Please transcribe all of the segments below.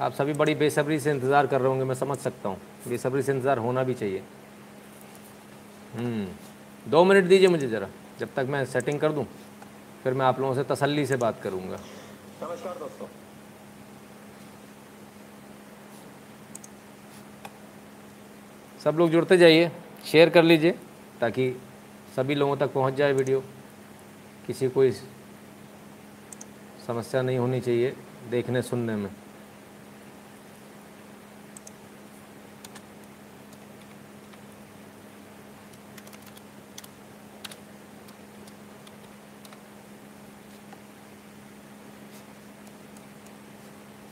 आप सभी बड़ी बेसब्री से इंतज़ार कर रहे होंगे मैं समझ सकता हूँ। बेसब्री से इंतज़ार होना भी चाहिए। हम्म, दो मिनट दीजिए मुझे ज़रा जब तक मैं सेटिंग कर दूँ फिर मैं आप लोगों से तसल्ली से बात करूँगा। नमस्कार दोस्तों। सब लोग जुड़ते जाइए शेयर कर लीजिए ताकि सभी लोगों तक पहुँच जाए वीडियो। किसी कोई समस्या नहीं होनी चाहिए देखने सुनने में।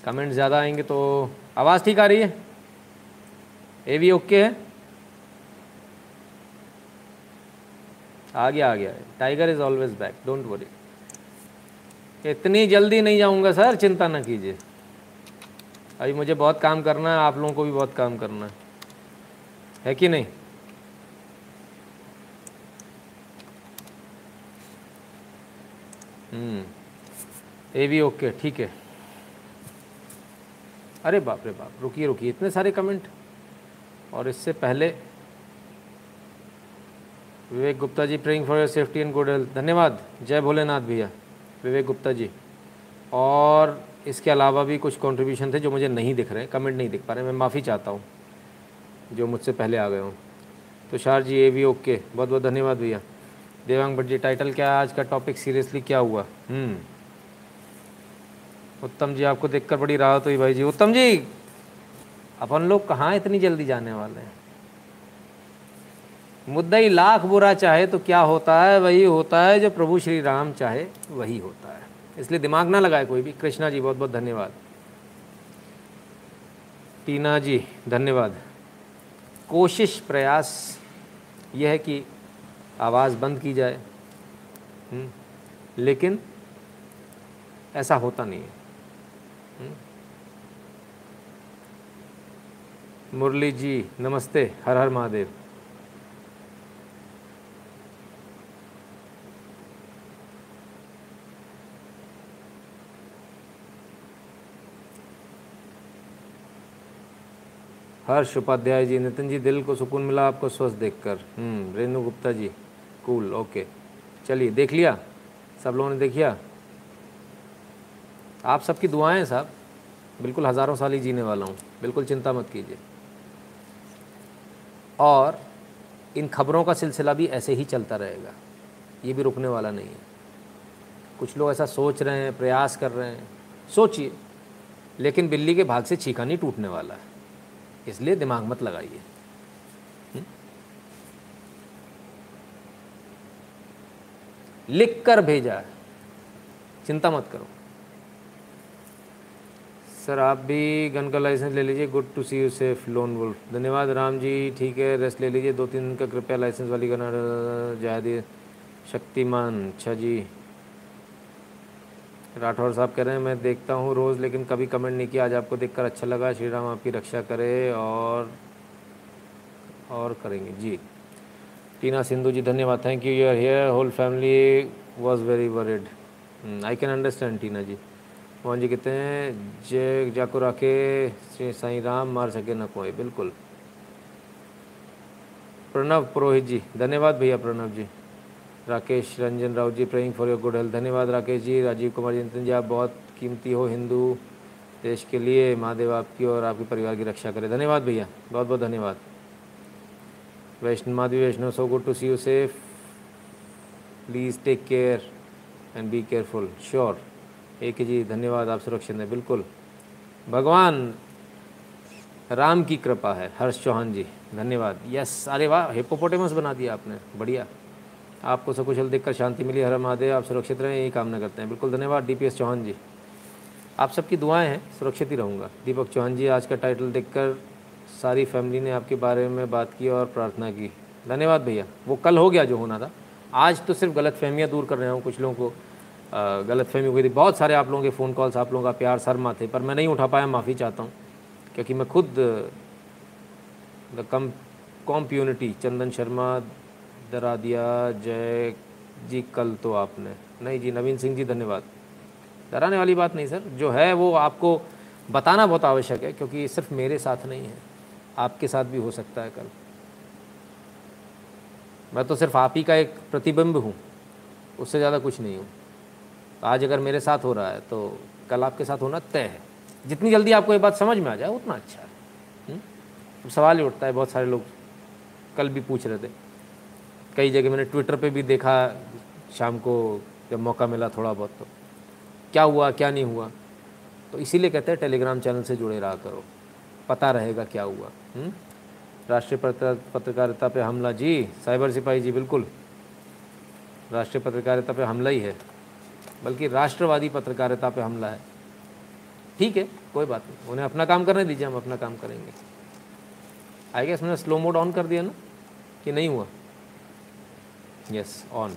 कमेंट ज़्यादा आएँगे तो आवाज़ ठीक आ रही है? ए भी ओके है? आ गया आ गया tiger is always back don't worry इतनी जल्दी नहीं जाऊँगा सर, चिंता ना कीजिए। अभी मुझे बहुत काम करना है, आप लोगों को भी बहुत काम करना है। है कि नहीं? ए भी ओके ठीक है। अरे बाप रे बाप, रुकिए रुकिए, इतने सारे कमेंट और इससे पहले Vivek Gupta ji praying for your safety and good health धन्यवाद। जय भोलेनाथ भैया, विवेक गुप्ता जी। और इसके अलावा भी कुछ कंट्रीब्यूशन थे जो मुझे नहीं दिख रहे कमेंट नहीं दिख पा रहे, मैं माफ़ी चाहता हूँ, जो मुझसे पहले आ गए हूँ। तुषार जी, ये भी ओके बहुत बहुत धन्यवाद भैया। देवांग भट्ट जी टाइटल क्या है? आज का टॉपिक सीरियसली क्या हुआ? हम्म। उत्तम जी आपको देखकर बड़ी राहत हुई भाई जी। उत्तम जी अपन लोग कहाँ इतनी जल्दी जाने वाले हैं? मुद्दा ही लाख बुरा चाहे तो क्या होता है? वही होता है जो प्रभु श्री राम चाहे वही होता है। इसलिए दिमाग ना लगाए कोई भी। कृष्णा जी बहुत बहुत धन्यवाद। टीना जी धन्यवाद। कोशिश प्रयास यह है कि आवाज़ बंद की जाए। हम्म, लेकिन ऐसा होता नहीं है। मुरली जी, नमस्ते, हर हर महादेव। हर्ष उपाध्याय जी, नितिन जी, दिल को सुकून मिला आपको स्वस्थ देखकर। हम्म रेणु गुप्ता जी कूल ओके चलिए, देख लिया? सब लोगों ने देखिया आप सबकी दुआएँ साहब। बिल्कुल हज़ारों साल ही जीने वाला हूँ। बिल्कुल चिंता मत कीजिए। और इन खबरों का सिलसिला भी ऐसे ही चलता रहेगा। ये भी रुकने वाला नहीं है। कुछ लोग ऐसा सोच रहे हैं, प्रयास कर रहे हैं। सोचिए, लेकिन बिल्ली के भाग से छीका नहीं टूटने वाला है। इसलिए दिमाग मत लगाइए। हम्म? लिख कर भेजा है। चिंता मत करो। सर, आप भी गन का लाइसेंस ले लीजिए good to see you safe lone wolf धन्यवाद, राम जी, ठीक है रेस्ट ले लीजिए दो तीन दिन का कृपया लाइसेंस वाली गन जायद शक्तिमान अच्छा जी। राठौर साहब कह रहे हैं, मैं देखता हूँ रोज़, लेकिन कभी कमेंट नहीं किया, आज आपको देखकर अच्छा लगा। श्री राम आपकी रक्षा करे और और करेंगे। जी। टीना सिंधु जी, धन्यवाद thank you you are here whole family was very worried I can understand Tina ji. Mohan ji कहते हैं? जय जाको राखे, श्री साईं राम, मार सके न कोई। बिल्कुल। प्रणव पुरोहित जी, धन्यवाद भैया Pranav ji. Rakesh Ranjan Rao ji praying for your good health धन्यवाद राकेश जी, राजीव कुमार जी जी, आप बहुत कीमती हो हिंदू, देश के लिए, महादेव आपकी और आपके परिवार की रक्षा करें। धन्यवाद भैया बहुत बहुत धन्यवाद। Vaishnav Madhavi, Vaishnav so good to see you safe please take care and be careful sure एक जी, धन्यवाद आप सुरक्षित हैं, बिल्कुल। भगवान, राम की कृपा है, हर्ष चौहान जी, धन्यवाद। यस, अरे वाह हिपोपोटेमस बना दिया आपने, बढ़िया। आपको सकुशल देखकर शांति मिली, हर महादेव, आप सुरक्षित रहें, यही कामना करते हैं, बिल्कुल, धन्यवाद। डीपीएस चौहान जी, आप सबकी दुआएँ हैं, सुरक्षित ही रहूँगा। दीपक चौहान जी, आज का टाइटल देखकर सारी फैमिली ने आपके बारे में बात की और प्रार्थना की। धन्यवाद भैया, वो कल हो गया जो होना था। आज तो सिर्फ़ गलत फहमियाँ दूर कर रहे हूँ कुछ लोगों को। गलत फहमी हो गई थी। बहुत सारे आप लोगों के फ़ोन कॉल्स आप लोगों का प्यार शर्मा थे, पर मैं नहीं उठा पाया, माफ़ी चाहता हूँ, क्योंकि मैं खुद द कम कॉम्प्यूनिटी चंदन शर्मा डरा दिया जय जी, कल तो आपने। नहीं जी, नवीन सिंह जी, धन्यवाद। डराने वाली बात नहीं, सर। जो है, वो आपको बताना बहुत आवश्यक है, क्योंकि सिर्फ़ मेरे साथ नहीं है। आपके साथ भी हो सकता है कल। मैं तो सिर्फ़ आप ही का एक प्रतिबिंब हूँ, उससे ज़्यादा कुछ नहीं हूँ। आज अगर मेरे साथ हो रहा है तो कल आपके साथ होना तय है। जितनी जल्दी आपको ये बात समझ में आ जाए, उतना अच्छा है। तो सवाल ही उठता है, बहुत सारे लोग कल भी पूछ रहे थे। कई जगह मैंने ट्विटर पे भी देखा, शाम को जब मौका मिला थोड़ा बहुत तो क्या हुआ, क्या नहीं हुआ? तो इसीलिए कहते हैं, टेलीग्राम चैनल से जुड़े रहा करो। पता रहेगा क्या हुआ। हम्म? राष्ट्रीय पत्रकारिता पे हमला, जी, साइबर सिपाही, जी, बिल्कुल। राष्ट्रीय पत्रकारिता पे हमला ही है। बल्कि राष्ट्रवादी पत्रकारिता पे हमला है। ठीक है कोई बात नहीं। उन्हें अपना काम करने दीजिए हम अपना काम करेंगे। आई गेस मैंने स्लो मोड ऑन कर दिया ना कि नहीं हुआ? यस ऑन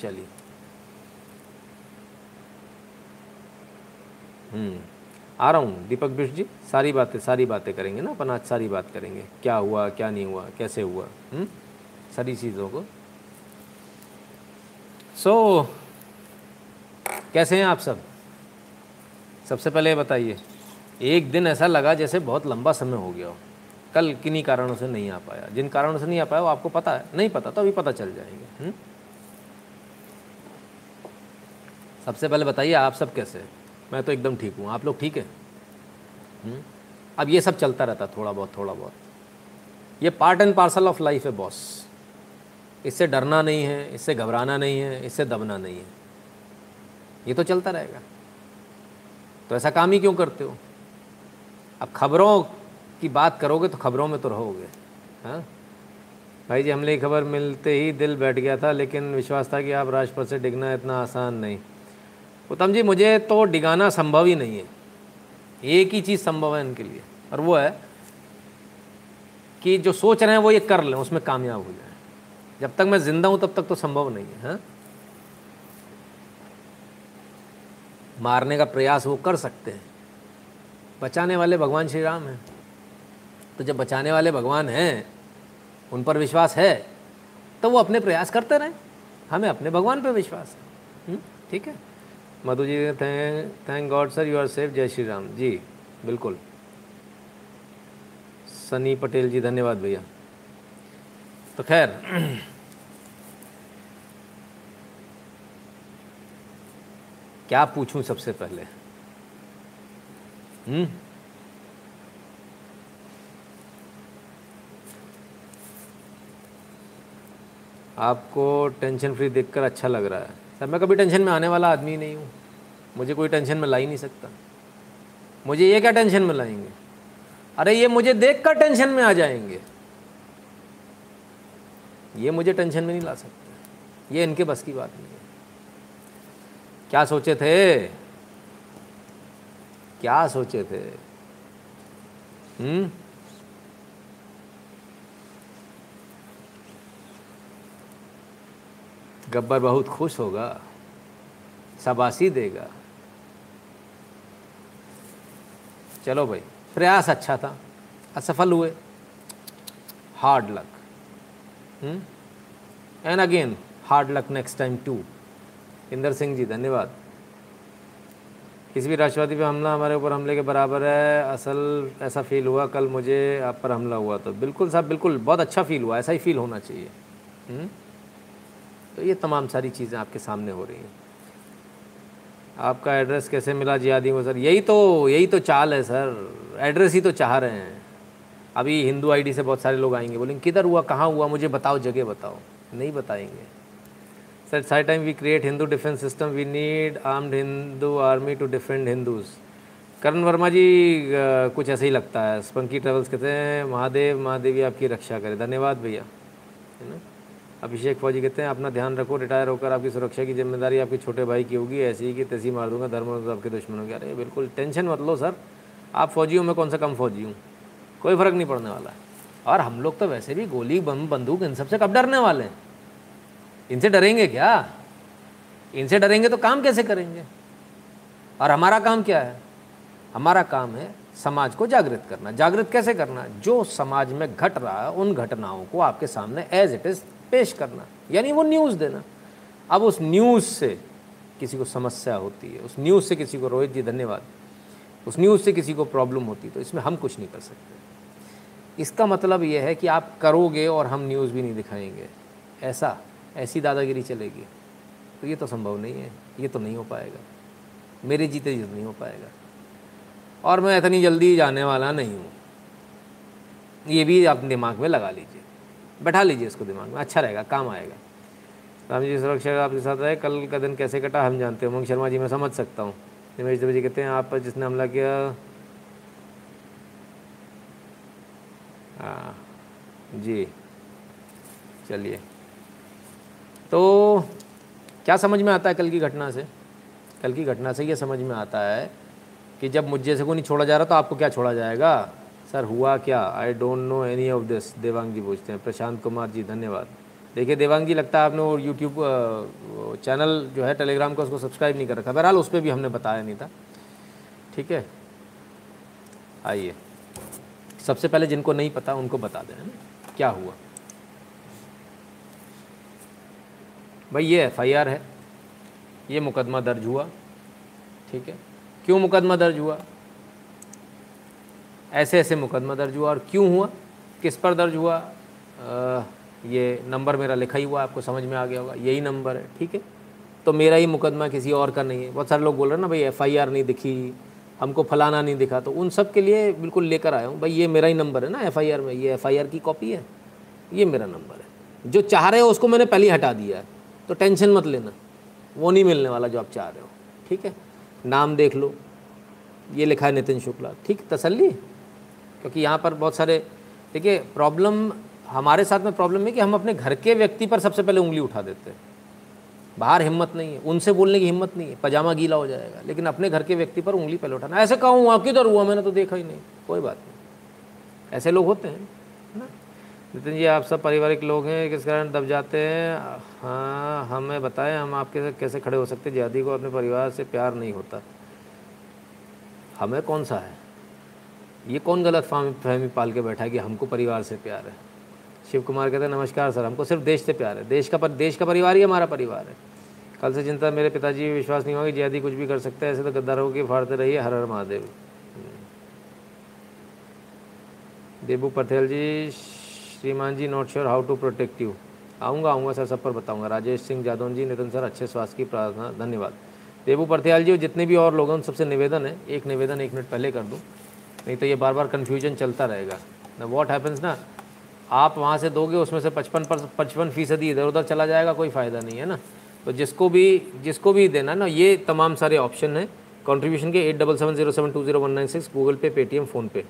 चलिए। हम्म आ रहा हूँ। दीपक बिष्ट जी सारी बातें सारी बातें करेंगे ना अपन आज सारी बात करेंगे। क्या हुआ क्या नहीं हुआ कैसे हुआ? हुँ? सारी चीज़ों को। सो so, कैसे हैं आप सब? सबसे पहले बताइए, एक दिन ऐसा लगा जैसे बहुत लंबा समय हो गया हो। कल किन्हीं कारणों से नहीं आ पाया? जिन कारणों से नहीं आ पाया वो आपको पता है? नहीं पता तो अभी पता चल जाएँगे हुँ? सबसे पहले बताइए, आप सब कैसे मैं तो एकदम ठीक हूँ। आप लोग ठीक है? हुँ? अब ये सब चलता रहता थोड़ा बहुत थोड़ा बहुत। ये part and parcel of life है बॉस इससे डरना नहीं है, इससे घबराना नहीं है, इससे दबना नहीं है। ये तो चलता रहेगा। तो ऐसा काम ही क्यों करते हो? अब खबरों की बात करोगे तो खबरों में तो रहोगे हाँ? भाई जी, हमले की खबर मिलते ही दिल बैठ गया था, लेकिन विश्वास था कि आप राजपथ से डिगना इतना आसान नहीं। उत्तम जी, मुझे तो डिगाना संभव ही नहीं है। एक ही चीज़ संभव है इनके लिए, और वो है कि जो सोच रहे हैं वो ये कर लें, उसमें कामयाब हो जाए। जब तक मैं ज़िंदा हूँ, तब तक तो संभव नहीं है, हा? मारने का प्रयास वो कर सकते हैं। बचाने वाले भगवान श्री राम हैं। तो जब बचाने वाले भगवान हैं, उन पर विश्वास है तो वो अपने प्रयास करते रहें। हमें अपने भगवान पर विश्वास है। ठीक है? Madhu ji thank thank God sir you are safe जय श्री राम। जी, बिल्कुल। सनी पटेल जी, धन्यवाद भैया। तो खैर क्या पूछूँ सबसे पहले? हम्म? आपको टेंशन फ्री देखकर अच्छा लग रहा है। सर, मैं कभी टेंशन में आने वाला आदमी नहीं हूँ। मुझे कोई टेंशन में ला ही नहीं सकता। मुझे ये क्या टेंशन में लाएँगे? अरे, ये मुझे देख कर टेंशन में आ जाएँगे। ये मुझे टेंशन में नहीं ला सकते। ये इनके बस की बात नहीं। क्या सोचे थे? क्या सोचे थे? हम्म? गब्बर बहुत खुश होगा, शाबाशी देगा। चलो भाई, प्रयास अच्छा था, असफल हुए। Hard luck and again hard luck next time to Inder Singh ji, धन्यवाद। किसी भी राष्ट्रवादी पर हमला हमारे ऊपर हमले के बराबर है, असल ऐसा फील हुआ, कल मुझे आप पर हमला हुआ तो। बिल्कुल साहब, बिल्कुल, बहुत अच्छा फील हुआ, ऐसा ही फील होना चाहिए? हम्म? तो ये तमाम सारी चीज़ें आपके सामने हो रही हैं। आपका एड्रेस कैसे मिला जियादी को, सर? यही तो यही तो चाल है, सर। एड्रेस ही तो चाह रहे हैं। अभी हिंदू आईडी से बहुत सारे लोग आएँगे, बोलेंगे, किधर हुआ, कहाँ हुआ, मुझे बताओ, जगह बताओ। नहीं बताएँगे। Sir high time we create Hindu defence system we need armed Hindu army to defend Hindus Karan Verma ji कुछ ऐसे ही लगता है। स्पंकी ट्रेवल्स कहते हैं, महादेव, महादेवी आपकी रक्षा करें। धन्यवाद भैया। है ना? अभिषेक फौजी कहते हैं, अपना ध्यान रखो रिटायर होकर आपकी सुरक्षा की ज़िम्मेदारी आपके छोटे भाई की होगी। ऐसी ही कि तैसी मार दूँगा, धर्म आपके दुश्मनों के। अरे बिल्कुल, टेंशन मत लो सर। आप फौजी हो, मैं कौन सा कम फौजी हूँ? कोई फ़र्क नहीं पड़ने वाला। और हम लोग तो वैसे भी गोली बम बंदूक इन सबसे कब डरने वाले हैं? इनसे डरेंगे क्या? इनसे डरेंगे तो काम कैसे करेंगे? और हमारा काम क्या है? हमारा काम है समाज को जागृत करना। जागृत कैसे करना? जो समाज में घट रहा है, उन घटनाओं को आपके सामने एज इट इज़ पेश करना। यानी वो न्यूज़ देना। अब उस न्यूज़ से किसी को समस्या होती है, उस न्यूज़ से किसी को रोहित जी धन्यवाद, उस न्यूज़ से किसी को प्रॉब्लम होती है तो इसमें हम कुछ नहीं कर सकते। इसका मतलब ये है कि आप करोगे और हम न्यूज़ भी नहीं दिखाएँगे। ऐसा ऐसी दादागिरी चलेगी। तो ये तो संभव नहीं है। ये तो नहीं हो पाएगा। मेरे जीते जी तो नहीं हो पाएगा। और मैं इतनी जल्दी जाने वाला नहीं हूँ। ये भी आप दिमाग में लगा लीजिए। बैठा लीजिए इसको दिमाग में। अच्छा रहेगा, काम आएगा। राम जी, सुरक्षा आपके साथ रहे। कल का दिन कैसे कटा, हम जानते हैं। उमंग शर्मा जी, मैं समझ सकता हूँ। निमेश देवी जी कहते हैं, आप पर जिसने हमला किया। हाँ जी। चलिए। तो क्या समझ में आता है कल की घटना से? कल की घटना से ये समझ में आता है कि जब मुझ जैसे को नहीं छोड़ा जा रहा तो आपको क्या छोड़ा जाएगा? सर, हुआ क्या? I don't know any of this Devang ji पूछते हैं। प्रशांत कुमार जी, धन्यवाद। देखिए, देवांग जी, लगता है आपने वो यूट्यूब चैनल जो है टेलीग्राम का उसको सब्सक्राइब नहीं कर रखा। बहरहाल, उस पर भी हमने बताया नहीं था। ठीक है? आइए। सबसे पहले जिनको नहीं पता, उनको बता दें क्या हुआ? भाई ये एफआईआर है। ये मुकदमा दर्ज हुआ ठीक है। क्यों मुकदमा दर्ज हुआ? ऐसे ऐसे मुकदमा दर्ज हुआ और क्यों हुआ? किस पर दर्ज हुआ? आ, ये नंबर मेरा लिखा ही हुआ आपको समझ में आ गया होगा। यही नंबर है ठीक है। तो मेरा ही मुकदमा किसी और का नहीं है। बहुत सारे लोग बोल रहे हैं ना भाई एफआईआर नहीं दिखी हमको फलाना नहीं दिखा। तो उन सब के लिए बिल्कुल लेकर आया हूँ। भाई ये मेरा ही नंबर है ना एफआईआर में। ये एफआईआर की कॉपी है। ये मेरा नंबर है। जो चाह रहे हो उसको मैंने पहले हटा दिया है। तो टेंशन मत लेना। वो नहीं मिलने वाला जो आप चाह रहे हो। ठीक है? नाम देख लो। ये लिखा है नितिन शुक्ला। ठीक, तसल्ली? क्योंकि यहाँ पर बहुत सारे, देखिए प्रॉब्लम हमारे साथ में प्रॉब्लम है कि हम अपने घर के व्यक्ति पर सबसे पहले उंगली उठा देते हैं। बाहर हिम्मत नहीं है। उनसे बोलने की हिम्मत नहीं है। पजामा गीला हो जाएगा। लेकिन अपने घर के व्यक्ति पर उंगली पहले उठाना। ऐसे कहूँ, वहाँ किधर हुआ मैंने तो देखा ही नहीं। कोई बात नहीं। ऐसे लोग होते हैं। नितिन जी, आप सब पारिवारिक लोग हैं, किस कारण दब जाते हैं? हाँ हमें बताएँ, हम आपके साथ कैसे खड़े हो सकते हैं? जिहादी को अपने परिवार से प्यार नहीं होता। हमें कौन सा है? ये कौन गलत फहमी पाल के बैठा है कि हमको परिवार से प्यार है? शिव कुमार कहते हैं, नमस्कार सर, हमको सिर्फ़ देश से प्यार है। देश का पर, देश का परिवार ही हमारा परिवार है। कल से चिंता मेरे पिताजी विश्वास नहीं होगा कि कुछ भी कर सकते हैं, ऐसे तो गद्दारों की फाड़ते रहिए, हर हर महादेव। देबू पटेल जी श्रीमान जी not sure how to protect you आऊँगा आऊँगा सर, सब पर बताऊँगा। राजेश सिंह जादौन जी, नितिन सर, अच्छे स्वास्थ्य की प्रार्थना, धन्यवाद। देबू परथेल जी, जितने भी और लोग हैं, उन सबसे निवेदन है, एक निवेदन, एक मिनट पहले कर दूँ, नहीं तो ये बार बार कन्फ्यूज़न चलता रहेगा। ना वॉट हैपन्स ना, आप वहाँ से दोगे, उसमें से पचपन पर, पचपन फ़ीसदी इधर उधर चला जाएगा, कोई फ़ायदा नहीं, है ना? तो जिसको भी जिसको भी देना ना, ये तमाम सारे ऑप्शन हैं। कॉन्ट्रीब्यूशन के eight double seven zero seven two zero one nine six Google Pay Paytm PhonePe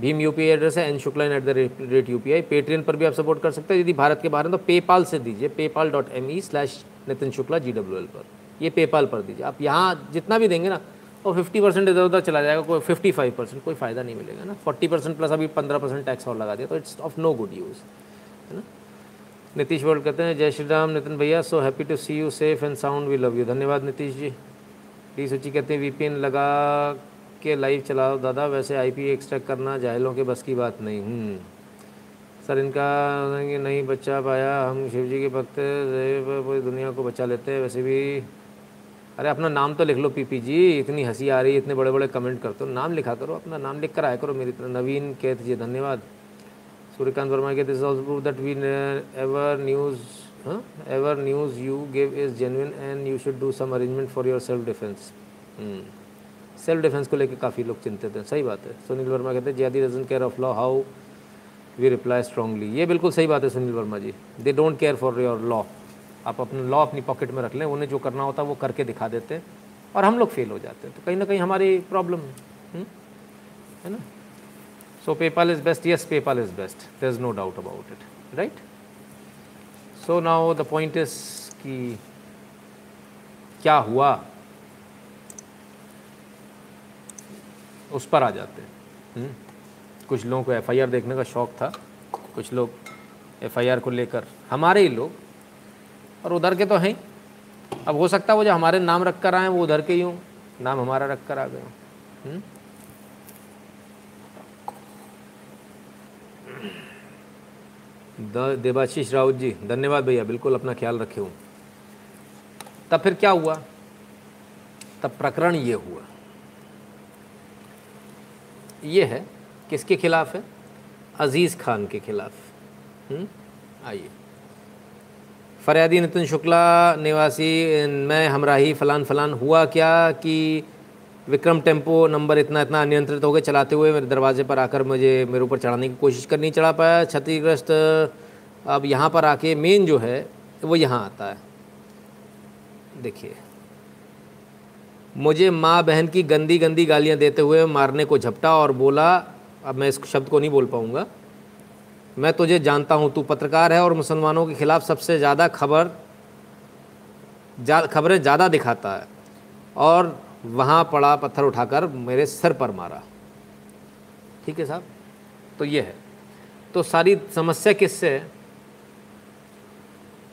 Bhim U address है N Shukla at the rate U P I Paytm पर भी आप सपोर्ट कर सकते हैं। यदि भारत के बाहर हैं तो पेपाल से दीजिए। PayPal dot M E slash Nitin Shukla ji W L पर। ये पेपाल पर दीजिए। आप यहाँ जितना भी देंगे ना और फिफ्टी परसेंट इधर उधर चला जाएगा, कोई फिफ्टी फाइव परसेंट कोई फ़ायदा नहीं मिलेगा ना। फोर्टी परसेंट प्लस अभी पंद्रह परसेंट टैक्स और लगा दिया तो it's of no good use है ना? नीतीश वर्ल्ड कहते हैं, जय श्री राम नितिन भैया so happy to see you safe and sound we love you धन्यवाद नीतीश जी। डी सूची कहते हैं वीपीएन लगा के लाइव चलाओ। दादा, वैसे आईपी एक्सट्रैक्ट करना जाहिलों के बस की बात नहीं। हम्म। सर, इनका नहीं बचा पाया। हम शिव जी के भक्त पूरी दुनिया को बचा लेते हैं। वैसे भी, अरे, अपना नाम तो लिख लो पीपी जी। इतनी हँसी आ रही है, इतने बड़े बड़े कमेंट करते हो नाम लिखा करो, अपना नाम लिख कर आया करो मेरी तरह। नवीन केत जी, धन्यवाद। सूर्यकांत वर्मा के this also prove that we ever news ever news you give is genuine and you should do some arrangement for your self defence self defence को लेकर काफ़ी लोग चिंतित हैं। सही बात है। सुनील वर्मा कहते हैं, ज़्यादा doesn't care of law how we reply strongly ये बिल्कुल सही बात है Sunil Verma ji. They don't care for your law आप अपना लॉ अपनी पॉकेट में रख लें, उन्हें जो करना होता है वो करके दिखा देते हैं और हम लोग फेल हो जाते हैं। तो कहीं ना कहीं हमारी प्रॉब्लम है। हम्म? है ना? So PayPal is best yes PayPal is best there is no doubt about it right so now the point is कि क्या हुआ? उस पर आ जाते हैं। हम्म? कुछ लोगों को एफआईआर देखने का शौक़ था। कुछ लोग एफआईआर को लेकर, हमारे ही लोग, और उधर के तो हैं। अब हो सकता है वो जो हमारे नाम रख कर आए वो उधर के ही हों। नाम हमारा रख कर आ गए हम्म? देवाशीष राउत जी, धन्यवाद भैया, बिल्कुल अपना ख्याल रखे हूँ। तब फिर क्या हुआ? तब प्रकरण ये हुआ। ये है, किसके खिलाफ है? अज़ीज़ खान के खिलाफ? आइए। फरियादी नितिन शुक्ला, निवासी, मैं हमराही फलान फलान, हुआ क्या कि विक्रम टेंपो नंबर इतना इतना अनियंत्रित हो गए, चलाते हुए मेरे दरवाजे पर आकर मुझे, मेरे ऊपर चढ़ाने की कोशिश कर नहीं चढ़ा पाया। क्षतिग्रस्त, अब यहाँ पर आके मेन जो है, वो यहाँ आता है। देखिए। मुझे माँ बहन की गंदी गंदी गालियाँ देते हुए मारने को झपटा और बोला अब मैं इस शब्द को नहीं बोल पाऊँगा। मैं तुझे जानता हूँ तू पत्रकार है और मुसलमानों के ख़िलाफ़ सबसे ज़्यादा खबर जा, खबरें ज़्यादा दिखाता है। और वहाँ पड़ा पत्थर उठाकर मेरे सर पर मारा। ठीक है साहब? तो ये है। तो सारी समस्या किससे है?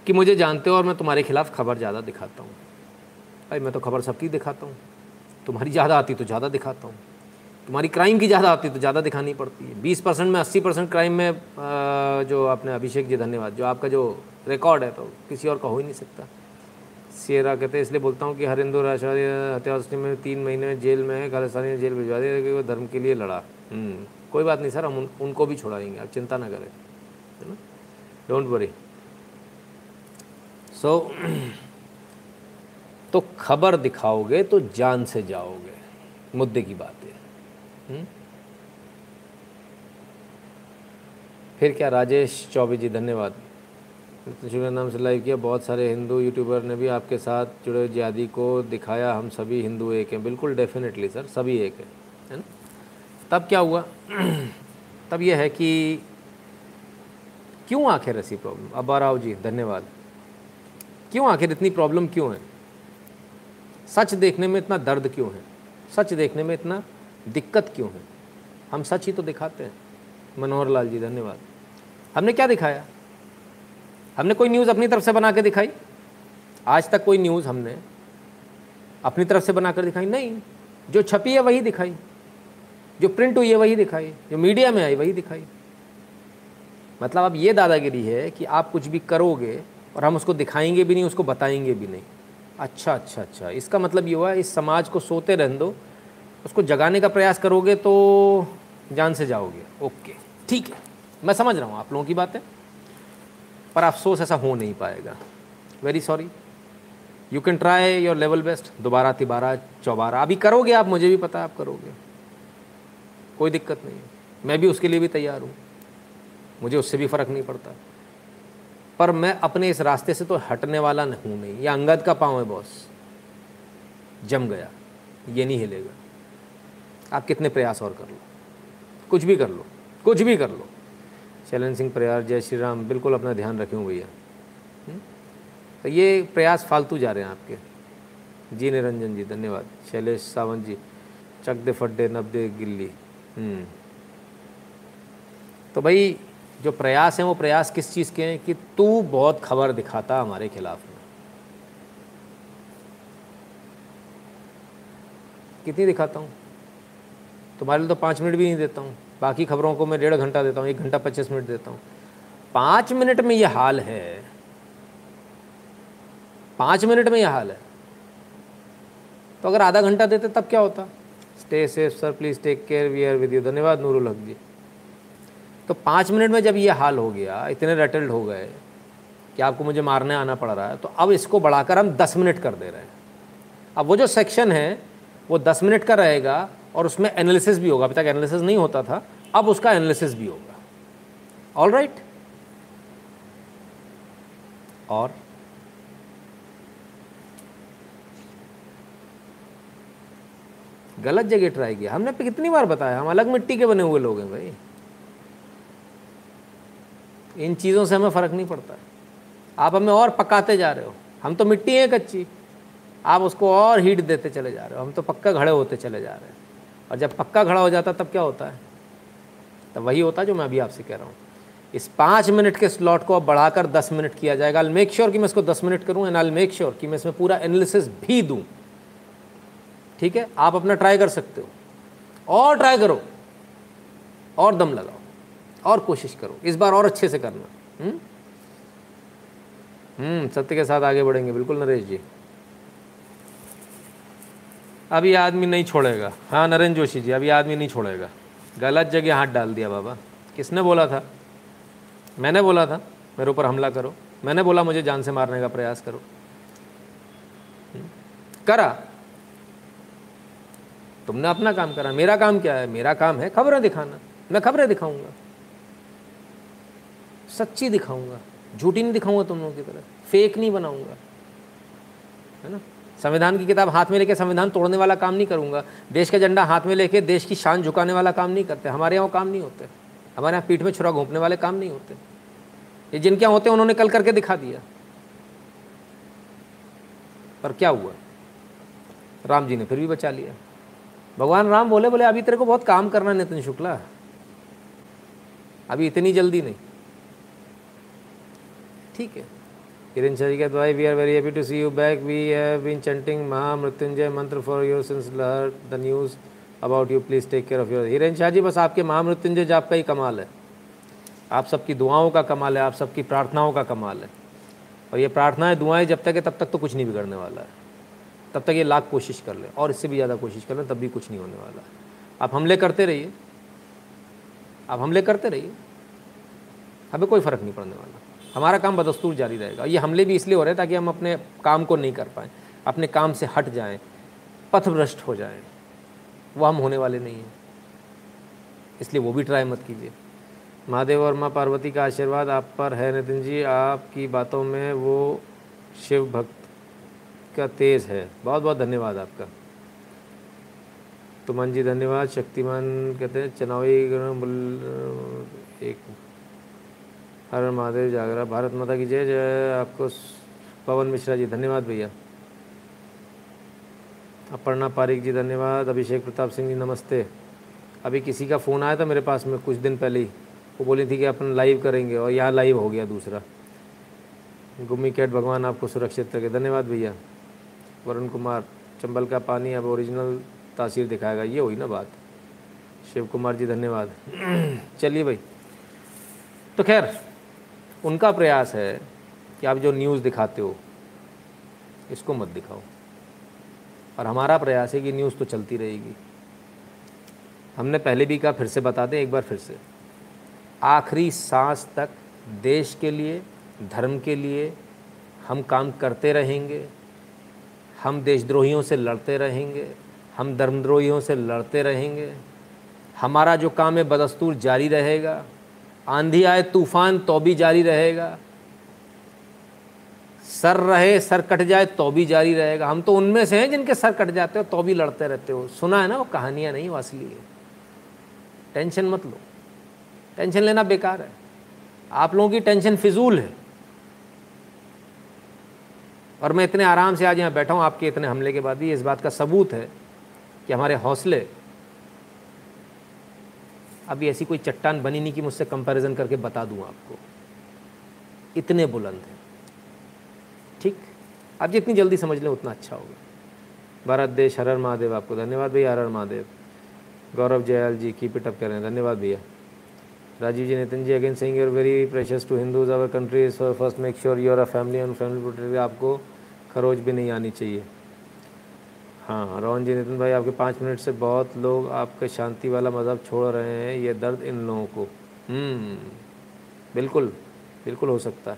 कि मुझे जानते हो और मैं तुम्हारे खिलाफ़ खबर ज़्यादा दिखाता हूँ। भाई मैं तो खबर सबकी दिखाता हूँ। तुम्हारी ज़्यादा आती तो ज़्यादा दिखाता हूँ। तुम्हारी क्राइम की ज़्यादा आती तो ज़्यादा दिखानी पड़ती है। बीस परसेंट में अस्सी परसेंट क्राइम में जो आपने अभिषेक जी धन्यवाद। जो आपका जो रिकॉर्ड है तो किसी और का हो ही नहीं सकता। सियरा कहते हैं इसलिए बोलता हूँ कि हर हिंदू राष्ट्रवादी हत्या में तीन महीने जेल में है खालिस्तानी जेल भिजवा दिया कि वो धर्म के लिए लड़ा। हम्म, कोई बात नहीं सर हम उन, उनको भी छुड़ाएँगे आप चिंता ना करें। है ना? डोंट वरी सो तो खबर दिखाओगे तो जान से जाओगे। मुद्दे की बात है। हम्म? फिर क्या राजेश चौबे जी, धन्यवाद। शुक्र नाम से लाइव किया। बहुत सारे हिंदू यूट्यूबर ने भी आपके साथ जुड़े जिहादी को दिखाया। हम सभी हिंदू एक हैं। बिल्कुल डेफिनेटली सर सभी एक हैं। है ना? तब क्या हुआ? तब यह है कि क्यों आखिर ऐसी प्रॉब्लम अब्बा राव जी, धन्यवाद। क्यों आखिर इतनी प्रॉब्लम क्यों है? सच देखने में इतना दर्द क्यों है? सच देखने में इतना दिक्कत क्यों है? हम सच ही तो दिखाते हैं। मनोहर लाल जी, धन्यवाद। हमने क्या दिखाया? हमने कोई न्यूज़ अपनी तरफ़ से बना के दिखाई? आज तक कोई न्यूज़ हमने अपनी तरफ़ से बनाकर दिखाई? नहीं। जो छपी है वही दिखाई। जो प्रिंट हुई है वही दिखाई। जो मीडिया में आई वही दिखाई। मतलब अब ये दादागिरी है कि आप कुछ भी करोगे और हम उसको दिखाएँगे भी नहीं, उसको बताएँगे भी नहीं। अच्छा अच्छा अच्छा। इसका मतलब ये हुआ, इस समाज को सोते रहने दो। उसको जगाने का प्रयास करोगे तो जान से जाओगे। ओके, ठीक है। मैं समझ रहा हूँ, आप लोगों की बातें पर अफसोस ऐसा हो नहीं पाएगा। Very sorry you can try your level best दोबारा तिबारा, चौबारा। अभी करोगे आप, मुझे भी पता है आप करोगे। कोई दिक्कत नहीं है। मैं भी उसके लिए भी तैयार हूँ। मुझे उससे भी फ़र्क नहीं पड़ता। पर मैं अपने इस रास्ते से तो हटने वाला नहीं हूँ, नहीं। यह अंगद का पाँव है, बॉस। जम गया। ये नहीं हिलेगा। आप कितने प्रयास और कर लो। कुछ भी कर लो। कुछ भी कर लो। शैलन सिंह प्रयास जय श्री राम, बिल्कुल अपना ध्यान रखें भैया। हम्म? तो ये प्रयास फालतू जा रहे हैं आपके। जी निरंजन जी, धन्यवाद। शैलेश सावंत जी, चक दे फड्डे, नब दे गिल्ली। हम्म। तो भाई जो प्रयास हैं, वो प्रयास किस चीज़ के हैं कि तू बहुत खबर दिखाता हमारे खिलाफ में। कितनी दिखाता हूँ? तुम्हारे लिए तो पाँच मिनट भी नहीं देता हूँ। बाकी खबरों को मैं डेढ़ घंटा देता हूँ, एक घंटा पच्चीस मिनट देता हूँ। पाँच मिनट में ये हाल है। पाँच मिनट में यह हाल है। तो अगर आधा घंटा देते तब क्या होता? Stay safe sir please take care we are with you धन्यवाद, नूरुल हक जी। तो पाँच मिनट में जब ये हाल हो गया, इतने रटल्ड हो गए कि आपको मुझे मारने आना पड़ रहा है तो अब इसको बढ़ाकर हम दस मिनट कर दे रहे हैं। अब वो जो सेक्शन है, वो दस मिनट का रहेगा और उसमें एनालिसिस भी होगा। अभी तक एनालिसिस नहीं होता था, अब उसका एनालिसिस भी होगा। All right right? और गलत जगह ट्राई किया। हमने कितनी बार बताया, हम अलग मिट्टी के बने हुए लोग हैं भाई। इन चीज़ों से हमें फ़र्क नहीं पड़ता। आप हमें और पकाते जा रहे हो। हम तो मिट्टी है कच्ची। आप उसको और हीट देते चले जा रहे हो। हम तो पक्का घड़े होते चले जा रहे हैं। और जब पक्का खड़ा हो जाता, तब क्या होता है? तब वही होता जो मैं अभी आपसे कह रहा हूँ। इस पाँच मिनट के स्लॉट को अब बढ़ाकर दस मिनट किया जाएगा। आई मेक श्योर कि मैं इसको दस मिनट करूँ एंड आई मेक श्योर कि मैं इसमें पूरा एनालिसिस भी दूँ। ठीक है? आप अपना ट्राई कर सकते हो। और ट्राई करो। और दम लगाओ। और कोशिश करो इस बार और अच्छे से करना। हम्म, हम्म सत्य के साथ आगे बढ़ेंगे बिल्कुल नरेश जी। अभी आदमी नहीं छोड़ेगा। हाँ नरेंद्र जोशी जी अभी आदमी नहीं छोड़ेगा। गलत जगह हाथ डाल दिया बाबा। किसने बोला था? मैंने बोला था मेरे ऊपर हमला करो। मैंने बोला मुझे जान से मारने का प्रयास करो। हम्म? करा। तुमने अपना काम करा। मेरा काम क्या है? मेरा काम है खबरें दिखाना। मैं खबरें दिखाऊँगा। सच्ची दिखाऊँगा। झूठी नहीं दिखाऊँगा तुम लोगों की तरह। फेक नहीं बनाऊँगा। है ना? संविधान की किताब हाथ में लेके संविधान तोड़ने वाला काम नहीं करूँगा। देश का झंडा हाथ में लेके देश की शान झुकाने वाला काम नहीं करते। हमारे यहाँ काम नहीं होते। हमारे यहाँ पीठ में छुरा घोंपने वाले काम नहीं होते। ये जिनके यहाँ होते उन्होंने कल करके दिखा दिया। पर क्या हुआ? राम जी ने फिर भी बचा लिया। भगवान राम बोले बोले, अभी तेरे को बहुत काम करना नितिन शुक्ला। अभी इतनी जल्दी नहीं। ठीक है। किरण जी कहते भाई we are very happy to see you back we have been chanting Mahamrityunjaya mantra for your since लहर the news about you please take care of your Hiren Shah ji बस आपके महामृत्युंजय जाप का ही कमाल है। आप सबकी दुआओं का कमाल है, आप सबकी प्रार्थनाओं का कमाल है। और ये प्रार्थनाएँ, दुआएँ जब तक है, तब तक तो कुछ नहीं बिगड़ने वाला है। तब तक ये लाख कोशिश कर लें, और इससे भी ज़्यादा कोशिश कर लें, तब भी कुछ नहीं होने वाला है। आप हमले करते रहिए। आप हमले करते रहिए। हमें कोई फ़र्क नहीं पड़ने वाला। हमारा काम बदस्तूर जारी रहेगा। ये हमले भी इसलिए हो रहे हैं ताकि हम अपने काम को नहीं कर पाएँ, अपने काम से हट जाएँ, पथभ्रष्ट हो जाएँ। वो हम होने वाले नहीं हैं। इसलिए वो भी ट्राई मत कीजिए। महादेव और माँ पार्वती का आशीर्वाद आप पर है, नितिन जी। आपकी बातों में वो शिव भक्त का तेज है। बहुत बहुत धन्यवाद आपका। तुमन जी, धन्यवाद। शक्तिमान कहते हैं, चनावी एक हर हर महादेव जागरा, भारत माता की जय जय। आपको पवन मिश्रा जी, धन्यवाद भैया। अपर्णा पारिक जी, धन्यवाद। अभिषेक प्रताप सिंह जी, नमस्ते। अभी किसी का फ़ोन आया था मेरे पास में कुछ दिन पहले ही। वो बोली थी कि अपन लाइव करेंगे और यहाँ लाइव हो गया दूसरा। गुम्मी कैट भगवान आपको सुरक्षित रखे। धन्यवाद भैया। वरुण कुमार, चंबल का पानी अब ओरिजिनल तासीर दिखाएगा। ये हुई ना बात। शिव कुमार जी, धन्यवाद। चलिए भाई। तो खैर उनका प्रयास है कि आप जो न्यूज़ दिखाते हो, इसको मत दिखाओ। और हमारा प्रयास है कि न्यूज़ तो चलती रहेगी। हमने पहले भी कहा, फिर से बता दें, एक बार फिर से। आखिरी सांस तक देश के लिए, धर्म के लिए हम काम करते रहेंगे। हम देशद्रोहियों से लड़ते रहेंगे। हम धर्मद्रोहियों से लड़ते रहेंगे। हमारा जो काम है, बदस्तूर जारी रहेगा। आंधी आए, तूफ़ान तो भी जारी रहेगा। सर रहे, सर कट जाए तो भी जारी रहेगा। हम तो उनमें से हैं जिनके सर कट जाते हो तो भी लड़ते रहते हो। सुना है ना वो कहानियाँ नहीं, वासली है। टेंशन मत लो। टेंशन लेना बेकार है। आप लोगों की टेंशन फिजूल है। और मैं इतने आराम से आज यहाँ बैठा हूँ, आपके इतने हमले के बाद भी। इस बात का सबूत है कि हमारे हौसले अभी ऐसी कोई चट्टान बनी नहीं कि मुझसे कंपैरिजन करके बता दूँ आपको। इतने बुलंद हैं। ठीक? आप जितनी जल्दी समझ लें उतना अच्छा होगा। भारत देश, हर हर महादेव आपको। धन्यवाद भैया, हर हर Mahadev. Gaurav Jayal ji keep it up कर। रहे हैं धन्यवाद भैया। Rajiv ji, Nitin ji, again saying you're very precious to Hindus our country first make sure your a family and family आपको खरोच भी नहीं आनी चाहिए। हाँ रोहन जी नितिन भाई आपके पाँच मिनट से बहुत लोग आपके शांति वाला मज़हब छोड़ रहे हैं ये दर्द इन लोगों को। हम्म, बिल्कुल बिल्कुल हो सकता है।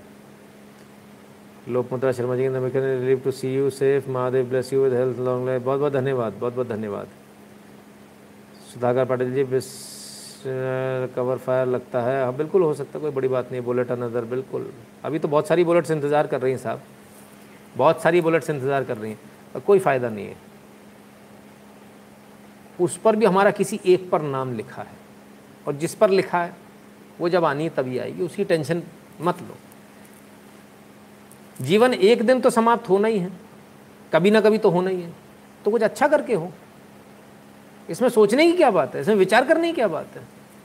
लोकमुद्रा शर्मा जी के relieve to see you safe Mahadev bless you with health long life. बहुत बहुत धन्यवाद बहुत बहुत धन्यवाद। सुधाकर पाटिल जी कवर फायर लगता है। हाँ बिल्कुल हो सकता है कोई बड़ी बात नहीं बुलेट अनदर बिल्कुल। अभी तो बहुत सारी बुलेट्स इंतज़ार कर रही हैं साहब। बहुत सारी बुलेट्स इंतज़ार कर रही हैं कोई फ़ायदा नहीं है। उस पर भी हमारा किसी एक पर नाम लिखा है। और जिस पर लिखा है, वो जब आनी है, तभी आएगी। उसकी टेंशन मत लो। जीवन एक दिन तो समाप्त होना ही है। कभी ना कभी तो होना ही है। तो कुछ अच्छा करके हो। इसमें सोचने की क्या बात है? इसमें विचार करने की क्या बात है?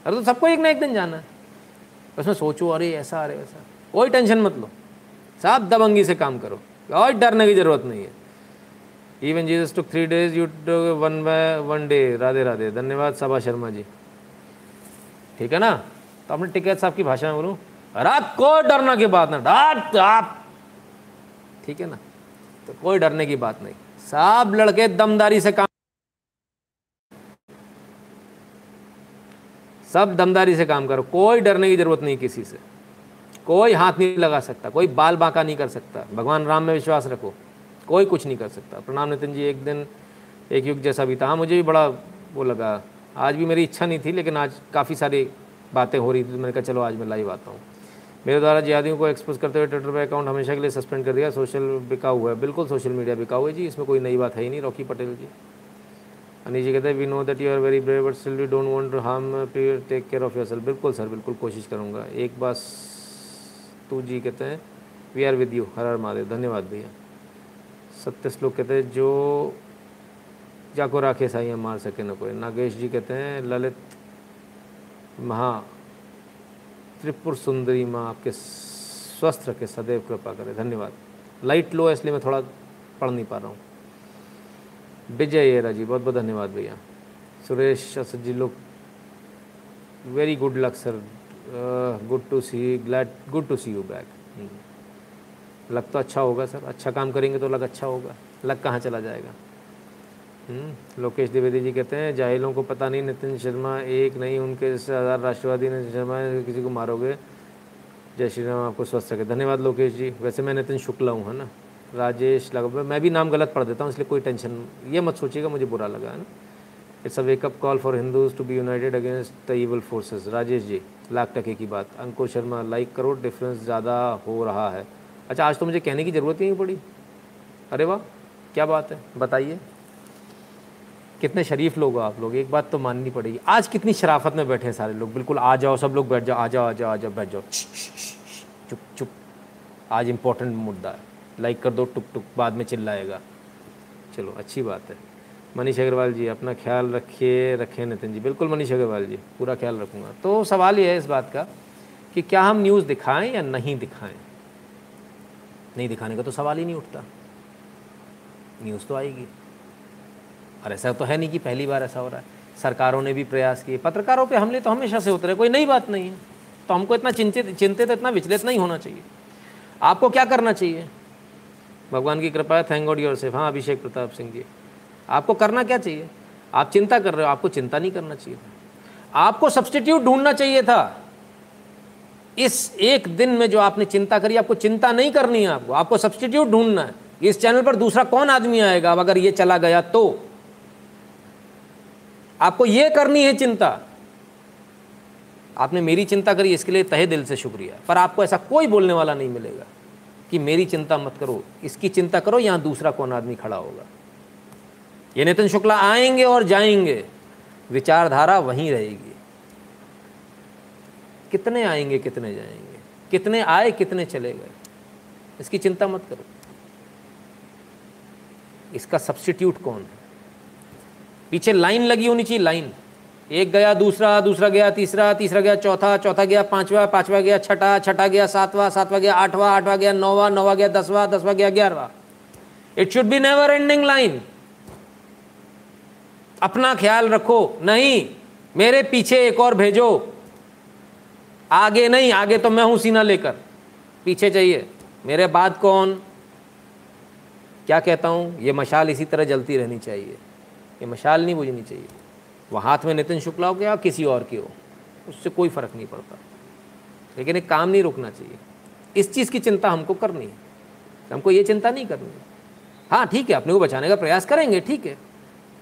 अरे तो सबको एक ना एक दिन जाना है। उसमें सोचो, अरे ऐसा अरे ऐसा कोई टेंशन मत लो। साफ़ दबंगी से काम करो। और डरने की ज़रूरत नहीं है। Even Jesus two three days you one by one day Radhe Radhe. धन्यवाद सभा शर्मा जी। ठीक है ना? तो अपने टिकैत साहब की भाषा में बोलूँ। रात को डरना की बात ना डाट आप ठीक है ना? तो कोई डरने की बात नहीं। सब लड़के दमदारी से काम सब दमदारी से काम करो। कोई डरने की ज़रूरत नहीं किसी से। कोई हाथ नहीं लगा सकता। कोई बाल बांका नहीं कर सकता। भगवान राम में विश्वास रखो। कोई कुछ नहीं कर सकता। प्रणाम नितिन जी, एक दिन, एक युग जैसा भी था। हाँ मुझे भी बड़ा वो लगा। आज भी मेरी इच्छा नहीं थी, लेकिन आज काफ़ी सारी बातें हो रही थी। तो मैंने कहा, चलो, आज मैं लाइव आता हूँ। मेरे द्वारा जिहादियों को एक्सपोज करते हुए ट्विटर पर अकाउंट हमेशा के लिए सस्पेंड कर दिया। सोशल बिका हुआ है। बिल्कुल सोशल मीडिया बिका हुआ है जी। इसमें कोई नई बात है ही नहीं रॉकी पटेल जी। अनिल जी कहते हैं we know that you are very brave but still we don't want to harm take care of yourself बिल्कुल सर, बिल्कुल कोशिश करूँगा। एक बात तू जी कहते हैं वी आर विद यू हर हर महादेव। धन्यवाद भैया। सत्य श्लोक कहते हैं, जो जाको राखे साइया मार सके न कोई। नागेश जी कहते हैं, ललित महा त्रिपुर सुंदरी माँ आपके स्वस्थ रखे, सदैव कृपा करे। धन्यवाद। लाइट लो है, इसलिए मैं थोड़ा पढ़ नहीं पा रहा हूँ। विजय येरा जी बहुत बहुत धन्यवाद भैया। सुरेश असद जी लोग very good luck sir good to see glad good to see you back लग तो अच्छा होगा सर। अच्छा काम करेंगे तो लग अच्छा होगा। लग कहाँ चला जाएगा? हम्म, लोकेश द्विवेदी जी कहते हैं जाहिलों को पता नहीं नितिन शर्मा एक नहीं उनके हज़ार राष्ट्रवादी नितिन शर्मा किसी को मारोगे? जय श्री राम आपको स्वस्थ रखे। धन्यवाद लोकेश जी। वैसे मैं नितिन शुक्ला हूँ है ना? राजेश लगा मैं भी नाम गलत पढ़ देता हूँ इसलिए कोई टेंशन ये मत सोचिएगा मुझे बुरा लगा है ना? It's a wake up call for Hindus to be united against the evil forces Rajesh ji lakh टके की बात। अंकुर शर्मा लाइक करो डिफरेंस ज़्यादा हो रहा है। अच्छा आज तो मुझे कहने की ज़रूरत ही नहीं पड़ी। अरे वाह, क्या बात है, बताइए। कितने शरीफ लोग हो आप लोग, एक बात तो माननी पड़ेगी। आज कितनी शराफत में बैठे हैं सारे लोग, बिल्कुल, आ जाओ, सब लोग बैठ जाओ, आ जाओ आ जाओ आ जाओ, बैठ जाओ। चुप चुप। आज इम्पोर्टेंट मुद्दा है। लाइक कर दो, टुक टुक, बाद में चिल्लाएगा। चलो, अच्छी बात है। मनीष अग्रवाल जी, अपना ख्याल रखिए, रखें नितिन जी। बिल्कुल, मनीष अग्रवाल जी, पूरा ख्याल रखूँगा। तो सवाल ये है इस बात का कि क्या हम न्यूज़ दिखाएँ या नहीं दिखाएँ? नहीं दिखाने का तो सवाल ही नहीं उठता। न्यूज़ तो आएगी। और ऐसा तो है नहीं कि पहली बार ऐसा हो रहा है। सरकारों ने भी प्रयास किए। पत्रकारों पे हमले तो हमेशा से होते रहे कोई नई बात नहीं है। तो हमको इतना चिंतित चिंतित, इतना विचलित नहीं होना चाहिए। आपको क्या करना चाहिए? भगवान की कृपा है थैंक गॉड योर सेफ़ हाँ अभिषेक प्रताप सिंह जी। आपको करना क्या चाहिए? आप चिंता कर रहे हो, आपको चिंता नहीं करना चाहिए आपको सब्सटीट्यूट ढूंढना चाहिए था। इस एक दिन में जो आपने चिंता करी, आपको चिंता नहीं करनी है आपको आपको सब्सटीट्यूट ढूंढना है। इस चैनल पर दूसरा कौन आदमी आएगा अब अगर ये चला गया तो? आपको ये करनी है चिंता। आपने मेरी चिंता करी, इसके लिए तहे दिल से शुक्रिया। पर आपको ऐसा कोई बोलने वाला नहीं मिलेगा कि मेरी चिंता मत करो, इसकी चिंता करो, यहाँ दूसरा कौन आदमी खड़ा होगा। ये नितिन शुक्ला आएँगे और जाएँगे। विचारधारा वहीं रहेगी। कितने आएँगे, कितने जाएँगे? कितने आए, कितने चले गए? इसकी चिंता मत करो। इसका सब्सिट्यूट कौन है? पीछे लाइन लगी होनी चाहिए, लाइन। एक गया, दूसरा दूसरा गया, तीसरा तीसरा गया, चौथा चौथा गया, पांचवा पांचवा गया, छठा छठा गया, सातवां सातवां गया, आठवां आठवां गया, नौवा नौवा गया, दसवां दसवां गया, ग्यारहवा। It should be never ending line अपना ख्याल रखो, नहीं, मेरे पीछे एक और भेजो। आगे नहीं, आगे तो मैं हूँ सीना लेकर। पीछे चाहिए मेरे बाद कौन? क्या कहता हूँ? ये मशाल इसी तरह जलती रहनी चाहिए। ये मशाल नहीं बुझनी चाहिए। वो हाथ में नितिन शुक्ला हो गया किसी और की हो? उससे कोई फ़र्क नहीं पड़ता। लेकिन एक काम नहीं रुकना चाहिए। इस चीज़ की चिंता हमको करनी है। हमको ये चिंता नहीं करनी हाँ ठीक है, अपने को बचाने का प्रयास करेंगे, ठीक है।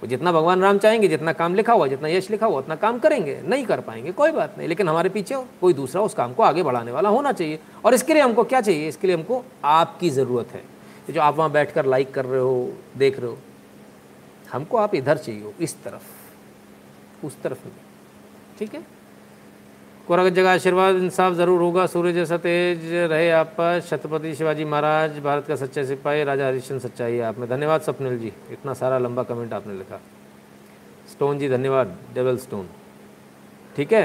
वो जितना भगवान राम चाहेंगे, जितना काम लिखा हुआ, जितना यश लिखा हुआ, उतना काम करेंगे। नहीं कर पाएँगे, कोई बात नहीं। लेकिन हमारे पीछे कोई दूसरा उस काम को आगे बढ़ाने वाला होना चाहिए। और इसके लिए हमको क्या चाहिए? इसके लिए हमको आपकी ज़रूरत है। जो आप वहाँ बैठ लाइक कर रहे हो, देख रहे हो, हमको आप इधर चाहिए हो, इस तरफ़, उस तरफ़ नहीं ठीक है? कोरा जगह आशीर्वाद इंसाफ ज़रूर होगा। सूर्य जैसा तेज रहे आप, छत्रपति शिवाजी महाराज, भारत का सच्चा सिपाही, राजा हरिश्चंद सच्चाई आप में। धन्यवाद स्वप्निल जी, इतना सारा लंबा कमेंट आपने लिखा। स्टोन जी, धन्यवाद डेवल स्टोन ठीक है?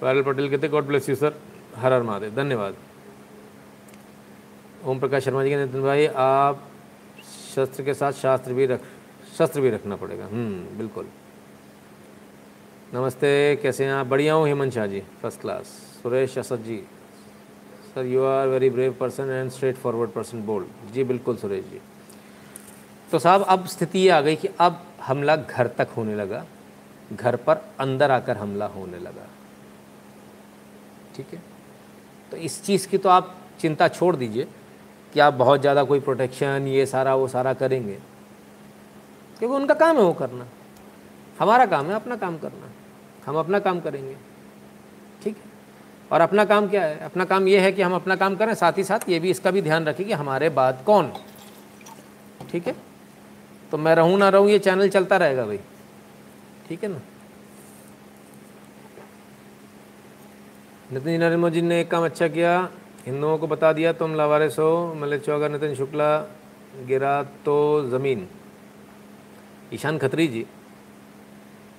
पायल पटेल कहते गॉड ब्लेस यू सर हर हर महादेव, धन्यवाद। ओम प्रकाश शर्मा जी के नितिन भाई, आप शस्त्र के साथ शास्त्र भी रख, शस्त्र भी रखना पड़ेगा। हम्म बिल्कुल। नमस्ते, कैसे हैं आप? बढ़िया हूँ, Hemant Shah ji first class Suresh Asad ji sir you are very brave person and straightforward person bold जी, बिल्कुल, सुरेश जी। तो साहब, अब स्थिति ये आ गई कि अब हमला घर तक होने लगा, घर पर अंदर आकर हमला होने लगा। ठीक है? तो इस चीज़ की तो आप चिंता छोड़ दीजिए कि आप बहुत ज़्यादा कोई प्रोटेक्शन ये सारा, वो सारा करेंगे। क्योंकि उनका काम है वो करना। हमारा काम है अपना काम करना। हम अपना काम करेंगे। ठीक है? और अपना काम क्या है? अपना काम ये है कि हम अपना काम करें, साथ ही साथ ये भी, इसका भी ध्यान रखें कि हमारे बाद कौन। ठीक है? तो मैं रहूँ ना रहूँ, ये चैनल चलता रहेगा भाई। ठीक है ना? नितिन नरेंद्र जी ने एक काम अच्छा किया। हिंदुओं को बता दिया, तुम लावारिस हो मलिक चौगा नितिन शुक्ला, गिरा तो ज़मीन। ईशान खत्री जी,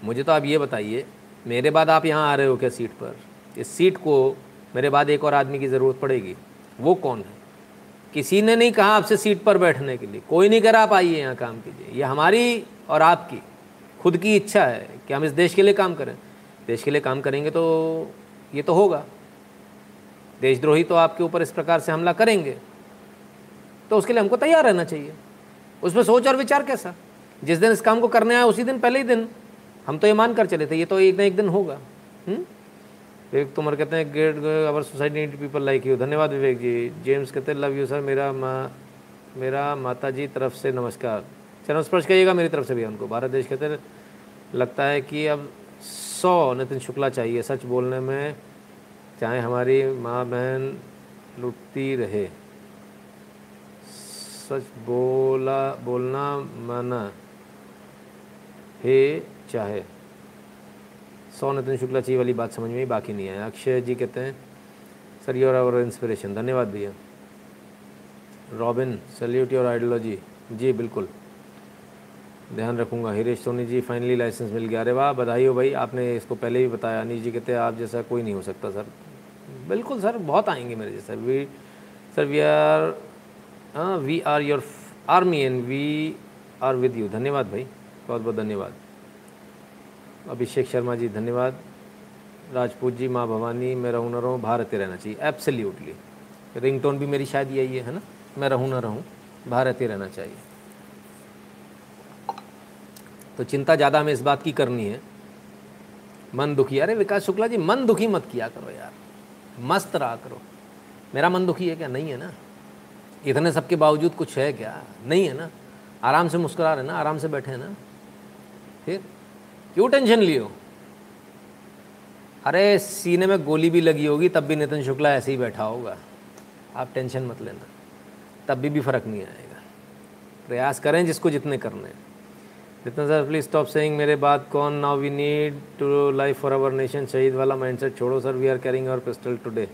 मुझे तो आप ये बताइए मेरे बाद आप यहाँ आ रहे हो क्या सीट पर? इस सीट को मेरे बाद एक और आदमी की ज़रूरत पड़ेगी। वो कौन है? किसी ने नहीं कहा आपसे सीट पर बैठने के लिए। कोई नहीं करा आप आइए यहाँ काम कीजिए। ये हमारी और आपकी। खुद की इच्छा है कि हम इस देश के लिए काम करें। देश के लिए काम करेंगे तो ये तो होगा। देशद्रोही तो आपके ऊपर इस प्रकार से हमला करेंगे। तो उसके लिए हमको तैयार रहना चाहिए। उसमें सोच और विचार कैसा? जिस दिन इस काम को करने आया, उसी दिन, पहले ही दिन। हम तो ये मान कर चले थे, ये तो एक ना एक दिन होगा। हम्म? विवेक तुम्हारे कहते हैं get our society need people like you धन्यवाद विवेक जी। जेम्स कहते हैं लव यू सर मेरा माँ, मेरा माता जी तरफ़ से नमस्कार। चरण स्पर्श करिएगा मेरी तरफ़ से भी उनको भारत देश कहते हैं, लगता है कि अब सौ नितिन शुक्ला चाहिए, सच बोलने में चाहे हमारी माँ बहन लुटती रहे। सच बोला, बोलना माना हे। चाहे सौ नितिन शुक्ला चाहिए वाली बात समझ में ही बाकी नहीं है। अक्षय जी कहते हैं, सर योर आवर इंस्पिरेशन धन्यवाद भैया। रॉबिन सल्यूट योर आइडियोलॉजी जी, बिल्कुल। ध्यान रखूँगा। हिरेश सोनी जी फाइनली लाइसेंस मिल गया। अरे वाह, बधाई हो भाई। आपने इसको पहले भी बताया। अनिश जी कहते हैं, आप जैसा कोई नहीं हो सकता, सर। बिल्कुल, सर, बहुत आएँगे मेरे जैसा। We sir we are we are your army and we are with you धन्यवाद भाई। बहुत बहुत धन्यवाद। अभिषेक शर्मा जी, धन्यवाद। राजपूत जी, माँ भवानी मैं रहूँ ना रहूँ भारत ही रहना चाहिए। एब्सोल्युटली रिंगटोन भी मेरी शायद यही है ना? मैं रहूँ ना रहूँ भारत ही रहना चाहिए। तो चिंता ज़्यादा हमें इस बात की करनी है। मन दुखी, अरे विकास शुक्ला जी, मन दुखी मत किया करो यार। मस्त रहा करो। मेरा मन दुखी है क्या? नहीं है ना? इतने सबके बावजूद कुछ है क्या? नहीं है ना? आराम से मुस्कुरा रहे ना? आराम से बैठे हैं ना? फिर? क्यों टेंशन लियो? अरे सीने में गोली भी लगी होगी तब भी नितिन शुक्ला ऐसे ही बैठा होगा। आप टेंशन मत लेना तब भी भी फ़र्क नहीं आएगा। प्रयास करें जिसको जितने करने जितना सर प्लीज़ स्टॉप सेइंग मेरे बाद कौन now we need to life for our nation शहीद वाला माइंडसेट छोड़ो sir we are carrying our pistol today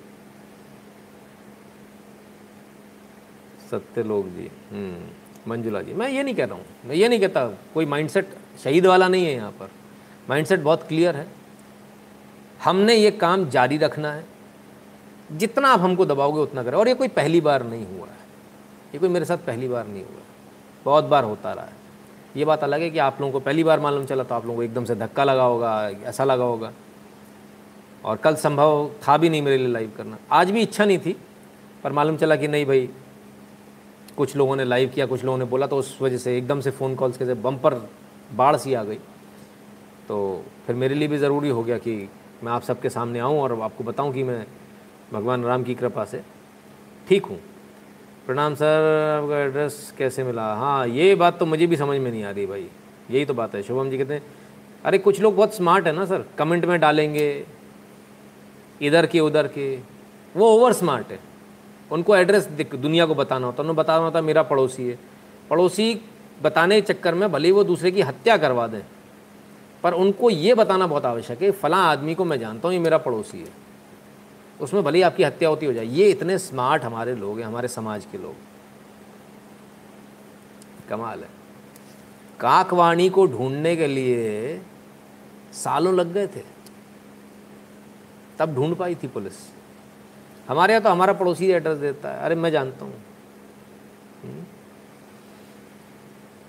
Satya लोग जी हम्म, मंजुला जी मैं ये नहीं कह रहा हूँ मैं ये नहीं कहता कोई माइंडसेट शहीद वाला नहीं है यहाँ पर। माइंडसेट बहुत क्लियर है। हमने ये काम जारी रखना है। जितना आप हमको दबाओगे उतना करें। और ये कोई पहली बार नहीं हुआ है। ये कोई मेरे साथ पहली बार नहीं हुआ बहुत बार होता रहा है। ये बात अलग है कि आप लोगों को पहली बार मालूम चला तो आप लोगों को एकदम से धक्का लगा होगा, ऐसा लगा होगा। और कल संभव था भी नहीं मेरे लिए लाइव करना। आज भी इच्छा नहीं थी, पर मालूम चला कि नहीं भाई, कुछ लोगों ने लाइव किया, कुछ लोगों ने बोला तो उस वजह से एकदम से फ़ोन कॉल्स के बम्पर बाढ़ सी आ गई। तो फिर मेरे लिए भी ज़रूरी हो गया कि मैं आप सबके सामने आऊँ और आपको बताऊँ कि मैं भगवान राम की कृपा से ठीक हूँ। प्रणाम सर, आपका एड्रेस कैसे मिला? हाँ ये बात तो मुझे भी समझ में नहीं आ रही भाई। यही तो बात है, शुभम जी कहते हैं, अरे कुछ लोग बहुत स्मार्ट है ना सर कमेंट में डालेंगे, इधर के, उधर के। वो ओवर स्मार्ट है। उनको एड्रेस दुनिया को बताना होता उन्होंने बताना होता मेरा पड़ोसी है। पड़ोसी बताने के चक्कर में भले वो दूसरे की हत्या करवा दें पर उनको ये बताना बहुत आवश्यक है, फलां आदमी को मैं जानता हूँ, ये मेरा पड़ोसी है। उसमें भले ही आपकी हत्या होती हो जाए, ये इतने स्मार्ट हमारे लोग हैं, हमारे समाज के लोग। कमाल है। काकवाणी को ढूँढने के लिए सालों लग गए थे। तब ढूंढ पाई थी पुलिस। हमारे यहाँ तो हमारा पड़ोसी एड्रेस देता है। अरे, मैं जानता हूँ। हम्म।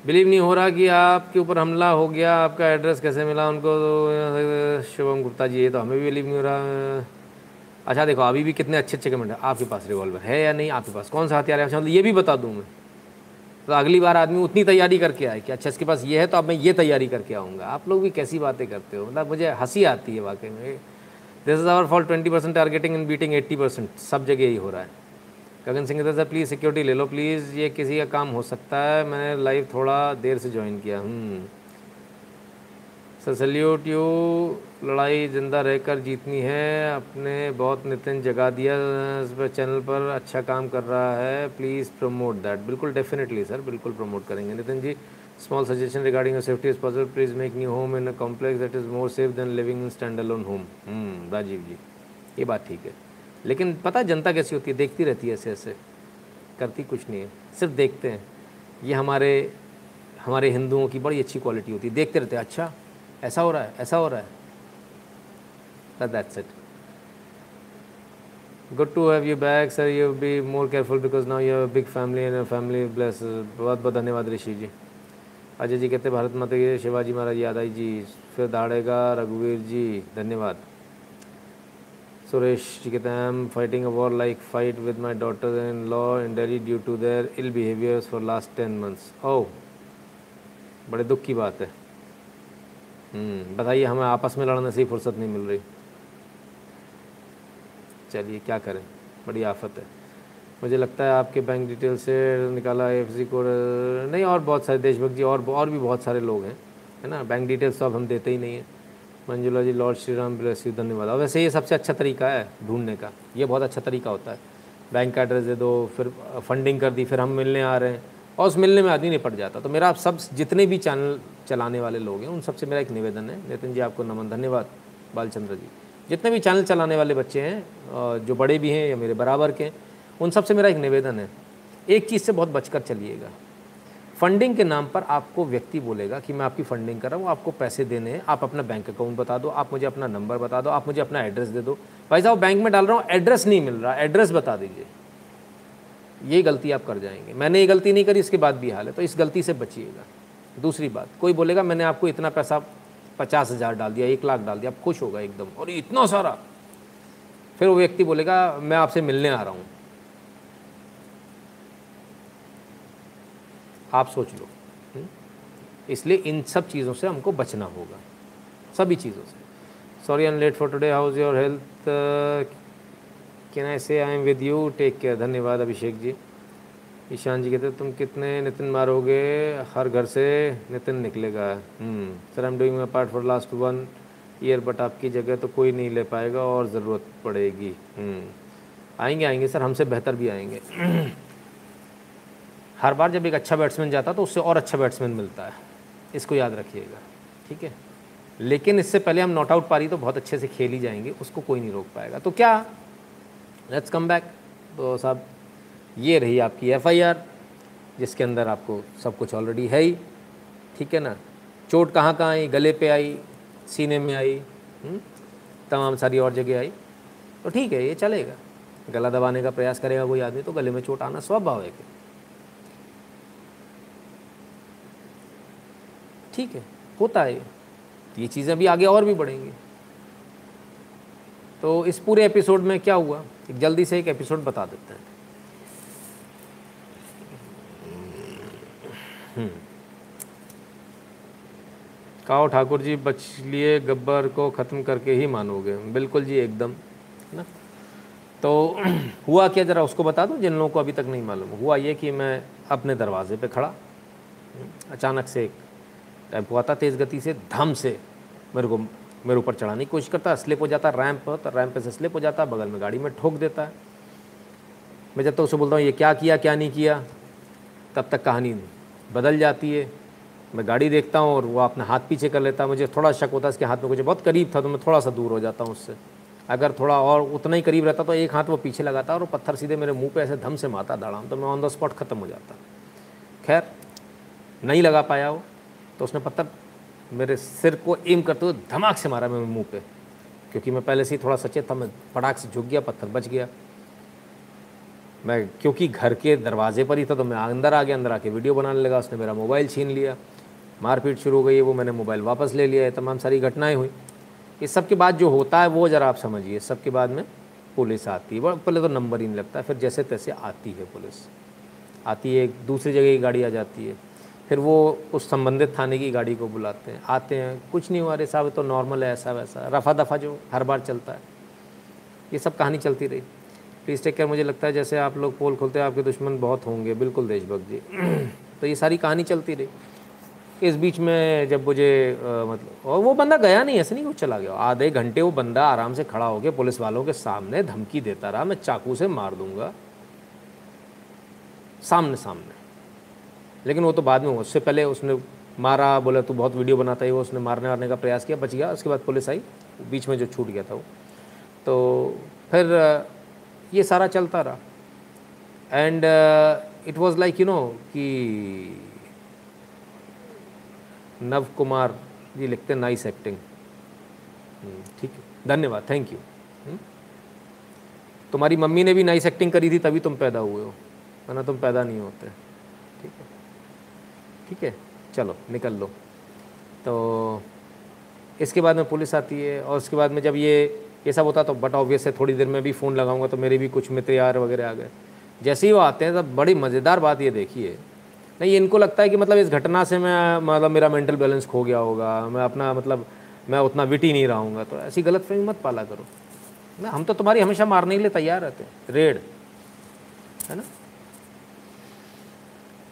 बिलीव नहीं हो रहा कि आपके ऊपर हमला हो गया, आपका एड्रेस कैसे मिला उनको तो शुभम गुप्ता जी, ये तो हमें भी बिलीव नहीं हो रहा अच्छा देखो, अभी भी कितने अच्छे अच्छे कमेंट है, आपके पास रिवॉल्वर है या नहीं, आपके पास कौन सा हथियार है? अच्छा मतलब ये भी बता दूँ मैं। तो अगली बार आदमी उतनी तैयारी करके आए कि अच्छा इसके पास ये है तो अब मैं ये तैयारी करके आऊँगा। आप लोग भी कैसी बातें करते हो? मतलब मुझे हँसी आती है वाकई में। This is our fall twenty percent targeting in beating eighty percent सब जगह यही हो रहा है। Gagan Singh sir please security ले लो प्लीज़ ये किसी का काम हो सकता है। मैंने लाइव थोड़ा देर से ज्वाइन किया हम्म। सर सल्यूट यू लड़ाई ज़िंदा रहकर जीतनी है। अपने बहुत नितिन जगा दिया चैनल पर अच्छा काम कर रहा है। प्लीज़ प्रमोट दैट बिल्कुल डेफिनेटली सर बिल्कुल प्रमोट करेंगे। Nitin ji small suggestion regarding your safety is possible please make new home in a complex that is more safe than living in stand alone home Rajiv ji, ये बात ठीक है। लेकिन पता जनता कैसी होती है? देखती रहती है ऐसे ऐसे। करती कुछ नहीं है। सिर्फ़ देखते हैं। ये हमारे हमारे हिंदुओं की बड़ी अच्छी क्वालिटी होती है। देखते रहते हैं अच्छा ऐसा हो रहा है, ऐसा हो रहा है। To have you back, sir. You be more careful because now you have a big family and a family bless. बहुत बहुत धन्यवाद ऋषि जी। अजय जी कहते भारत माता की शिवाजी महाराज, याद आई जी। फिर दाड़ेगा, रघुवीर जी। धन्यवाद। सुरेश जी हैं I am fighting a war like fight with my daughter in law in daily due to their ill behaviours for last ten months oh बड़े दुख की बात है। हम्म, बताइए हमें आपस में लड़ने से ही फुर्सत नहीं मिल रही। चलिए क्या करें? बड़ी आफत है। मुझे लगता है आपके बैंक डिटेल से निकाला एफ़ सी कोड नहीं और बहुत सारे देशभक्त जी और और भी बहुत सारे लोग हैं है ना? बैंक डिटेल्स तो अब हम देते ही नहीं हैं। Manjula ji, lord Shri Ram bless you, धन्यवाद। और वैसे ये सबसे अच्छा तरीका है ढूँढने का। ये बहुत अच्छा तरीका होता है। बैंक का एड्रेस दे दो, फिर फंडिंग कर दी, फिर हम मिलने आ रहे हैं। और उस मिलने में आदमी नहीं पड़ जाता। तो मेरा आप सब, जितने भी चैनल चलाने वाले लोग हैं, उन सबसे मेरा एक निवेदन है। नितिन जी, आपको नमन, धन्यवाद। बालचंद्र जी, जितने भी चैनल चलाने वाले बच्चे हैं जो बड़े भी हैं या मेरे बराबर के हैं, उन सबसे मेरा एक निवेदन है, एक चीज़ से बहुत बचकर चलिएगा। फंडिंग के नाम पर आपको व्यक्ति बोलेगा कि मैं आपकी फंडिंग कर रहा हूँ, आपको पैसे देने हैं, आप अपना बैंक अकाउंट बता दो, आप मुझे अपना नंबर बता दो, आप मुझे अपना एड्रेस दे दो। भाई साहब, बैंक में डाल रहा हूँ, एड्रेस नहीं मिल रहा, एड्रेस बता दीजिए। ये गलती आप कर जाएँगे। मैंने ये गलती नहीं करी, इसके बाद भी हाल है तो इस गलती से बचिएगा। दूसरी बात, कोई बोलेगा, मैंने आपको इतना पैसा पचास हज़ार डाल दिया, एक लाख डाल दिया, आप खुश होगा एकदम, और इतना सारा। फिर वो व्यक्ति बोलेगा, मैं आपसे मिलने आ रहा हूँ। आप सोच लो। हम्म? इसलिए इन सब चीज़ों से हमको बचना होगा। सभी चीज़ों से। Sorry I late for today how's your health can I say I am with you take care धन्यवाद, अभिषेक जी। ईशान जी कहते, तुम कितने नितिन मारोगे? हर घर से नितिन निकलेगा। Sir I am doing my part for last one year but आपकी जगह तो कोई नहीं ले पाएगा और ज़रूरत पड़ेगी। hmm. आएँगे आएँगे, सर, हमसे बेहतर भी आएँगे। हर बार जब एक अच्छा बैट्समैन जाता तो उससे और अच्छा बैट्समैन मिलता है। इसको याद रखिएगा, ठीक है? लेकिन इससे पहले हम नॉट आउट पारी तो बहुत अच्छे से खेल जाएँगे, उसको कोई नहीं रोक पाएगा। तो क्या? लेट्स कम बैक तो साहब, ये रही आपकी एफआईआर जिसके अंदर आपको सब कुछ ऑलरेडी है ही, ठीक है ना? चोट कहाँ कहाँ आई? गले पे आई, सीने में आई हम्म? तमाम सारी और जगह आई। तो ठीक है, ये चलेगा। गला दबाने का प्रयास करेगा कोई आदमी तो गले में चोट आना स्वाभाविक है। ठीक है, होता है। ये चीज़ें भी आगे और भी बढ़ेंगी। तो इस पूरे एपिसोड में क्या हुआ? एक जल्दी से एक एपिसोड बता देते हैं। हम्म। काओ ठाकुर जी, बच लिए गब्बर को ख़त्म करके ही मानोगे। बिल्कुल जी, एकदम ना? तो हुआ क्या? ज़रा उसको बता दो, जिन लोगों को अभी तक नहीं मालूम। हुआ ये कि मैं अपने दरवाजे पे खड़ा। अचानक से एक आता तेज़ गति से, धम से मेरे को, मेरे ऊपर चढ़ाने की कोशिश करता, स्लिप हो जाता रैंप पर तो रैंप से स्लिप हो जाता, बगल में गाड़ी में ठोक देता। है मैं जब तक तो उसे बोलता हूँ, ये क्या किया, क्या नहीं किया? तब तक कहानी बदल जाती है। मैं गाड़ी देखता हूँ और वो अपना हाथ पीछे कर लेता है। मुझे थोड़ा शक होता है इसके हाथ में कुछ बहुत करीब था तो मैं थोड़ा सा दूर हो जाता हूँ उससे। अगर थोड़ा और उतना ही करीब रहता तो एक हाथ वो पीछे लगाता और पत्थर सीधे मेरे मुँह पे ऐसे धम से मारता दाड़ा तो मैं ऑन द स्पॉट ख़त्म हो जाता। खैर, नहीं लगा पाया वो। तो उसने पत्थर मेरे सिर को एम करते हुए धमाक से मारा मेरे मुँह पे। क्योंकि मैं पहले से ही थोड़ा सचेत था, मैं फटाक से झुक गया, पत्थर बच गया। मैं, क्योंकि घर के दरवाजे पर ही था तो मैं अंदर आ गया, अंदर आके वीडियो बनाने लगा, उसने मेरा मोबाइल छीन लिया। मारपीट शुरू हो गई वो मैंने मोबाइल वापस ले लिया है तमाम सारी घटनाएँ हुई। इस सब के बाद जो होता है, वो ज़रा आप समझिए सब के बाद में पुलिस आती है। पहले तो नंबर ही नहीं लगता, फिर जैसे तैसे आती है पुलिस। आती है, एक दूसरी जगह की गाड़ी आ जाती है। फिर वो उस संबंधित थाने की गाड़ी को बुलाते हैं। आते हैं, कुछ नहीं हुआ, अरे साहब तो नॉर्मल है, ऐसा वैसा। रफा दफ़ा जो हर बार चलता है। ये सब कहानी चलती रही। प्लीज़ टेक केयर मुझे लगता है जैसे आप लोग पोल खोलते हैं, आपके दुश्मन बहुत होंगे, बिल्कुल देशभक्त जी। तो ये सारी कहानी चलती रही। इस बीच में जब मुझे मतलब और वो बंदा गया नहीं, ऐसे नहीं वो चला गया। आधे घंटे वो बंदा आराम से खड़ा होकर पुलिस वालों के सामने धमकी देता रहा, मैं चाकू से मार दूँगा। सामने सामने लेकिन वो तो बाद में उससे पहले उसने मारा, बोला, तू बहुत वीडियो बनाता है। वो उसने मारने वारने का प्रयास किया, बच गया। उसके बाद पुलिस आई। बीच में जो छूट गया था वो। तो फिर, ये सारा चलता रहा। And it was like you know कि नव कुमार जी लिखते नाइस एक्टिंग ठीक है। धन्यवाद। थैंक यू हम्म। तुम्हारी मम्मी ने भी नाइस एक्टिंग करी थी, तभी तुम पैदा हुए हो। वरना तुम पैदा नहीं होते। ठीक है? चलो, निकल लो। तो इसके बाद में पुलिस आती है और उसके बाद में जब ये ये सब होता तो बट ऑब्वियस है, थोड़ी देर में भी फ़ोन लगाऊँगा तो मेरे भी कुछ मित्र यार वगैरह आ गए। जैसे ही वो आते हैं, तब बड़ी मज़ेदार बात ये देखिए। नहीं, इनको लगता है कि मतलब इस घटना से मैं मतलब मेरा मेंटल बैलेंस खो गया होगा, मैं अपना मतलब मैं उतना विटी नहीं रहूँगा तो ऐसी गलत फहमी मत पाला करो। ना, हम तो तुम्हारी हमेशा मारने के लिए तैयार रहते हैं। रेड। है ना?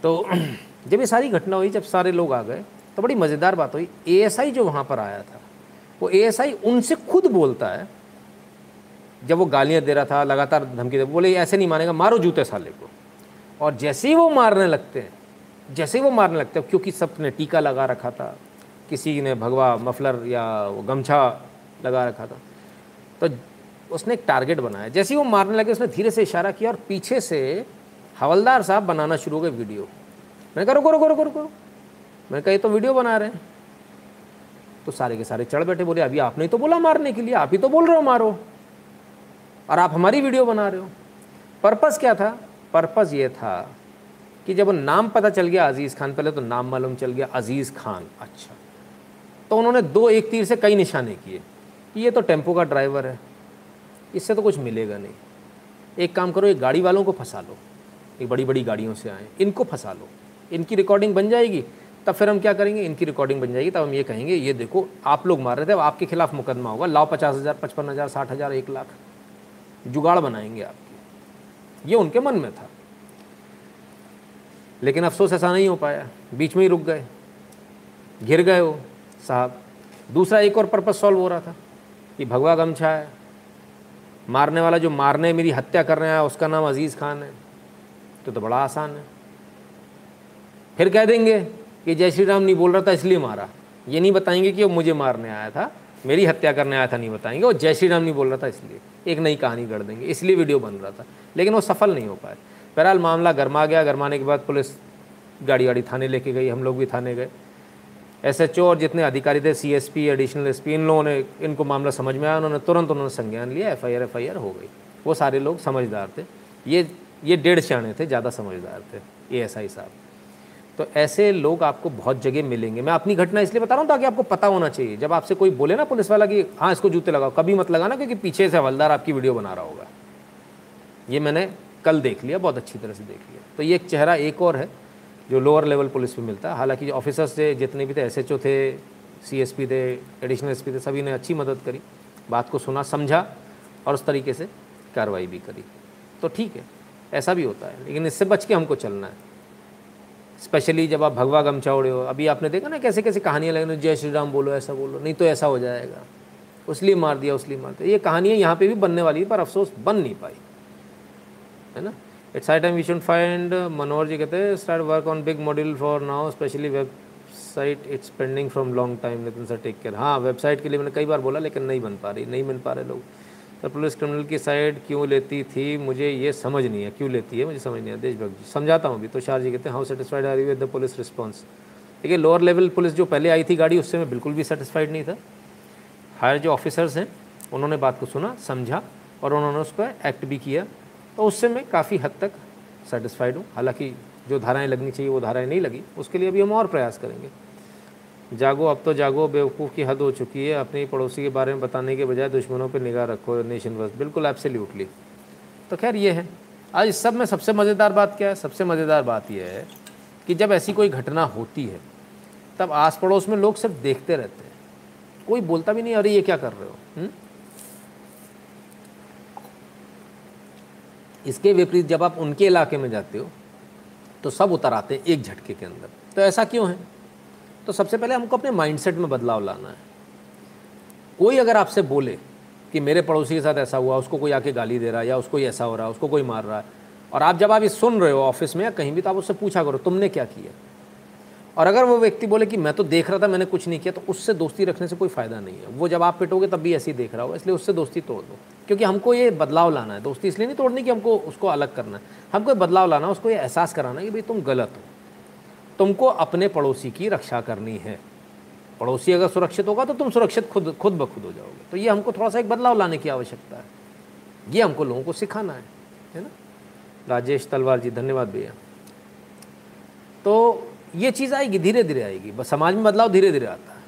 तो जब ये सारी घटना हुई, जब सारे लोग आ गए तो बड़ी मज़ेदार बात हुई। एएसआई जो वहाँ पर आया था, वो एएसआई उनसे खुद बोलता है, जब वो गालियाँ दे रहा था, लगातार धमकी दे बोले, ऐसे नहीं मानेगा, मारो जूते साले को। और जैसे ही वो मारने लगते हैं, जैसे ही वो मारने लगते हैं, क्योंकि सबने टीका लगा रखा था, किसी ने भगवा मफलर या वो गमछा लगा रखा था तो उसने एक टारगेट बनाया। जैसे ही वो मारने लगे, उसने धीरे से इशारा किया और पीछे से हवलदार साहब बनाना शुरू हो गए वीडियो। मैंने कहा रुको रुको रुको रुको मैंने कहा, ये तो वीडियो बना रहे हैं। तो सारे के सारे चढ़ बैठे, बोले, अभी आपने ही तो बोला मारने के लिए, आप ही तो बोल रहे हो मारो। और आप हमारी वीडियो बना रहे हो। पर्पज़ क्या था? पर्पज़ ये था कि जब नाम पता चल गया अज़ीज़ खान, पहले तो नाम मालूम चल गया अज़ीज़ खान। अच्छा। तो उन्होंने दो एक तीर से कई निशाने किए कि ये तो टेंपो का ड्राइवर है, इससे तो कुछ मिलेगा नहीं। एक काम करो, एक गाड़ी वालों को फंसा लो। एक बड़ी बड़ी गाड़ियों से आए, इनको फंसा लो। इनकी रिकॉर्डिंग बन जाएगी, तब फिर हम क्या करेंगे? इनकी रिकॉर्डिंग बन जाएगी, तब हम ये कहेंगे, ये देखो, आप लोग मार रहे थे आपके खिलाफ मुकदमा होगा। लाओ पचास हज़ार, पचपन हज़ार, साठ हज़ार, एक लाख। जुगाड़ बनाएँगे आपके। ये उनके मन में था। लेकिन अफसोस ऐसा नहीं हो पाया। बीच में ही रुक गए। घिर गए वो साहब। दूसरा एक और पर्पज़ सॉल्व हो रहा था, कि भगवा गमछा है। मारने वाला जो मारने, मेरी हत्या कर रहा है, उसका नाम अज़ीज़ खान है। तो तो बड़ा आसान है। फिर कह देंगे कि जय श्री राम, नहीं बोल रहा था, इसलिए मारा। ये नहीं बताएँगे कि वो मुझे मारने आया था, मेरी हत्या करने आया था, नहीं बताएँगे। वो जय श्री राम, नहीं बोल रहा था, इसलिए। एक नई कहानी गढ़ देंगे, इसलिए वीडियो बन रहा था। लेकिन वो सफल नहीं हो पाए। बहरहाल मामला गर्मा गया, गर्माने के बाद पुलिस गाड़ी वाड़ी थाने लेके गई, हम लोग भी थाने गए। एस एच और जितने अधिकारी थे C S P additional S P इन लोगों ने, इनको मामला समझ में आया, उन्होंने तुरंत उन्होंने संज्ञान लिया F I R F I R हो गई। वो सारे लोग समझदार थे। ये ये डेढ़ सियाणे थे, ज़्यादा समझदार थे ए एस आई साहब। तो ऐसे लोग आपको बहुत जगह मिलेंगे। मैं अपनी घटना इसलिए बता रहा हूँ ताकि आपको पता होना चाहिए। जब आपसे कोई बोले ना पुलिस वाला कि हाँ इसको जूते लगाओ, कभी मत लगाना क्योंकि पीछे से हवलदार आपकी वीडियो बना रहा होगा। ये मैंने कल देख लिया, बहुत अच्छी तरह से देख लिया। तो ये एक चेहरा एक और है जो लोअर लेवल पुलिस में मिलता है। हालाँकि ऑफिसर्स थे, जितने भी थे, एसएचओ थे CSP थे, एडिशनल एस थे, सभी ने अच्छी मदद करी, बात को सुना, समझा और उस तरीके से कार्रवाई भी करी। तो ठीक है, ऐसा भी होता है, लेकिन इससे बच के हमको चलना है। स्पेशली जब आप भगवा गमछा उड़े हो, अभी आपने देखा ना कैसे कैसे कहानियाँ लगे जय श्री राम बोलो, ऐसा बोलो, नहीं तो ऐसा हो जाएगा। उसलिए मार दिया, उसलिए मार दिया। ये कहानियाँ यहाँ पे भी बनने वाली है, पर अफसोस बन नहीं पाई। है ना? It's I time we should find Manohar ji कहते हैं start work on big module for now specially website it's pending from long time Nitin sir take care हाँ वेबसाइट के लिए मैंने कई बार बोला, लेकिन नहीं बन पा रही, नहीं बन पा रहे लोग। तो पुलिस क्रिमिनल की साइड क्यों लेती थी, मुझे ये समझ नहीं है। क्यों लेती है, मुझे समझ नहीं है। देशभक्त जी, समझाता हूँ अभी तो। शार जी कहते हैं how satisfied are you with the police response देखिए लोअर लेवल पुलिस जो पहले आई थी गाड़ी, उससे मैं बिल्कुल भी सेटिस्फाइड नहीं था। हायर जो ऑफिसर्स हैं, उन्होंने बात को सुना, समझा, और उन्होंने उस पर एक्ट भी किया। तो उससे मैं काफ़ी हद तक सेटिस्फाइड हूँ। हालाँकि जो धाराएँ लगनी चाहिए, वो धाराएँ नहीं लगी। उसके लिए अभी हम और प्रयास करेंगे। जागो, अब तो जागो बेवकूफ़ की हद हो चुकी है। अपने पड़ोसी के बारे में बताने के बजाय दुश्मनों पर निगाह रखो नेशन वर्स बिल्कुल आपसे एब्सोल्युटली तो खैर, ये है। आज इस सब में सबसे मज़ेदार बात क्या है? सबसे मज़ेदार बात यह है कि जब ऐसी कोई घटना होती है, तब आस पड़ोस में लोग सिर्फ़ देखते रहते हैं। कोई बोलता भी नहीं, अरे, ये क्या कर रहे हो? हुँ? इसके विपरीत जब आप उनके इलाके में जाते हो तो सब उतर आते हैं एक झटके के अंदर। तो ऐसा क्यों है? तो सबसे पहले हमको अपने माइंडसेट में बदलाव लाना है। कोई अगर आपसे बोले कि मेरे पड़ोसी के साथ ऐसा हुआ, उसको कोई आके गाली दे रहा है या उसको ऐसा हो रहा है, उसको कोई मार रहा है, और आप जब आप ये सुन रहे हो ऑफ़िस में या कहीं भी तो आप उससे पूछा करो, तुमने क्या किया? और अगर वो व्यक्ति बोले कि, मैं तो देख रहा था, मैंने कुछ नहीं किया तो उससे दोस्ती रखने से कोई फ़ायदा नहीं है। वो जब आप पिटोगे, तब भी ऐसे ही देख रहा होगा, इसलिए उससे दोस्ती तोड़ दो। क्योंकि हमको ये बदलाव लाना है। दोस्ती इसलिए नहीं तोड़नी कि हमको उसको अलग करना है। हमको बदलाव लाना है, उसको ये एहसास कराना है कि, भाई, तुम गलत हो। तुमको अपने पड़ोसी की रक्षा करनी है। पड़ोसी अगर सुरक्षित होगा तो तुम सुरक्षित खुद खुद ब खुद हो जाओगे। तो ये हमको थोड़ा सा एक बदलाव लाने की आवश्यकता है। ये हमको लोगों को सिखाना है है ना? राजेश तलवार जी, धन्यवाद भैया। तो ये चीज़ आएगी धीरे धीरे आएगी। बस समाज में बदलाव धीरे धीरे आता है।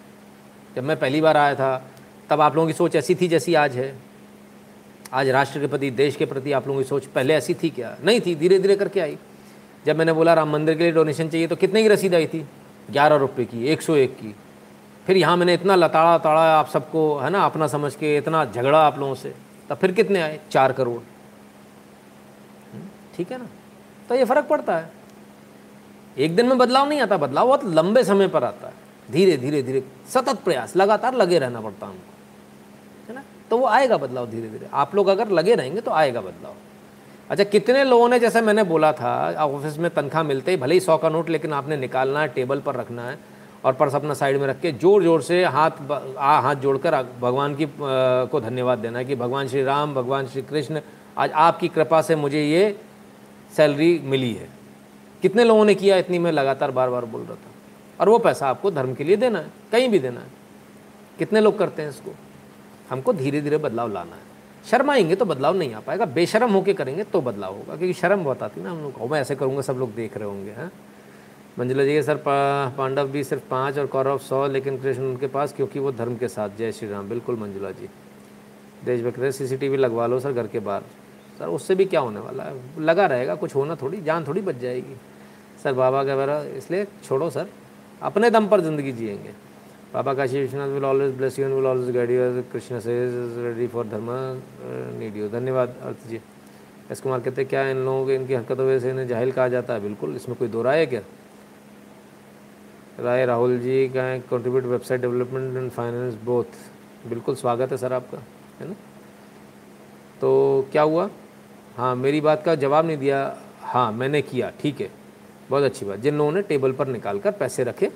जब मैं पहली बार आया था, तब आप लोगों की सोच ऐसी थी जैसी आज है। आज राष्ट्र के प्रति, देश के प्रति आप लोगों की सोच पहले ऐसी थी क्या? नहीं थी धीरे धीरे करके आई। जब मैंने बोला राम मंदिर के लिए डोनेशन चाहिए तो कितने की रसीद आई थी? ग्यारह रुपये की एक सौ एक की। फिर यहाँ मैंने इतना लताड़ा ताड़ा आप सबको है ना अपना समझ के इतना झगड़ा आप लोगों से तब फिर कितने आए? चार करोड़। हम्म, ठीक है ना? तो ये फ़र्क पड़ता है। एक दिन में बदलाव नहीं आता बदलाव बहुत लंबे समय पर आता है। धीरे धीरे धीरे सतत प्रयास लगातार लगे रहना पड़ता है हमको। है ना? तो वो आएगा बदलाव धीरे धीरे। आप लोग अगर लगे रहेंगे तो आएगा बदलाव। अच्छा कितने लोगों ने जैसे मैंने बोला था ऑफ़िस में तनख्वाह मिलते ही भले ही सौ का नोट लेकिन आपने निकालना है टेबल पर रखना है और पर्स अपना साइड में रख के ज़ोर ज़ोर से हाथ आ हाथ जोड़कर भगवान की आ, को धन्यवाद देना है कि भगवान श्री राम भगवान श्री कृष्ण आज आपकी कृपा से मुझे ये सैलरी मिली है। कितने लोगों ने किया? इतनी मैं लगातार बार बार बोल रहा था। और वो पैसा आपको धर्म के लिए देना है कहीं भी देना है। कितने लोग करते हैं इसको? हमको धीरे धीरे बदलाव लाना है। शर्माएँगे तो बदलाव नहीं आ पाएगा बेशरम होकर करेंगे तो बदलाव होगा क्योंकि शर्म बहुत आती है ना हम लोग मैं ऐसे करूँगा सब लोग देख रहे होंगे हैं। मंजुला जी सर पा, पांडव भी सिर्फ़ पाँच और कौरव सौ लेकिन कृष्ण उनके पास क्योंकि वो धर्म के साथ। जय श्री राम बिल्कुल मंजुला जी। देशभक्त सीसीटीवी लगवा लो सर घर के बाहर। सर उससे भी क्या होने वाला है? लगा रहेगा कुछ होना थोड़ी जान थोड़ी बच जाएगी। सर बाबा का बारा इसलिए छोड़ो सर अपने दम पर ज़िंदगी जिएँगे। Baba Kashi Vishwanath will always bless you and will always guide you Krishna से ready for dharma need you धन्यवाद अर्थ जी एस कुमार कहते क्या इन लोगों के, इनकी हरकतों से इन्हें जाहिल कहा जाता है? बिल्कुल, इसमें कोई दो राय है क्या? राय राहुल जी का contribute website development and finance both बिल्कुल स्वागत है सर आपका, है ना? तो क्या हुआ? हाँ मेरी बात का जवाब नहीं दिया। हाँ मैंने किया, ठीक है। बहुत अच्छी बात। जिन लोगों ने टेबल पर निकाल कर पैसे रखे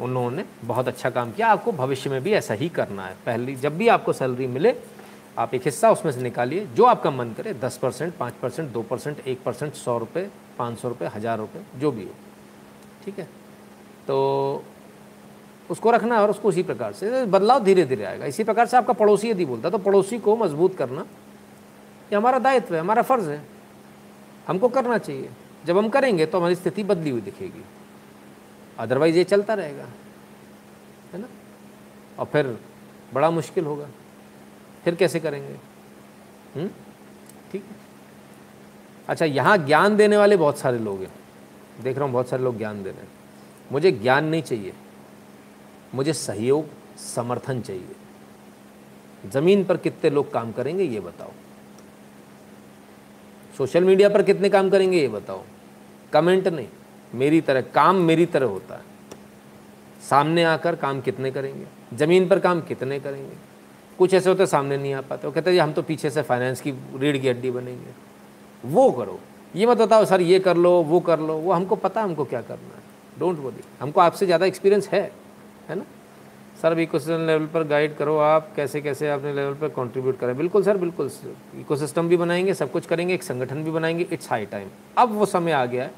उन लोगों ने बहुत अच्छा काम किया। आपको भविष्य में भी ऐसा ही करना है। पहली, जब भी आपको सैलरी मिले, आप एक हिस्सा उसमें से निकालिए। जो आपका मन करे, दस परसेंट, पाँच परसेंट, दो परसेंट, एक परसेंट, सौ रुपये पाँच सौ रुपये हज़ार रुपये जो भी हो। ठीक है? तो उसको रखना है और उसको उसी प्रकार से बदलाव धीरे धीरे आएगा। इसी प्रकार से आपका पड़ोसी यदि बोलता है तो पड़ोसी को मज़बूत करना ये हमारा दायित्व है, हमारा फ़र्ज़ है। हमको करना चाहिए। जब हम करेंगे तो हमारी स्थिति बदली हुई दिखेगी। अदरवाइज़ ये चलता रहेगा, है ना? और फिर बड़ा मुश्किल होगा। फिर कैसे करेंगे? हम्म? ठीक है। अच्छा यहाँ ज्ञान देने वाले बहुत सारे लोग हैं। देख रहा हूँ, बहुत सारे लोग ज्ञान दे रहे हैं। मुझे ज्ञान नहीं चाहिए। मुझे सहयोग, समर्थन चाहिए। ज़मीन पर कितने लोग काम करेंगे, ये बताओ। सोशल मीडिया पर कितने काम करेंगे, ये बताओ। कमेंट नहीं। मेरी तरह, काम मेरी तरह होता है। सामने आकर काम कितने करेंगे? ज़मीन पर काम कितने करेंगे? कुछ ऐसे होते सामने नहीं आ पाते। वो कहते हैं, हम तो पीछे से फाइनेंस की रीढ़ की हड्डी बनेंगे। वो करो। ये मत बताओ, सर, ये कर लो, वो कर लो। वो हमको पता हमको क्या करना है। डोंट वरी हमको आपसे ज़्यादा एक्सपीरियंस है है ना? सर, अभी इकोसिस्टम लेवल पर गाइड करो आप, कैसे कैसे अपने लेवल पर कंट्रीब्यूट करें बिल्कुल, सर, बिल्कुल। इकोसिस्टम भी बनाएँगे, सब कुछ करेंगे, एक संगठन भी बनाएँगे इट्स हाई टाइम अब वो समय आ गया है।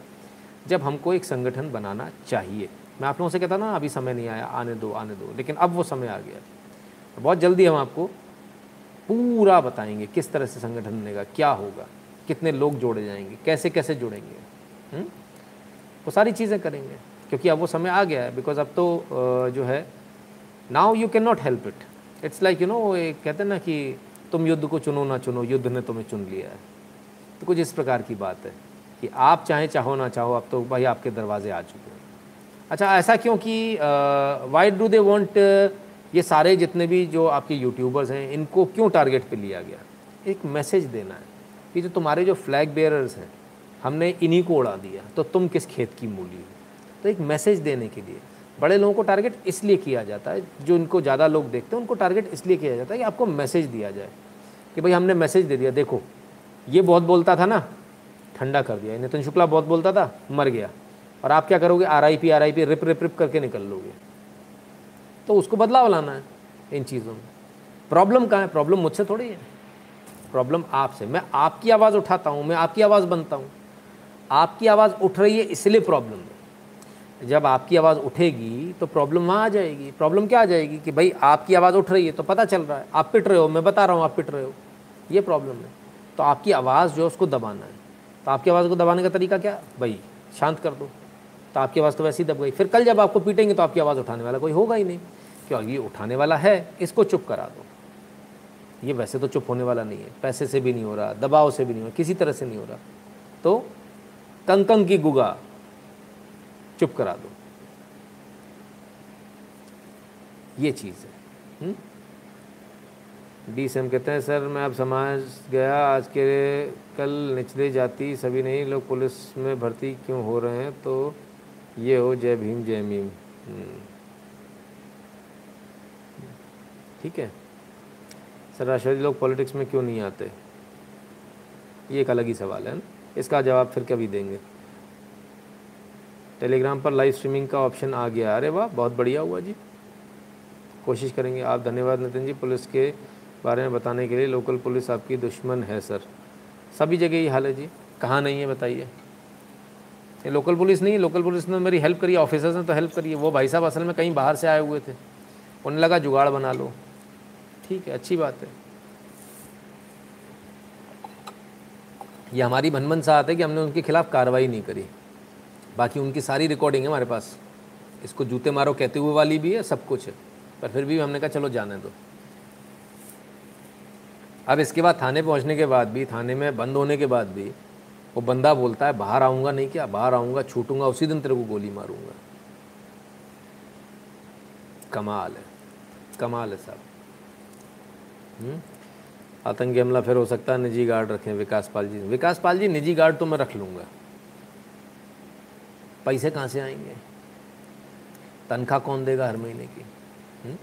जब हमको एक संगठन बनाना चाहिए। मैं आप लोगों से कहता ना, अभी समय नहीं आया, आने दो आने दो, लेकिन अब वो समय आ गया है। बहुत जल्दी हम आपको पूरा बताएँगे किस तरह से संगठन बनेगा, क्या होगा, कितने लोग जोड़े जाएँगे, कैसे कैसे जुड़ेंगे हुँ? वो सारी चीज़ें करेंगे, क्योंकि अब वो समय आ गया है बिकॉज़ अब तो जो है now you cannot help it it's like you know कहते हैं ना कि तुम युद्ध को चुनो ना चुनो, युद्ध ने तुम्हें चुन लिया है। तो कुछ इस प्रकार की बात है। कि आप चाहें, चाहो ना चाहो, अब तो भाई आपके दरवाजे आ चुके हैं। अच्छा ऐसा क्यों कि वाई डू दे वॉन्ट ये सारे जितने भी जो आपके यूट्यूबर्स हैं, इनको क्यों टारगेट पे लिया गया? एक मैसेज देना है कि जो तुम्हारे जो फ्लैग बेयरर्स हैं, हमने इन्हीं को उड़ा दिया तो तुम किस खेत की मूली हो? तो एक मैसेज देने के लिए। बड़े लोगों को टारगेट इसलिए किया जाता है, जो इनको ज़्यादा लोग देखते हैं, उनको टारगेट इसलिए किया जाता है कि आपको मैसेज दिया जाए कि भाई हमने मैसेज दे दिया। देखो, ये बहुत बोलता था ना ठंडा कर दिया। नितिन शुक्ला बहुत बोलता था, मर गया। और आप क्या करोगे? R I P R I P rip rip rip करके निकल लोगे। तो उसको बदलाव लाना है इन चीज़ों में। प्रॉब्लम कहाँ है? प्रॉब्लम मुझसे थोड़ी है। प्रॉब्लम आपसे। मैं आपकी आवाज़ उठाता हूँ, मैं आपकी आवाज़ बनता हूँ। आपकी आवाज़ उठ रही है, इसलिए प्रॉब्लम है। जब आपकी आवाज़ उठेगी तो प्रॉब्लम वहाँ आ जाएगी। प्रॉब्लम क्या आ जाएगी? कि भाई, आपकी आवाज़ उठ रही है तो पता चल रहा है। आप पिट रहे हो, मैं बता रहा हूँ, आप पिट रहे हो। ये प्रॉब्लम है। तो आपकी आवाज़ जो है, उसको दबाना है। तो आपकी आवाज़ को दबाने का तरीका क्या? भाई, शांत कर दो। तो आपकी आवाज़ तो वैसे ही दब गई। फिर कल जब आपको पीटेंगे तो आपकी आवाज़ उठाने वाला कोई होगा ही नहीं। क्यों? ये उठाने वाला है, इसको चुप करा दो। ये वैसे तो चुप होने वाला नहीं है। पैसे से भी नहीं हो रहा, दबाव से भी नहीं हो रहा, किसी तरह से नहीं हो रहा। तो कंकंग की गुगा चुप करा दो। ये चीज़ है। हुँ? डी सी एम कहते हैं, सर, मैं अब समाज गया, आज के कल निचले जाति, सभी नहीं, लोग पुलिस में भर्ती क्यों हो रहे हैं? तो ये हो, जय भीम जय भीम हम्म। ठीक है। सर राष्ट्रवादी लोग पॉलिटिक्स में क्यों नहीं आते? ये एक अलग ही सवाल है ना? इसका जवाब फिर कभी देंगे। टेलीग्राम पर लाइव स्ट्रीमिंग का ऑप्शन आ गया। अरे वाह, बहुत बढ़िया हुआ जी। कोशिश करेंगे। आप धन्यवाद, नितिन जी, पुलिस के बारे में बताने के लिए। लोकल पुलिस आपकी दुश्मन है, सर। सभी जगह ही हाल है जी। कहाँ नहीं है, बताइए। ये लोकल पुलिस नहीं लोकल पुलिस ने मेरी हेल्प करी ऑफिसर्स ने तो हेल्प करी। वो भाई साहब असल में कहीं बाहर से आए हुए थे। उन्हें लगा जुगाड़ बना लो। ठीक है, अच्छी बात है। ये हमारी भनभन साथ है कि हमने उनके खिलाफ कार्रवाई नहीं करी। बाकी उनकी सारी रिकॉर्डिंग है हमारे पास। इसको जूते मारो कहते हुए वाली भी है, सब कुछ है। पर फिर भी हमने कहा, चलो जाने दो। अब इसके बाद थाने पहुँचने के बाद भी, थाने में बंद होने के बाद भी, वो बंदा बोलता है, बाहर आऊँगा नहीं क्या? बाहर आऊँगा, छूटूँगा, उसी दिन तेरे को गोली मारूँगा. कमाल है। कमाल है साहब हम्म? आतंकी हमला फिर हो सकता है, निजी गार्ड रखें, विकास पाल जी। विकास पाल जी, निजी गार्ड तो मैं रख लूँगा। पैसे कहाँ से आएँगे? तनख्वाह कौन देगा हर महीने की? हुँ?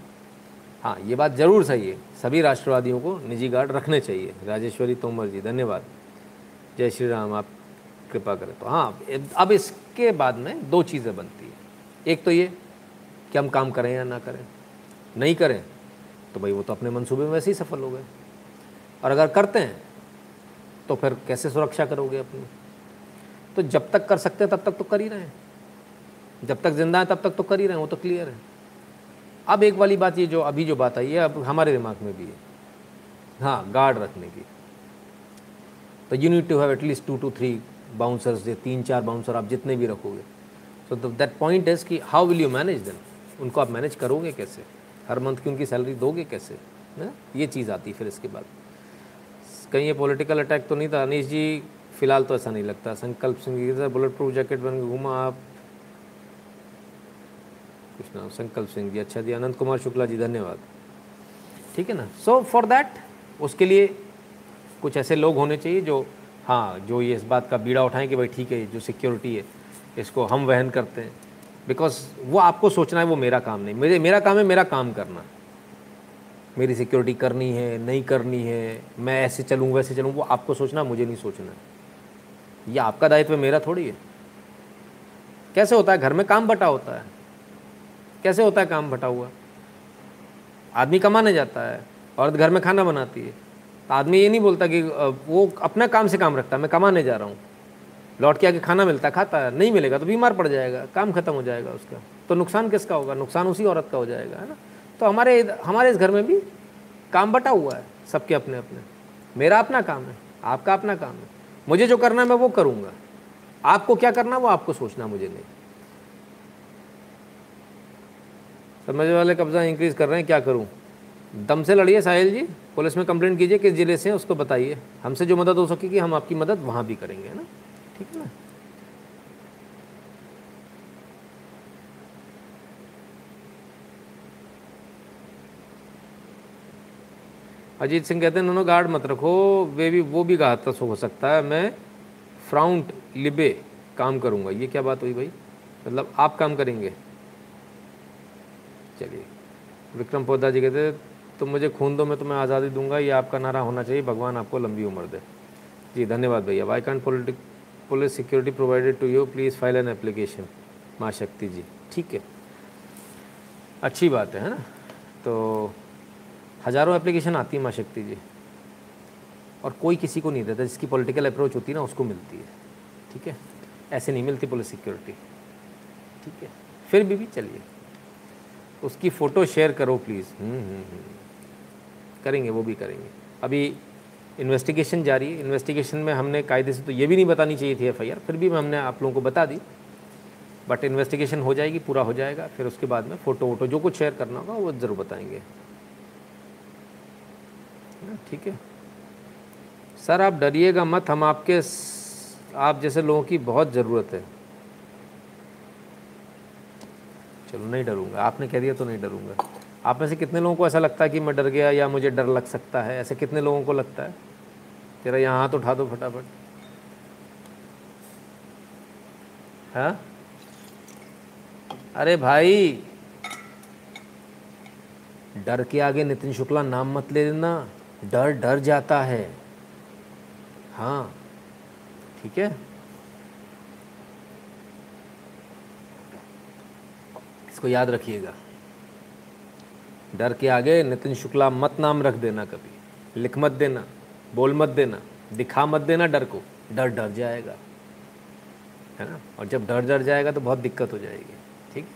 हाँ ये बात ज़रूर सही है। सभी राष्ट्रवादियों को निजी गार्ड रखने चाहिए। राजेश्वरी तोमर जी, धन्यवाद। जय श्री राम, आप कृपा करें। तो हाँ अब इसके बाद में दो चीज़ें बनती है। एक तो ये कि हम काम करें या ना करें। नहीं करें तो भाई वो तो अपने मंसूबे में वैसे ही सफल हो गए। और अगर करते हैं तो फिर कैसे सुरक्षा करोगे अपनी? तो जब तक कर सकते हैं, तब तक तो कर ही रहे हैं। जब तक ज़िंदा है, तब तक तो कर ही रहे हैं, वो तो क्लियर है। अब एक वाली बात ये जो, अभी जो बात आई है, अब हमारे दिमाग में भी है। हाँ गार्ड रखने की। तो you need to have at least two two three bouncers या तीन चार बाउंसर आप जितने भी रखोगे। सो दैट पॉइंट इज़ कि how will you manage then उनको आप मैनेज करोगे कैसे? हर मंथ की उनकी सैलरी दोगे कैसे? है ये चीज़ आती है फिर इसके बाद। कहीं ये पॉलिटिकल अटैक तो नहीं था। अनिश जी, फ़िलहाल तो ऐसा नहीं लगता। संकल्प सिंह बुलेट प्रूफ जैकेट बन के घूमा आप। कुछ नाम संकल्प सिंह जी अच्छा जी, अनंत कुमार शुक्ला जी, धन्यवाद। ठीक है ना? सो फॉर दैट उसके लिए कुछ ऐसे लोग होने चाहिए जो हाँ जो ये इस बात का बीड़ा उठाएँ कि भाई ठीक है, जो सिक्योरिटी है, इसको हम वहन करते हैं। बिकॉज़ वो आपको सोचना है, वो मेरा काम नहीं। मेरे, मेरा काम है, मेरा काम करना। मेरी सिक्योरिटी करनी है, नहीं करनी है, मैं ऐसे चलूँ, वैसे चलूँ, वो आपको सोचना, मुझे नहीं सोचना। ये आपका दायित्व मेरा थोड़ी है। कैसे होता है? घर में काम बटा होता है। कैसे होता है काम बटा हुआ? आदमी कमाने जाता है, औरत घर में खाना बनाती है। तो आदमी ये नहीं बोलता कि वो अपना काम से काम रखता है, मैं कमाने जा रहा हूँ। लौट के आके खाना मिलता है, खाता है, नहीं मिलेगा तो बीमार पड़ जाएगा, काम खत्म हो जाएगा उसका। तो नुकसान किसका होगा? नुकसान उसी औरत का हो जाएगा, है ना? तो हमारे हमारे इस घर में भी काम बटा हुआ है, सबके अपने अपने। मेरा अपना काम है, आपका अपना काम है। मुझे जो करना है मैं वो करूँगा। आपको क्या करना वो आपको सोचना मुझे नहीं। समझ वाले कब्जा इंक्रीज कर रहे हैं, क्या करूँ? दम से लड़िए साहिल जी, पुलिस में कंप्लेंट कीजिए किस ज़िले से उसको बताइए। हमसे जो मदद हो सकेगी हम आपकी मदद वहाँ भी करेंगे ना? ठीक है ना? अजीत सिंह कहते हैं, नोनो गार्ड मत रखो, वे भी, वो भी घातक हो सकता है, मैं फ्राउंट लिबे काम करूँगा। ये क्या बात हुई भाई? मतलब आप काम करेंगे? चलिए। विक्रम पौधा जी कहते तो मुझे खून दो मैं तुम्हें आज़ादी दूँगा ये आपका नारा होना चाहिए भगवान आपको लंबी उम्र दे। जी धन्यवाद भैया। Why can't politic police security provided to you please file an application Maa Shakti ji ठीक है। अच्छी बात है, है ना? तो हज़ारों एप्लीकेशन आती है माँ शक्ति जी। और कोई किसी को नहीं देता जिसकी पॉलिटिकल अप्रोच होती है ना उसको मिलती है। ठीक है? ऐसे नहीं मिलती पुलिस सिक्योरिटी ठीक है? फिर भी भी चलिए। उसकी फ़ोटो शेयर करो प्लीज़ हम्म, हम्म, हम्म। करेंगे वो भी करेंगे। अभी इन्वेस्टिगेशन जारी है। इन्वेस्टिगेशन में हमने कायदे से तो ये भी नहीं बतानी चाहिए थी एफआईआर फिर भी हमने आप लोगों को बता दी। बट इन्वेस्टिगेशन हो जाएगी पूरा हो जाएगा फिर उसके बाद में फ़ोटो वोटो जो कुछ शेयर करना होगा वो ज़रूर बताएँगे। ठीक है। सर आप डरिएगा मत हम आपके आप जैसे लोगों की बहुत ज़रूरत है। चलो, नहीं डरूँगा। आपने कह दिया तो नहीं डरूँगा। आप में से कितने लोगों को ऐसा लगता है कि मैं डर गया या मुझे डर लग सकता है? ऐसे कितने लोगों को लगता है? तेरा यहाँ हाथ उठा दो फटाफट। हाँ? अरे भाई, डर के आगे नितिन शुक्ला नाम मत ले देना डर डर जाता है। हाँ ठीक है? इसको याद रखिएगा। डर के आगे नितिन शुक्ला मत नाम रख देना कभी, लिख मत देना, बोल मत देना, दिखा मत देना डर को, डर डर जाएगा, है ना? और जब डर डर जाएगा तो बहुत दिक्कत हो जाएगी, ठीक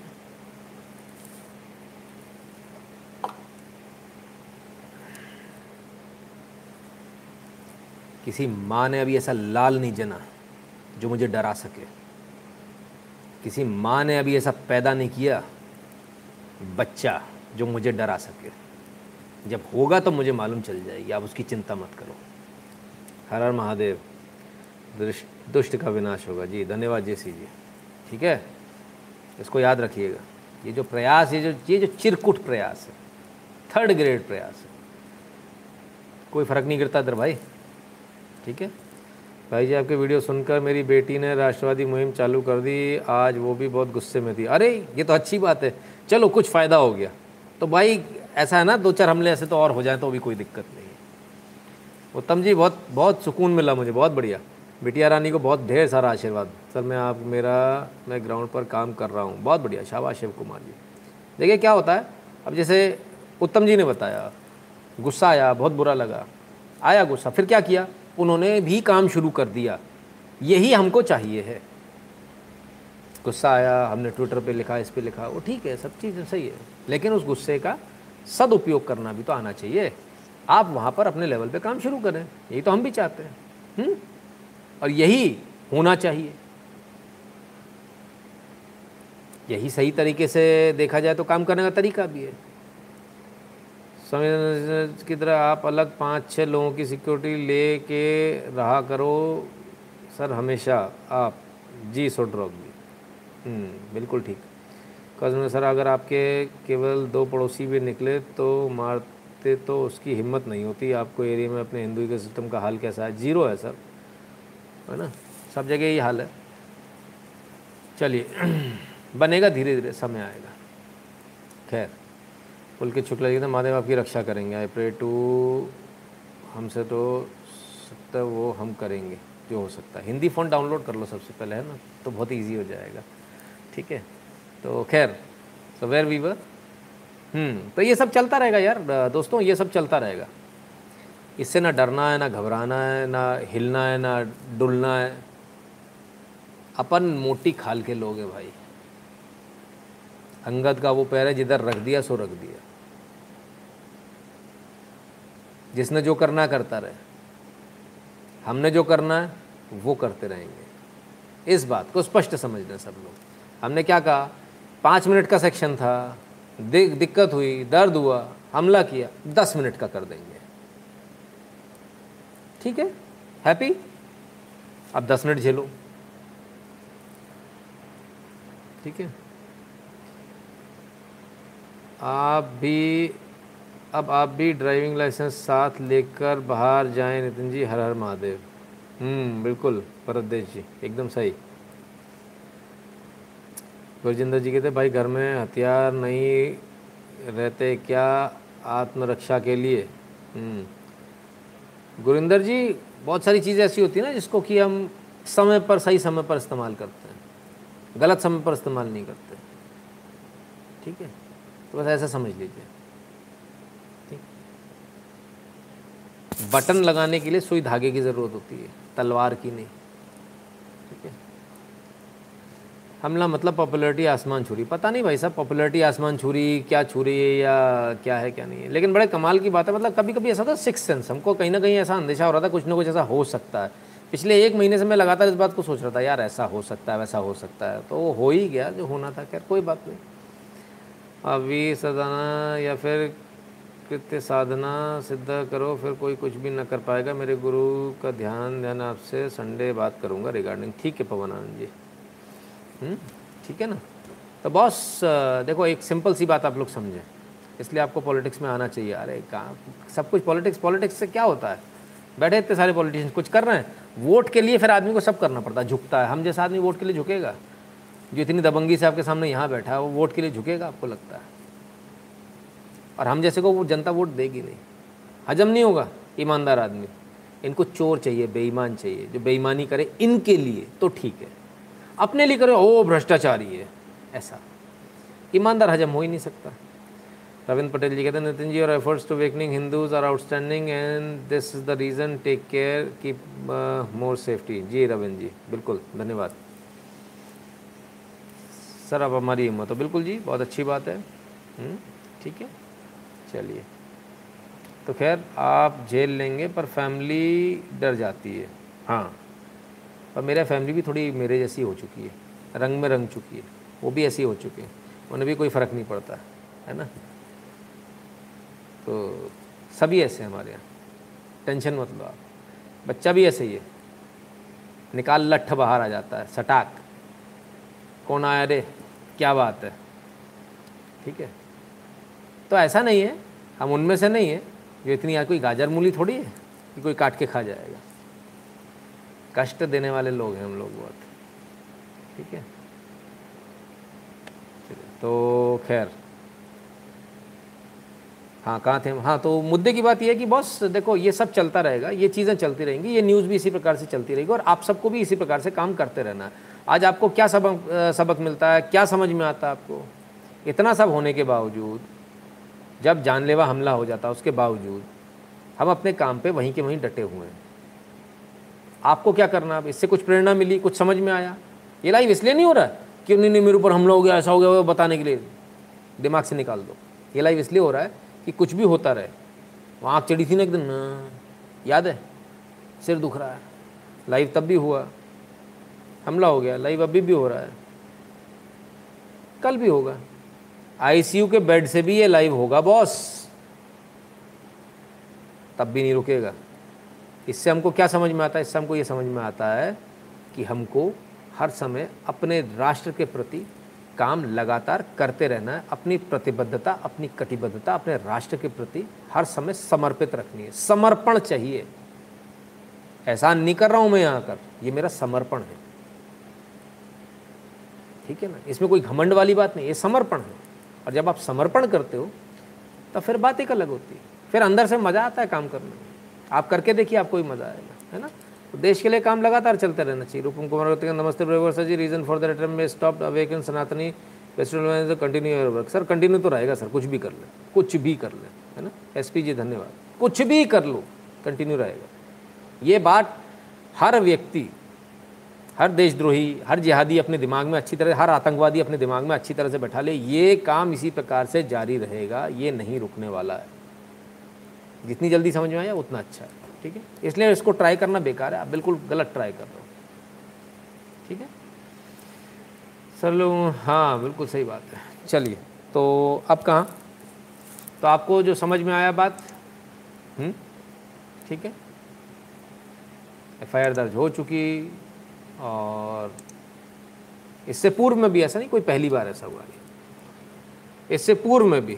किसी माँ ने अभी ऐसा लाल नहीं जना जो मुझे डरा सके। किसी माँ ने अभी ऐसा पैदा नहीं किया बच्चा जो मुझे डरा सके। जब होगा तो मुझे मालूम चल जाएगी, आप उसकी चिंता मत करो। हर हर महादेव, दुष्ट का विनाश होगा। जी, धन्यवाद जैसी जी। ठीक है? इसको याद रखिएगा। ये जो प्रयास, ये जो ये जो चिरकुट प्रयास है थर्ड ग्रेड प्रयास है। कोई फ़र्क नहीं गिरता इधर भाई। ठीक है? भाई जी, आपके वीडियो सुनकर मेरी बेटी ने राष्ट्रवादी मुहिम चालू कर दी। आज वो भी बहुत गुस्से में थी। अरे, ये तो अच्छी बात है। चलो, कुछ फ़ायदा हो गया। तो भाई, ऐसा है ना, दो चार हमले ऐसे तो और हो जाए तो भी कोई दिक्कत नहीं है। उत्तम जी, बहुत बहुत सुकून मिला मुझे, बहुत बढ़िया। बिटिया रानी को बहुत ढेर सारा आशीर्वाद। सर, मैं आप, मेरा, मैं ग्राउंड पर काम कर रहा हूँ। बहुत बढ़िया, शाबाश शिव कुमार जी। देखिए, क्या होता है? अब जैसे उत्तम जी ने बताया, गुस्सा आया, बहुत बुरा लगा। आया गुस्सा, फिर क्या किया? उन्होंने भी काम शुरू कर दिया। यही हमको चाहिए है। गुस्सा आया हमने ट्विटर पे लिखा इस पे लिखा वो ठीक है सब चीज़ सही है। लेकिन उस गुस्से का सदुपयोग करना भी तो आना चाहिए। आप वहाँ पर अपने लेवल पे काम शुरू करें यही तो हम भी चाहते हैं। हुँ? हम्म? और यही होना चाहिए। यही सही तरीके से देखा जाए तो काम करने का तरीका भी है। संविधान की तरह आप अलग पाँच छः लोगों की सिक्योरिटी ले के रहा करो। सर हमेशा आप जी हम्म, बिल्कुल ठीक। कजम सर, अगर आपके केवल दो पड़ोसी भी निकले तो मारते तो उसकी हिम्मत नहीं होती। आपको एरिया में अपने हिंदू के सिस्टम का हाल कैसा है? ज़ीरो है, सर। है ना? सब जगह यही हाल है। चलिए, बनेगा धीरे धीरे समय आएगा। खैर पुलकित शुक्ला जी महादेव आपकी रक्षा करेंगे। आई प्रे टू हमसे तो सकता वो हम करेंगे, जो हो सकता है। हिंदी फ़ोन डाउनलोड कर लो सबसे पहले, है ना? तो बहुत इजी हो जाएगा। ठीक है? तो खैर सो वेर वीवर तो ये सब चलता रहेगा यार दोस्तों, ये सब चलता रहेगा। इससे ना डरना है, ना घबराना है, ना हिलना है, ना डुलना है। अपन मोटी खाल के लोग हैं भाई। अंगद का वो पैर है, जिधर रख दिया, सो रख दिया। जिसने जो करना करता रहे। हमने जो करना है, वो करते रहेंगे। इस बात को स्पष्ट समझना सब लोग। हमने क्या कहा? पाँच मिनट का सेक्शन था दिक्कत हुई, दर्द हुआ, हमला किया, दस मिनट का कर देंगे। ठीक है? हैप्पी? अब दस मिनट झेलो। ठीक है? आप भी, अब आप भी ड्राइविंग लाइसेंस साथ लेकर बाहर जाएँ, नितिन जी, हर हर महादेव। हम्म बिल्कुल भरतदेश जी, एकदम सही। गुरजिंदर जी कहते भाई घर में हथियार नहीं रहते क्या आत्मरक्षा के लिए? हम्म। गुरिंदर जी, बहुत सारी चीज़ें ऐसी होती है ना जिसको कि हम समय पर, सही समय पर इस्तेमाल करते हैं। गलत समय पर इस्तेमाल नहीं करते। ठीक है? तो बस ऐसा समझ लीजिए। ठीक। बटन लगाने के लिए सुई धागे की ज़रूरत होती है, तलवार की नहीं ठीक है हमला मतलब पॉपुलरिटी आसमान छुरी। पता नहीं भाई साहब पॉपुलरिटी आसमान छुरी, क्या छुरी है या क्या है, क्या नहीं है। लेकिन बड़े कमाल की बात है मतलब कभी कभी ऐसा था सिक्स सेंस हमको कहीं ना कहीं ऐसा अंदेशा हो रहा था, कुछ ना कुछ ऐसा हो सकता है। पिछले एक महीने से मैं लगातार इस बात को सोच रहा था, यार ऐसा हो सकता है, वैसा हो सकता है। तो वो हो ही गया, जो होना था, खैर कोई बात नहीं। अभी सदाना या फिर कृत्य साधना सिद्ध करो, फिर कोई कुछ भी ना कर पाएगा। मेरे गुरु का ध्यान ध्यान आपसे संडे बात करूँगा रिगार्डिंग ठीक है पवन आनंद जी। ठीक है ना? तो बॉस देखो, एक सिंपल सी बात आप लोग समझें। इसलिए आपको पॉलिटिक्स में आना चाहिए। अरे, कहाँ? सब कुछ पॉलिटिक्स पॉलिटिक्स से क्या होता है? बैठे इतने सारे पॉलिटिशियन कुछ कर रहे हैं? वोट के लिए फिर आदमी को सब करना पड़ता है। झुकता है। हम जैसा आदमी वोट के लिए झुकेगा, जो इतनी दबंगी से आपके सामने यहाँ बैठा है, वो वोट के लिए झुकेगा, आपको लगता है। और हम जैसे को वो जनता वोट देगी नहीं। हजम नहीं होगा, ईमानदार आदमी। इनको चोर चाहिए, बेईमान चाहिए। जो बेईमानी करे, इनके लिए तो ठीक है। अपने लिए करे ओ भ्रष्टाचारी है। ऐसा। ईमानदार हजम हो ही नहीं सकता। रविंद्र पटेल जी कहते हैं नितिन जी और efforts to wakening Hindus are outstanding and this is the reason take care keep more safety जी रविंद्र जी बिल्कुल धन्यवाद। सर अब हमारी हिम्मत हो। बिल्कुल जी बहुत अच्छी बात है। हम्म, ठीक है चलिए। तो खैर आप झेल लेंगे पर फैमिली डर जाती है। हाँ। और मेरा फैमिली भी थोड़ी मेरे जैसी हो चुकी है। रंग में रंग चुकी है। वो भी ऐसी हो चुके हैं। उन्हें भी कोई फ़र्क नहीं पड़ता, है ना? तो सभी ऐसे हैं हमारे यहाँ। टेंशन मत लो आप। बच्चा भी ऐसे ही है। निकाल लठ बाहर आ जाता है, सटाक। कौन आया रे? क्या बात है? ठीक है? तो ऐसा नहीं है। हम उनमें से नहीं है। जो इतनी यार कोई गाजर मूली थोड़ी है कि कोई काट के खा जाएगा। कष्ट देने वाले लोग हैं हम लोग बहुत। ठीक है? तो खैर। हाँ कहाँ थे हाँ तो मुद्दे की बात यह है कि बॉस, देखो, ये सब चलता रहेगा, ये चीज़ें चलती रहेंगी, ये न्यूज़ भी इसी प्रकार से चलती रहेगी और आप सबको भी इसी प्रकार से काम करते रहना। है आज आपको क्या सबक सबक मिलता है? क्या समझ में आता है आपको? इतना सब होने के बावजूद, जब जानलेवा हमला हो जाता है, उसके बावजूद, हम अपने काम पे वहीं के वहीं डटे हुए हैं। आपको क्या करना? अब इससे कुछ प्रेरणा मिली, कुछ समझ में आया। ये लाइव इसलिए नहीं हो रहा है कि नहीं नहीं, मेरे ऊपर हमला हो गया, ऐसा हो गया, वो बताने के लिए। दिमाग से निकाल दो। ये लाइव इसलिए हो रहा है कि कुछ भी होता रहे। वहाँ आँख चढ़ी थी ना एक दिन? याद है? सिर दुख रहा है। लाइव तब भी हुआ। हमला हो गया। लाइव अभी भी हो रहा है। कल भी होगा। आईसीयू के बेड से भी ये लाइव होगा बॉस तब भी नहीं रुकेगा। इससे हमको क्या समझ में आता है? इससे हमको ये समझ में आता है कि हमको हर समय अपने राष्ट्र के प्रति काम लगातार करते रहना है, अपनी प्रतिबद्धता, अपनी कटिबद्धता, अपने राष्ट्र के प्रति हर समय समर्पित रखनी है। समर्पण चाहिए। ऐसा नहीं कर रहा हूँ मैं यहाँ कर ये मेरा समर्पण है। ठीक है ना? इसमें कोई घमंड वाली बात नहीं, ये समर्पण है। और जब आप समर्पण करते हो तो फिर बात एक अलग होती है। फिर अंदर से मज़ा आता है काम करने में। आप करके देखिए, आपको भी मज़ा आएगा, है ना? तो देश के लिए काम लगातार चलते रहना चाहिए। रूपम कुमार नमस्ते brewer sir ji reason for the return में स्टॉप अवेकन सनातनी कंटिन्यू वर्क सर कंटिन्यू तो रहेगा सर, कुछ भी कर ले, कुछ भी कर ले, है ना? एस जी, धन्यवाद। कुछ भी कर लो कंटिन्यू रहेगा। ये बात हर व्यक्ति, हर देशद्रोही, हर जिहादी अपने दिमाग में अच्छी तरह, हर आतंकवादी अपने दिमाग में अच्छी तरह से बैठा ले, ये काम इसी प्रकार से जारी रहेगा, ये नहीं रुकने वाला है। जितनी जल्दी समझ में आया उतना अच्छा है, ठीक है? इसलिए इसको ट्राई करना बेकार है, आप बिल्कुल गलत ट्राई कर रहे हो। ठीक है? सर लोग हाँ बिल्कुल सही बात है। चलिए तो अब कहाँ? तो आपको जो समझ में आया बात हम्म? ठीक है? एफआईआर दर्ज हो चुकी और इससे पूर्व में भी ऐसा नहीं, कोई पहली बार ऐसा हुआ नहीं इससे पूर्व में भी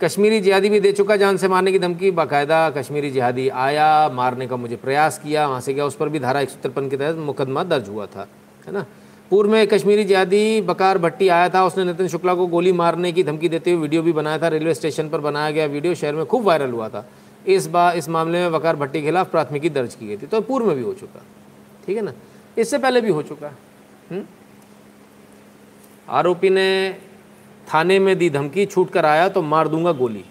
कश्मीरी जिहादी भी दे चुका जान से मारने की धमकी। बाकायदा कश्मीरी जिहादी आया, मारने का मुझे प्रयास किया, वहाँ से गया। उस पर भी धारा एक के तहत मुकदमा दर्ज हुआ था, है ना? पूर्व में कश्मीरी जिहादी बकार भट्टी आया था। उसने नितिन शुक्ला को गोली मारने की धमकी देते हुए वीडियो भी बनाया था। रेलवे स्टेशन पर बनाया गया वीडियो शहर में खूब वायरल हुआ था। इस बार इस मामले में बकार भट्टी के खिलाफ प्राथमिकी दर्ज की गई थी। तो पूर्व में भी हो चुका, ठीक है ना? इससे पहले भी हो चुका हम्म? आरोपी ने थाने में दी धमकी, छूट कर आया तो मार दूँगा गोली।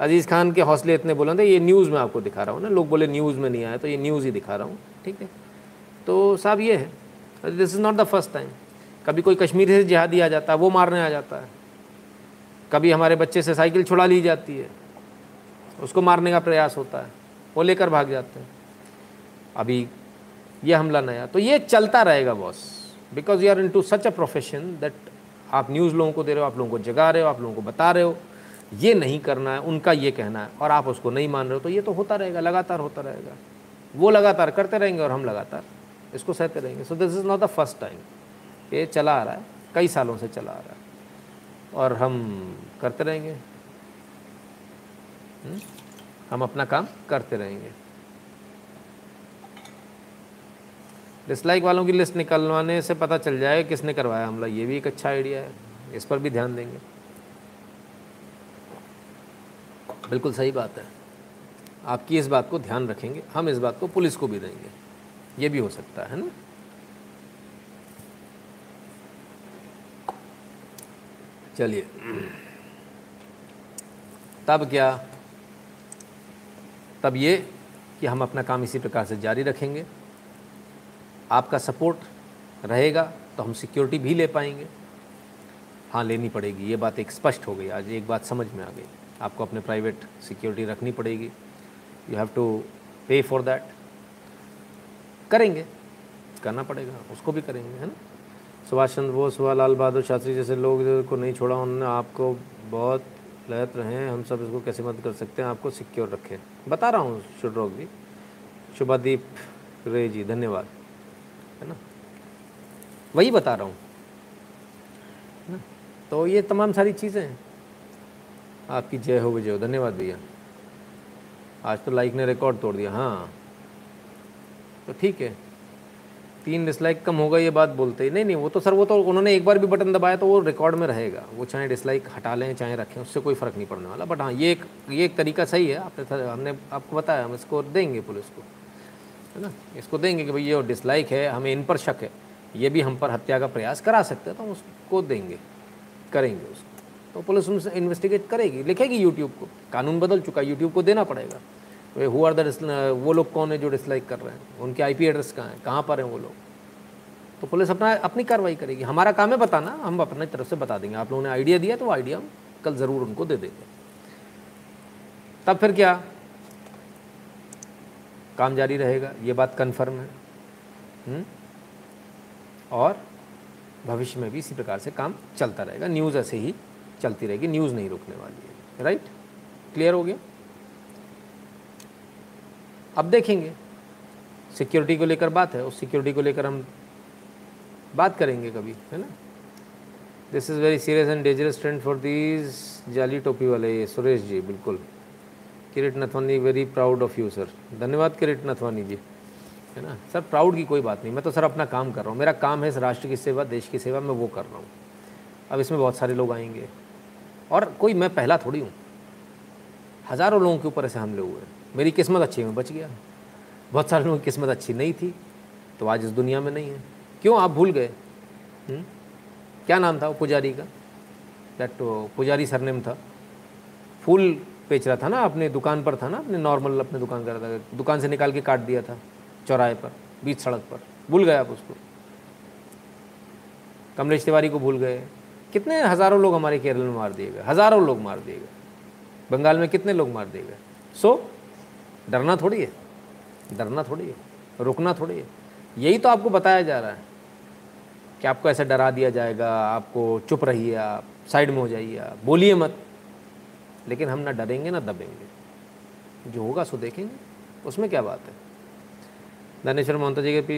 अज़ीज़ खान के हौसले इतने बुलंद है, ये न्यूज़ में आपको दिखा रहा हूँ ना। लोग बोले न्यूज़ में नहीं आया तो ये न्यूज़ ही दिखा रहा हूँ, ठीक है? तो साहब ये है this is not the first time कभी कोई कश्मीर से जिहादी आ जाता है, वो मारने आ जाता है। कभी हमारे बच्चे से साइकिल छुड़ा ली जाती है, उसको मारने का प्रयास होता है, वो लेकर भाग जाते हैं। अभी ये हमला नया तो ये चलता रहेगा boss because you are in to such a profession that आप न्यूज़ लोगों को दे रहे हो, आप लोगों को जगा रहे हो, आप लोगों को बता रहे हो। ये नहीं करना है, उनका ये कहना है, और आप उसको नहीं मान रहे हो तो ये तो होता रहेगा, लगातार होता रहेगा। वो लगातार करते रहेंगे और हम लगातार इसको सहते रहेंगे। So this is not the first time ये चला आ रहा है, कई सालों से चला आ रहा है। और हम करते रहेंगे। हम्म? हम अपना काम करते रहेंगे। डिसलाइक वालों की लिस्ट निकलवाने से पता चल जाएगा किसने करवाया हमला। ये भी एक अच्छा आइडिया है। इस पर भी ध्यान देंगे। बिल्कुल सही बात है। आपकी इस बात को ध्यान रखेंगे। हम इस बात को पुलिस को भी देंगे। ये भी हो सकता है ना? चलिए। तब क्या? तब ये कि हम अपना काम इसी प्रकार से जारी रखेंगे। आपका सपोर्ट रहेगा तो हम सिक्योरिटी भी ले पाएँगे। हाँ लेनी पड़ेगी। ये बात एक स्पष्ट हो गई। आज एक बात समझ में आ गई। आपको अपने प्राइवेट सिक्योरिटी रखनी पड़ेगी। You have to pay for that करेंगे। करना पड़ेगा। उसको भी करेंगे, है ना? सुभाष चंद्र बोस व लाल बहादुर शास्त्री जैसे लोग को नहीं छोड़ा उन्होंने, आपको बहुत लहत रहे हैं। हम सब इसको कैसे मदद कर सकते हैं? आपको सिक्योर रखें। बता रहा हूँ शुड्रोग जी। शुभादीप रे जी, धन्यवाद। है ना? वही बता रहा हूँ। ना? तो ये तमाम सारी चीज़ें हैं। आपकी जय हो, विजय हो। धन्यवाद भैया। आज तो लाइक ने रिकॉर्ड तोड़ दिया। हाँ। तो ठीक है। तीन डिसलाइक कम होगा, ये बात बोलते ही। नहीं नहीं, वो तो सर, वो तो उन्होंने एक बार भी बटन दबाया तो वो रिकॉर्ड में रहेगा। वो चाहे डिसलाइक हटा लें, चाहे रखें, उससे कोई फ़र्क नहीं पड़ने वाला। बट हाँ ये एक ये एक तरीका सही है। आपने हमने, आपको बताया, हम इसको देंगे पुलिस को। है ना? इसको देंगे कि भाई ये डिसलाइक है, हमें इन पर शक है। ये भी हम पर हत्या का प्रयास करा सकते हैं तो हम उसको देंगे, करेंगे उसको। तो पुलिस उनसे इन्वेस्टिगेट करेगी, लिखेगी यूट्यूब को। कानून बदल चुका है यूट्यूब को देना पड़ेगा। हु आर द वो लोग कौन है जो डिसलाइक कर रहे हैं? उनके आईपी एड्रेस कहाँ हैं? कहाँ पर हैं वो लोग? तो पुलिस अपना, अपनी कार्रवाई करेगी। हमारा काम है बताना, हम अपनी तरफ़ से बता देंगे। आप लोगों ने आइडिया दिया तो वो आइडिया हम कल ज़रूर उनको दे देंगे। तब फिर क्या? काम जारी रहेगा, ये बात कन्फर्म है। हुँ? हम्म? और भविष्य में भी इसी प्रकार से काम चलता रहेगा न्यूज़ ऐसे ही चलती रहेगी न्यूज़ नहीं रुकने वाली है। राइट क्लियर हो गया? अब देखेंगे। सिक्योरिटी को लेकर बात है, उस सिक्योरिटी को लेकर हम बात करेंगे कभी, है ना? This is very serious and dangerous trend for these जाली टोपी वाले सुरेश जी बिल्कुल। Kirit Nathwani very proud of you sir धन्यवाद किरिट नथवानी जी, है ना? सर प्राउड की कोई बात नहीं। मैं तो सर अपना काम कर रहा हूँ। मेरा काम है इस राष्ट्र की सेवा, देश की सेवा, मैं वो कर रहा हूँ। अब इसमें बहुत सारे लोग आएँगे। और कोई मैं पहला थोड़ी हूँ। हज़ारों लोगों के ऊपर ऐसे हमले हुए मेरी किस्मत अच्छी है, मैं बच गया। बहुत सारे लोगों की किस्मत अच्छी नहीं थी तो आज इस दुनिया में नहीं है। क्यों? आप भूल गए। हम्म? क्या नाम था वो पुजारी का? दैट पुजारी सरनेम था। फूल बेच रहा था ना, अपने दुकान पर था ना, अपने नॉर्मल अपने दुकान कर रहा था। दुकान से निकाल के काट दिया था, चौराहे पर, बीच सड़क पर। भूल गए आप उसको। कमलेश तिवारी को भूल गए। कितने हज़ारों लोग हमारे केरल में मार दिए गए। हज़ारों लोग मार दिए गए। बंगाल में कितने लोग मार दिए गए। सो डरना थोड़ी है। डरना थोड़ी है। रुकना थोड़ी है। यही तो आपको बताया जा रहा है कि आपको ऐसे डरा दिया जाएगा, आपको चुप रहिए आप, साइड में हो जाइए आप। बोलिए मत। लेकिन हम ना डरेंगे, ना दबेंगे। जो होगा, सो देखेंगे। उसमें क्या बात है? दानेश्वर मोहता जी के P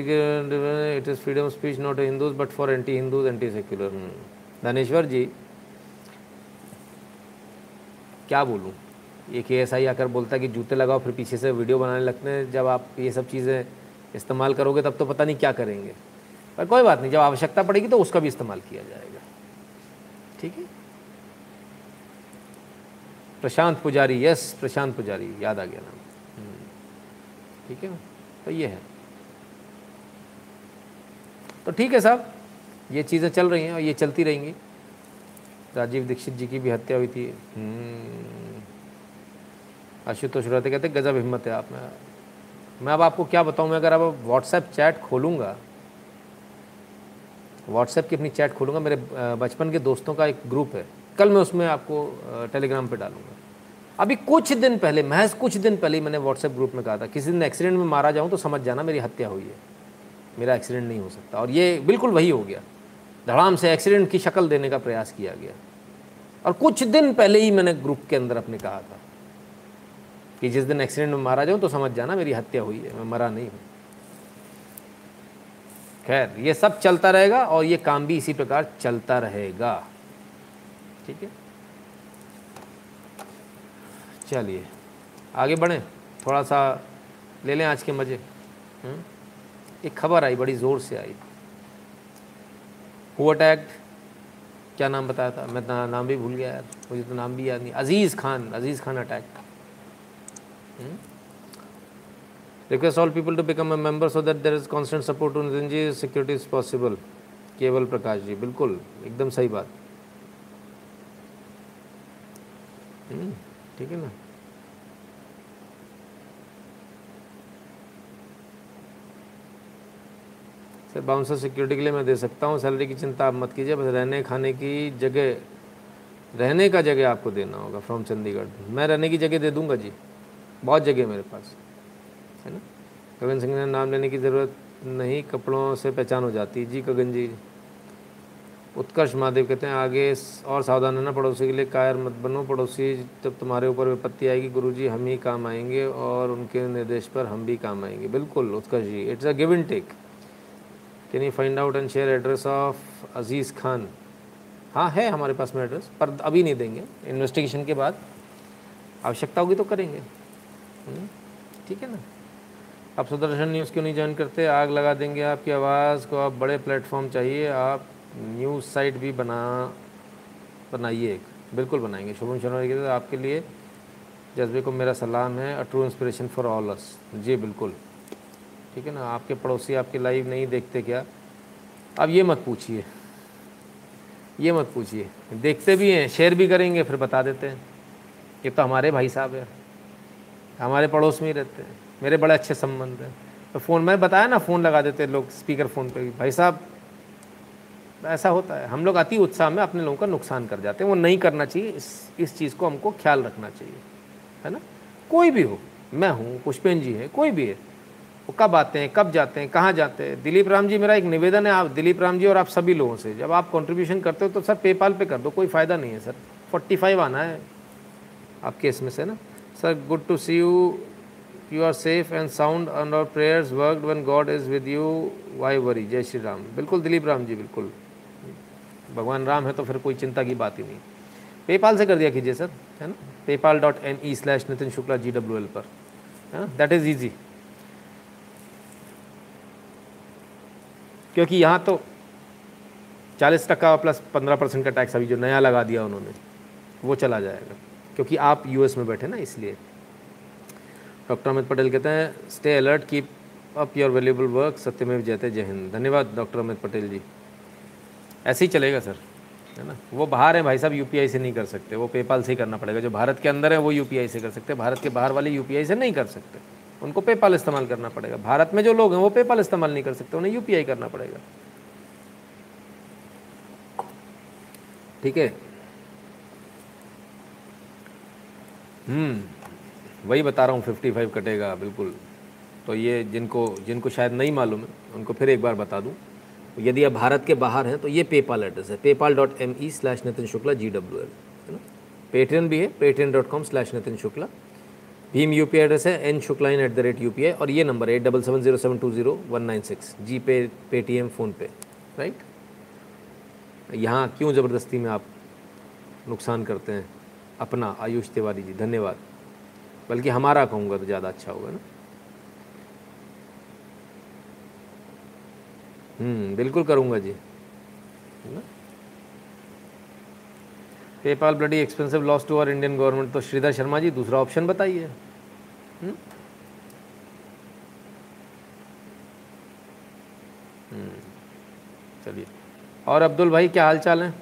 it is freedom speech not Hindus but for anti Hindus anti secular Daneshwar ji, क्या बोलूँ? एक एस आई आकर बोलता है कि जूते लगाओ, फिर पीछे से वीडियो बनाने लगते हैं। जब आप ये सब चीज़ें इस्तेमाल करोगे, तब तो पता नहीं क्या करेंगे। पर कोई बात नहीं, जब आवश्यकता पड़ेगी तो उसका भी इस्तेमाल किया जाएगा। ठीक है? प्रशांत पुजारी, यस, प्रशांत पुजारी, याद आ गया नाम। हम्म। ठीक है? तो ये है। तो ठीक है साहब, ये चीज़ें चल रही हैं और ये चलती रहेंगी। राजीव दीक्षित जी की भी हत्या हुई थी। हम्म। आशुतोष रहते कहते गजब हिम्मत है आप, में, मैं अब आपको क्या बताऊँ? मैं अगर अब व्हाट्सएप चैट खोलूँगा व्हाट्सएप की अपनी चैट खोलूँगा, मेरे बचपन के दोस्तों का एक ग्रुप है। कल मैं उसमें आपको टेलीग्राम पे डालूँगा। अभी कुछ दिन पहले, महज कुछ दिन पहले मैंने व्हाट्सएप ग्रुप में कहा था, किसी दिन एक्सीडेंट में मारा जाऊँ तो समझ जाना मेरी हत्या हुई है। मेरा एक्सीडेंट नहीं हो सकता। और ये बिल्कुल वही हो गया। धड़ाम से एक्सीडेंट की शक्ल देने का प्रयास किया गया। और कुछ दिन पहले ही मैंने ग्रुप के अंदर अपने कहा था कि जिस दिन एक्सीडेंट में मारा जाऊँ तो समझ जाना मेरी हत्या हुई है, मैं मरा नहीं हूँ। खैर, ये सब चलता रहेगा और ये काम भी इसी प्रकार चलता रहेगा। ठीक है? चलिए आगे बढ़ें। थोड़ा सा ले लें आज के मज़े। हम्म? एक खबर आई बड़ी ज़ोर से आई। हु अटैक्ड क्या नाम बताया था? मैं ना, नाम भी भूल गया यार। मुझे तो नाम भी याद नहीं। Aziz Khan Aziz Khan attack request all people to become a member so that there is constant support to security is possible Keval Prakash ji बिल्कुल एकदम सही बात। हम्म, ठीक है ना? सर बाउंसर सिक्योरिटी के लिए मैं दे सकता हूँ। सैलरी की चिंता आप मत कीजिए बस रहने खाने की जगह रहने का जगह आपको देना होगा फ्रॉम चंडीगढ़। मैं रहने की जगह दे दूँगा जी। बहुत जगह मेरे पास है ना? गगन सिंह ने नाम लेने की ज़रूरत नहीं कपड़ों से पहचान हो जाती जी गगन जी। उत्कर्ष महादेव कहते हैं आगे और सावधान रहना पड़ोसी के लिए कायर मत बनो पड़ोसी। जब तुम्हारे ऊपर विपत्ति आएगी गुरु जी हम ही काम आएँगे और उनके निर्देश पर हम भी काम आएँगे। बिल्कुल Utkarsh ji it's a give and take can you find out and share address of Aziz Khan हाँ है हमारे पास में एड्रेस पर अभी नहीं देंगे। इन्वेस्टिगेशन के बाद आवश्यकता होगी तो करेंगे। हम्म, ठीक है ना? आप सुदर्शन न्यूज़ क्यों नहीं ज्वाइन करते? आग लगा देंगे आपकी आवाज़ को। आप बड़े प्लेटफॉर्म चाहिए आप न्यूज़ साइट भी बना, बनाइए एक। बिल्कुल बनाएँगे। शुभम शर्मा जी आपके लिए जज्बे को मेरा सलाम है a true inspiration for all us जी, बिल्कुल। ठीक है ना? आपके पड़ोसी आपके लाइव नहीं देखते क्या? अब ये मत पूछिए। ये मत पूछिए। देखते भी हैं शेयर भी करेंगे, फिर बता देते हैं। ये तो हमारे भाई साहब है। हमारे पड़ोस में ही रहते हैं। मेरे बड़े अच्छे संबंध हैं। तो फ़ोन में बताया ना फ़ोन लगा देते लोग स्पीकर फ़ोन पे। भाई साहब ऐसा होता है। हम लोग अति उत्साह में अपने लोगों का नुकसान कर जाते हैं। वो नहीं करना चाहिए। इस इस चीज़ को हमको ख्याल रखना चाहिए। है ना? कोई भी हो। मैं हूँ, पुष्पेन जी है, कोई भी है। वो कब आते हैं, कब जाते हैं, कहाँ जाते हैं? दिलीप राम जी मेरा एक निवेदन है। आप, दिलीप राम जी और आप सभी लोगों से, जब आप कंट्रीब्यूशन करते हो तो सर पेपाल पे कर दो, कोई फ़ायदा नहीं है सर। फोर्टी फाइव आना है आपके इसमें से ना? Sir good to see you you are safe and sound and our prayers work one god is with you why worry जय श्री राम। बिल्कुल, दिलीप राम जी, बिल्कुल। भगवान राम है तो फिर कोई चिंता की बात ही नहीं। पेपाल से कर दिया कीजिए सर, है ना? PayPal dot N E slash Nitin Shukla ji W L पर, है ना? दैट इज़ ईजी क्योंकि यहाँ तो चालीस टका प्लस पंद्रह परसेंट का टैक्स अभी जो नया लगा दिया उन्होंने, वो चला जाएगा। क्योंकि आप यूएस में बैठे ना, इसलिए। डॉक्टर अमित पटेल कहते हैं stay alert keep up your valuable work सत्यमेव जयते जय हिंद। धन्यवाद डॉक्टर अमित पटेल जी। ऐसे ही चलेगा, सर। है ना? वो बाहर है, भाई साहब यूपीआई से नहीं कर सकते। वो पेपाल से ही करना पड़ेगा। जो भारत के अंदर है, वो यूपीआई से कर सकते भारत के बाहर वाले यूपीआई से नहीं कर सकते। उनको पेपाल इस्तेमाल करना पड़ेगा। भारत में जो लोग हैं, वो पेपाल इस्तेमाल नहीं कर सकते। उन्हें यूपीआई करना पड़ेगा। ठीक है? हम्म। वही बता रहा हूँ फिफ्टी फाइव कटेगा, बिल्कुल। तो ये जिनको जिनको शायद नहीं मालूम है, उनको फिर एक बार बता दूँ। यदि आप भारत के बाहर हैं तो ये पेपाल एड्रेस है। PayPal dot M E slash Nitin Shukla ji W L है ना? पेटीएम भी है Paytm dot com slash Nitin Shukla Bhim U P address है N Shukla in at the rate U P I और ये number है eight double seven zero seven two zero one nine six G pay Paytm PhonePe right यहाँ क्यों ज़बरदस्ती में आप नुकसान करते हैं? अपना आयुष तिवारी जी, धन्यवाद। बल्कि हमारा कहूँगा तो ज़्यादा अच्छा होगा ना? बिल्कुल करूँगा जी। PayPal bloody expensive loss to our Indian government तो श्रीधर शर्मा जी दूसरा ऑप्शन बताइए। हम्म? हम्म, चलिए। और अब्दुल भाई क्या हाल चाल है?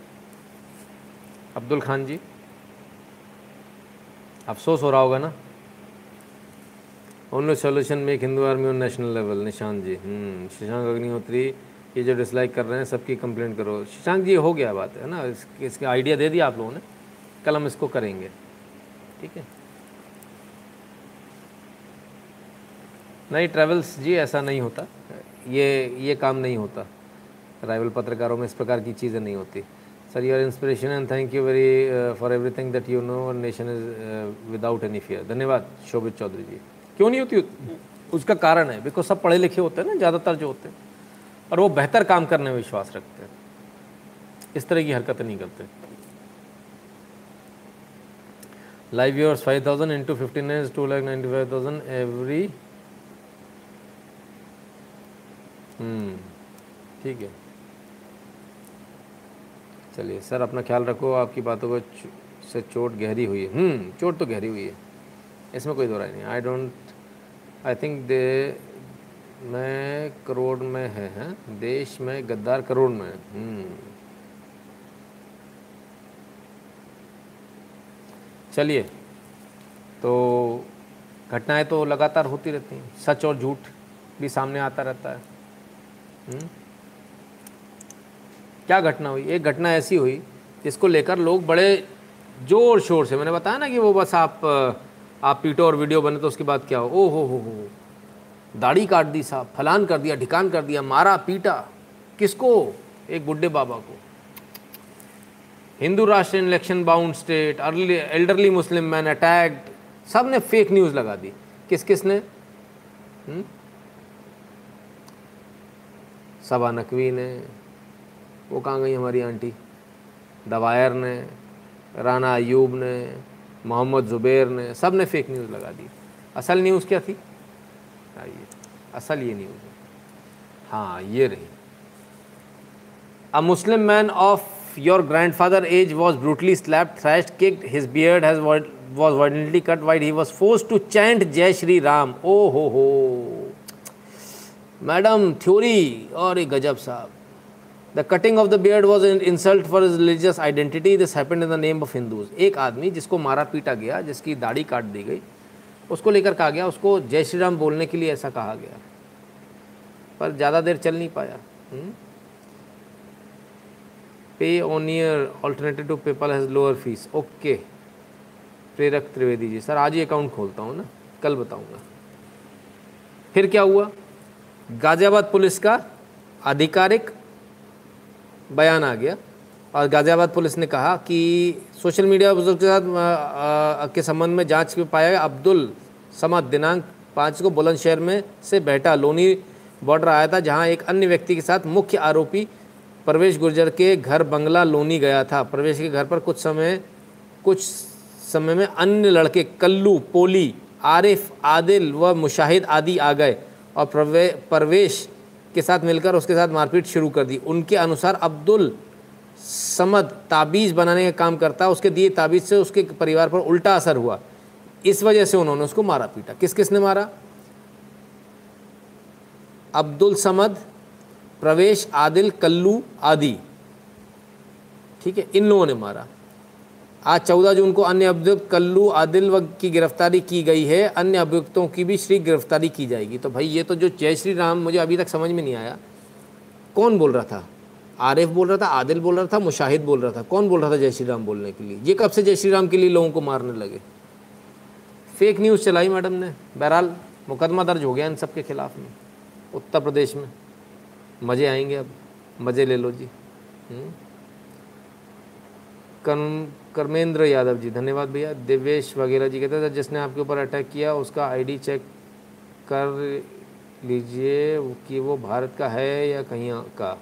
अब्दुल खान जी अफसोस हो रहा होगा ना? Only solution make Hindu army on national level Nishant ji. हम्म, शशांक अग्निहोत्री ये जो डिसलाइक कर रहे हैं, सबकी कंप्लेंट करो। शशांक जी, हो गया बात, है ना? इसके इसका आइडिया दे दिया आप लोगों ने। कल हम इसको करेंगे। ठीक है? नहीं ट्रैवल्स जी, ऐसा नहीं होता। ये ये काम नहीं होता। राइवल पत्रकारों में इस प्रकार की चीज़ें नहीं होती। Sir your inspiration and thank you very for everything that you know nation is without any fear धन्यवाद, शोभित चौधरी जी। क्यों नहीं होती? उसका कारण है बिकॉज़ सब पढ़े लिखे होते हैं ना, ज़्यादातर जो होते हैं। और वो बेहतर काम करने में विश्वास रखते हैं। इस तरह की हरकतें नहीं करते। Live viewers five thousand into fifteen is two lakh ninety five thousand every ठीक है। चलिए, सर, अपना ख्याल रखो, आपकी बातों को से चोट गहरी हुई है। हम्म चोट तो गहरी हुई है। इसमें कोई दो राय नहीं I don't I think they में करोड़ में है, हैं। देश में गद्दार करोड़ में हम्म। चलिए तो घटनाएँ तो लगातार होती रहती हैं। सच और झूठ भी सामने आता रहता है। हुँ? क्या घटना हुई? एक घटना ऐसी हुई जिसको लेकर लोग बड़े ज़ोर शोर से, मैंने बताया ना कि वो बस आप आप पीटो और वीडियो बने तो उसके बाद क्या हो? ओ हो हो हो। दाढ़ी काट दी साहब, फलान कर दिया, ढिकान कर दिया, मारा, पीटा। किसको? एक बुढ़े बाबा को। हिंदू राष्ट्र election, bound state, early, elderly Muslim man attacked सबने फेक न्यूज़ लगा दी। किस किस ने हुँ? सबा नकवी ने, वो कहाँ गई हमारी आंटी? दवायर ने राना अयूब ने, मोहम्मद ज़ुबैर ने सबने फेक न्यूज़ लगा दी। असल न्यूज़ क्या थी? आइए असल ये न्यूज़ है। हाँ ये रही। A Muslim man of your grandfather age was brutally slap thrash kicked his beard has was widely cut wide he was force to chant जय श्री राम ओ हो हो मैडम थ्योरी और एक गजब साहब। The cutting of the beard was in insult for religious identity this happened in the name of Hindus एक आदमी जिसको मारा पीटा गया, जिसकी दाढ़ी काट दी गई उसको लेकर कहा गया, उसको जय श्री राम बोलने के लिए ऐसा कहा गया। पर ज़्यादा देर चल नहीं पाया। Payoneer alternative to PayPal has lower fees okay Prerak Trivedi ji, sir, आज ही अकाउंट खोलता हूँ ना। कल बताऊँगा। फिर क्या हुआ? गाज़ियाबाद पुलिस का आधिकारिक बयान आ गया। और गाज़ियाबाद पुलिस ने कहा कि सोशल मीडिया बुज़ुर्ग के साथ के संबंध में जाँच पाया गया। अब्दुल समद दिनांक पाँच को बुलंदशहर में से बैठा लोनी बॉर्डर आया था, जहाँ एक अन्य व्यक्ति के साथ मुख्य आरोपी प्रवेश गुर्जर के घर बंगला लोनी गया था। प्रवेश के घर पर कुछ समय कुछ समय में अन्य लड़के कल्लू, पोली, आरिफ, आदिल व मुशाहिद आदि आ गए और प्रवे, प्रवेश के साथ मिलकर उसके साथ मारपीट शुरू कर दी। उनके अनुसार अब्दुल समद, ताबीज़ बनाने का काम करता, उसके दिए ताबीज़ से उसके परिवार पर उल्टा असर हुआ। इस वजह से उन्होंने उसको मारा पीटा। किस किस ने मारा? अब्दुल समद, प्रवेश, आदिल, कल्लू आदि। ठीक है, इन लोगों ने मारा। आज चौदह जून को अन्य अभियुक्त कल्लू आदिल व की गिरफ्तारी की गई है। अन्य अभियुक्तों की भी श्री गिरफ्तारी की जाएगी। तो भाई, ये तो जो जय श्री राम, मुझे अभी तक समझ में नहीं आया। कौन बोल रहा था? आरिफ बोल रहा था, आदिल बोल रहा था, मुशाहिद बोल रहा था। कौन बोल रहा था जय श्री राम बोलने के लिए? ये कब से जय श्री राम के लिए लोगों को मारने लगे? फेक न्यूज़ चलाई मैडम ने। बहरहाल, मुकदमा दर्ज हो गया इन सब के खिलाफ में। उत्तर प्रदेश में। मज़े आएँगे अब। मज़े ले लो जी। कर्म, कर्मेंद्र यादव जी, धन्यवाद भैया। दिवेश वगैरह जी कहते थे, जिसने आपके ऊपर अटैक किया, उसका आईडी चेक कर लीजिए कि वो भारत का है या कहीं का।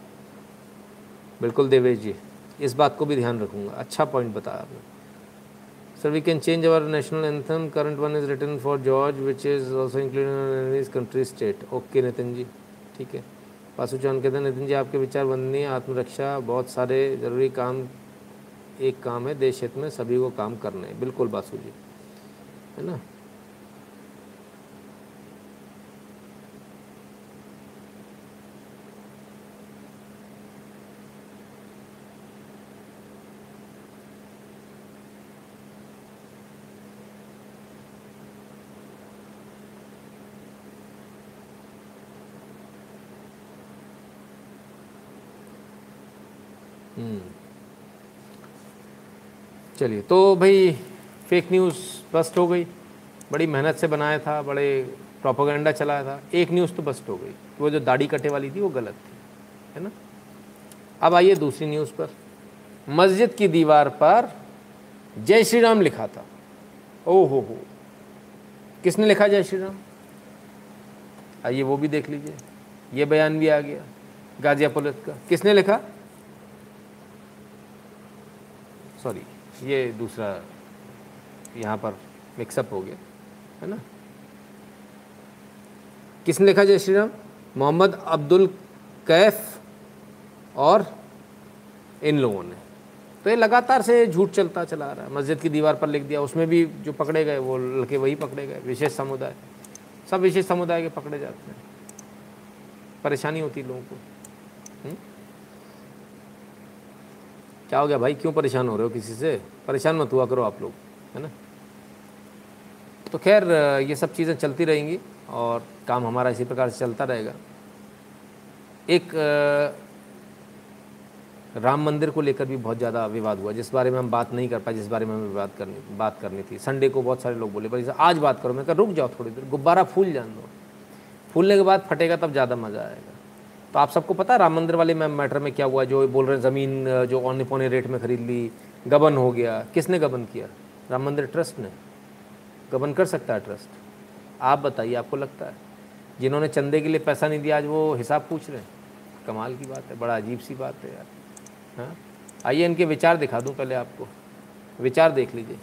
बिल्कुल देवेश जी, इस बात को भी ध्यान रखूँगा। अच्छा पॉइंट बताया आपने। Sir we can change our national anthem current one is written for George which is also included country state okay Nitin ji ठीक है। पासु चौहान कहते हैं, नितिन जी, आपके विचार बंदनीय आत्मरक्षा, बहुत सारे ज़रूरी काम, एक काम है, देश हित में सभी को काम करना बिल्कुल, बासु जी। है ना? चलिए तो भाई फेक न्यूज़ बस्ट हो गई। बड़ी मेहनत से बनाया था, बड़े प्रोपोगंडा चलाया था। एक न्यूज़ तो बस्ट हो गई। वो जो दाढ़ी कटे वाली थी, वो गलत थी, है ना? अब आइए दूसरी न्यूज़ पर। मस्जिद की दीवार पर जय श्री राम लिखा था। ओ हो। हो किसने लिखा जय श्री राम आइए वो भी देख लीजिए। ये बयान भी आ गया, गाजिया पुलिस का। किसने लिखा? सॉरी ये दूसरा यहाँ पर मिक्सअप हो गया, है ना? किसने लिखा जय श्री राम मोहम्मद अब्दुल कैफ और इन लोगों ने। तो ये लगातार से झूठ चलता चला रहा है। मस्जिद की दीवार पर लिख दिया, उसमें भी जो पकड़े गए, वो लड़के वही पकड़े गए। विशेष समुदाय, सब विशेष समुदाय के पकड़े जाते हैं। परेशानी होती लोगों को। हुँ? क्या हो गया भाई? क्यों परेशान हो रहे हो किसी से? परेशान मत हुआ करो आप लोग, है ना? तो खैर, ये सब चीज़ें चलती रहेंगी और काम हमारा इसी प्रकार से चलता रहेगा। एक राम मंदिर को लेकर भी बहुत ज़्यादा विवाद हुआ, जिस बारे में हम बात नहीं कर पाए, जिस बारे में हमें बात करनी बात करनी थी। संडे को बहुत सारे लोग बोले, भाई आज बात करो। मैं कहा, रुक जाओ थोड़ी देर, गुब्बारा फूल जान दो। फूलने के बाद फटेगा तब ज़्यादा मज़ा आएगा। तो आप सबको पता है राम मंदिर वाले मैटर में क्या हुआ? जो बोल रहे हैं, ज़मीन, जो औने पौने रेट में ख़रीद ली, गबन हो गया। किसने गबन किया? राम मंदिर ट्रस्ट ने। गबन कर सकता है ट्रस्ट आप बताइए, आपको लगता है? जिन्होंने चंदे के लिए पैसा नहीं दिया, आज वो हिसाब पूछ रहे हैं। कमाल की बात है, बड़ा अजीब सी बात है यार। हाँ? आइए, इनके विचार दिखा दूँ पहले आपको। विचार देख लीजिए।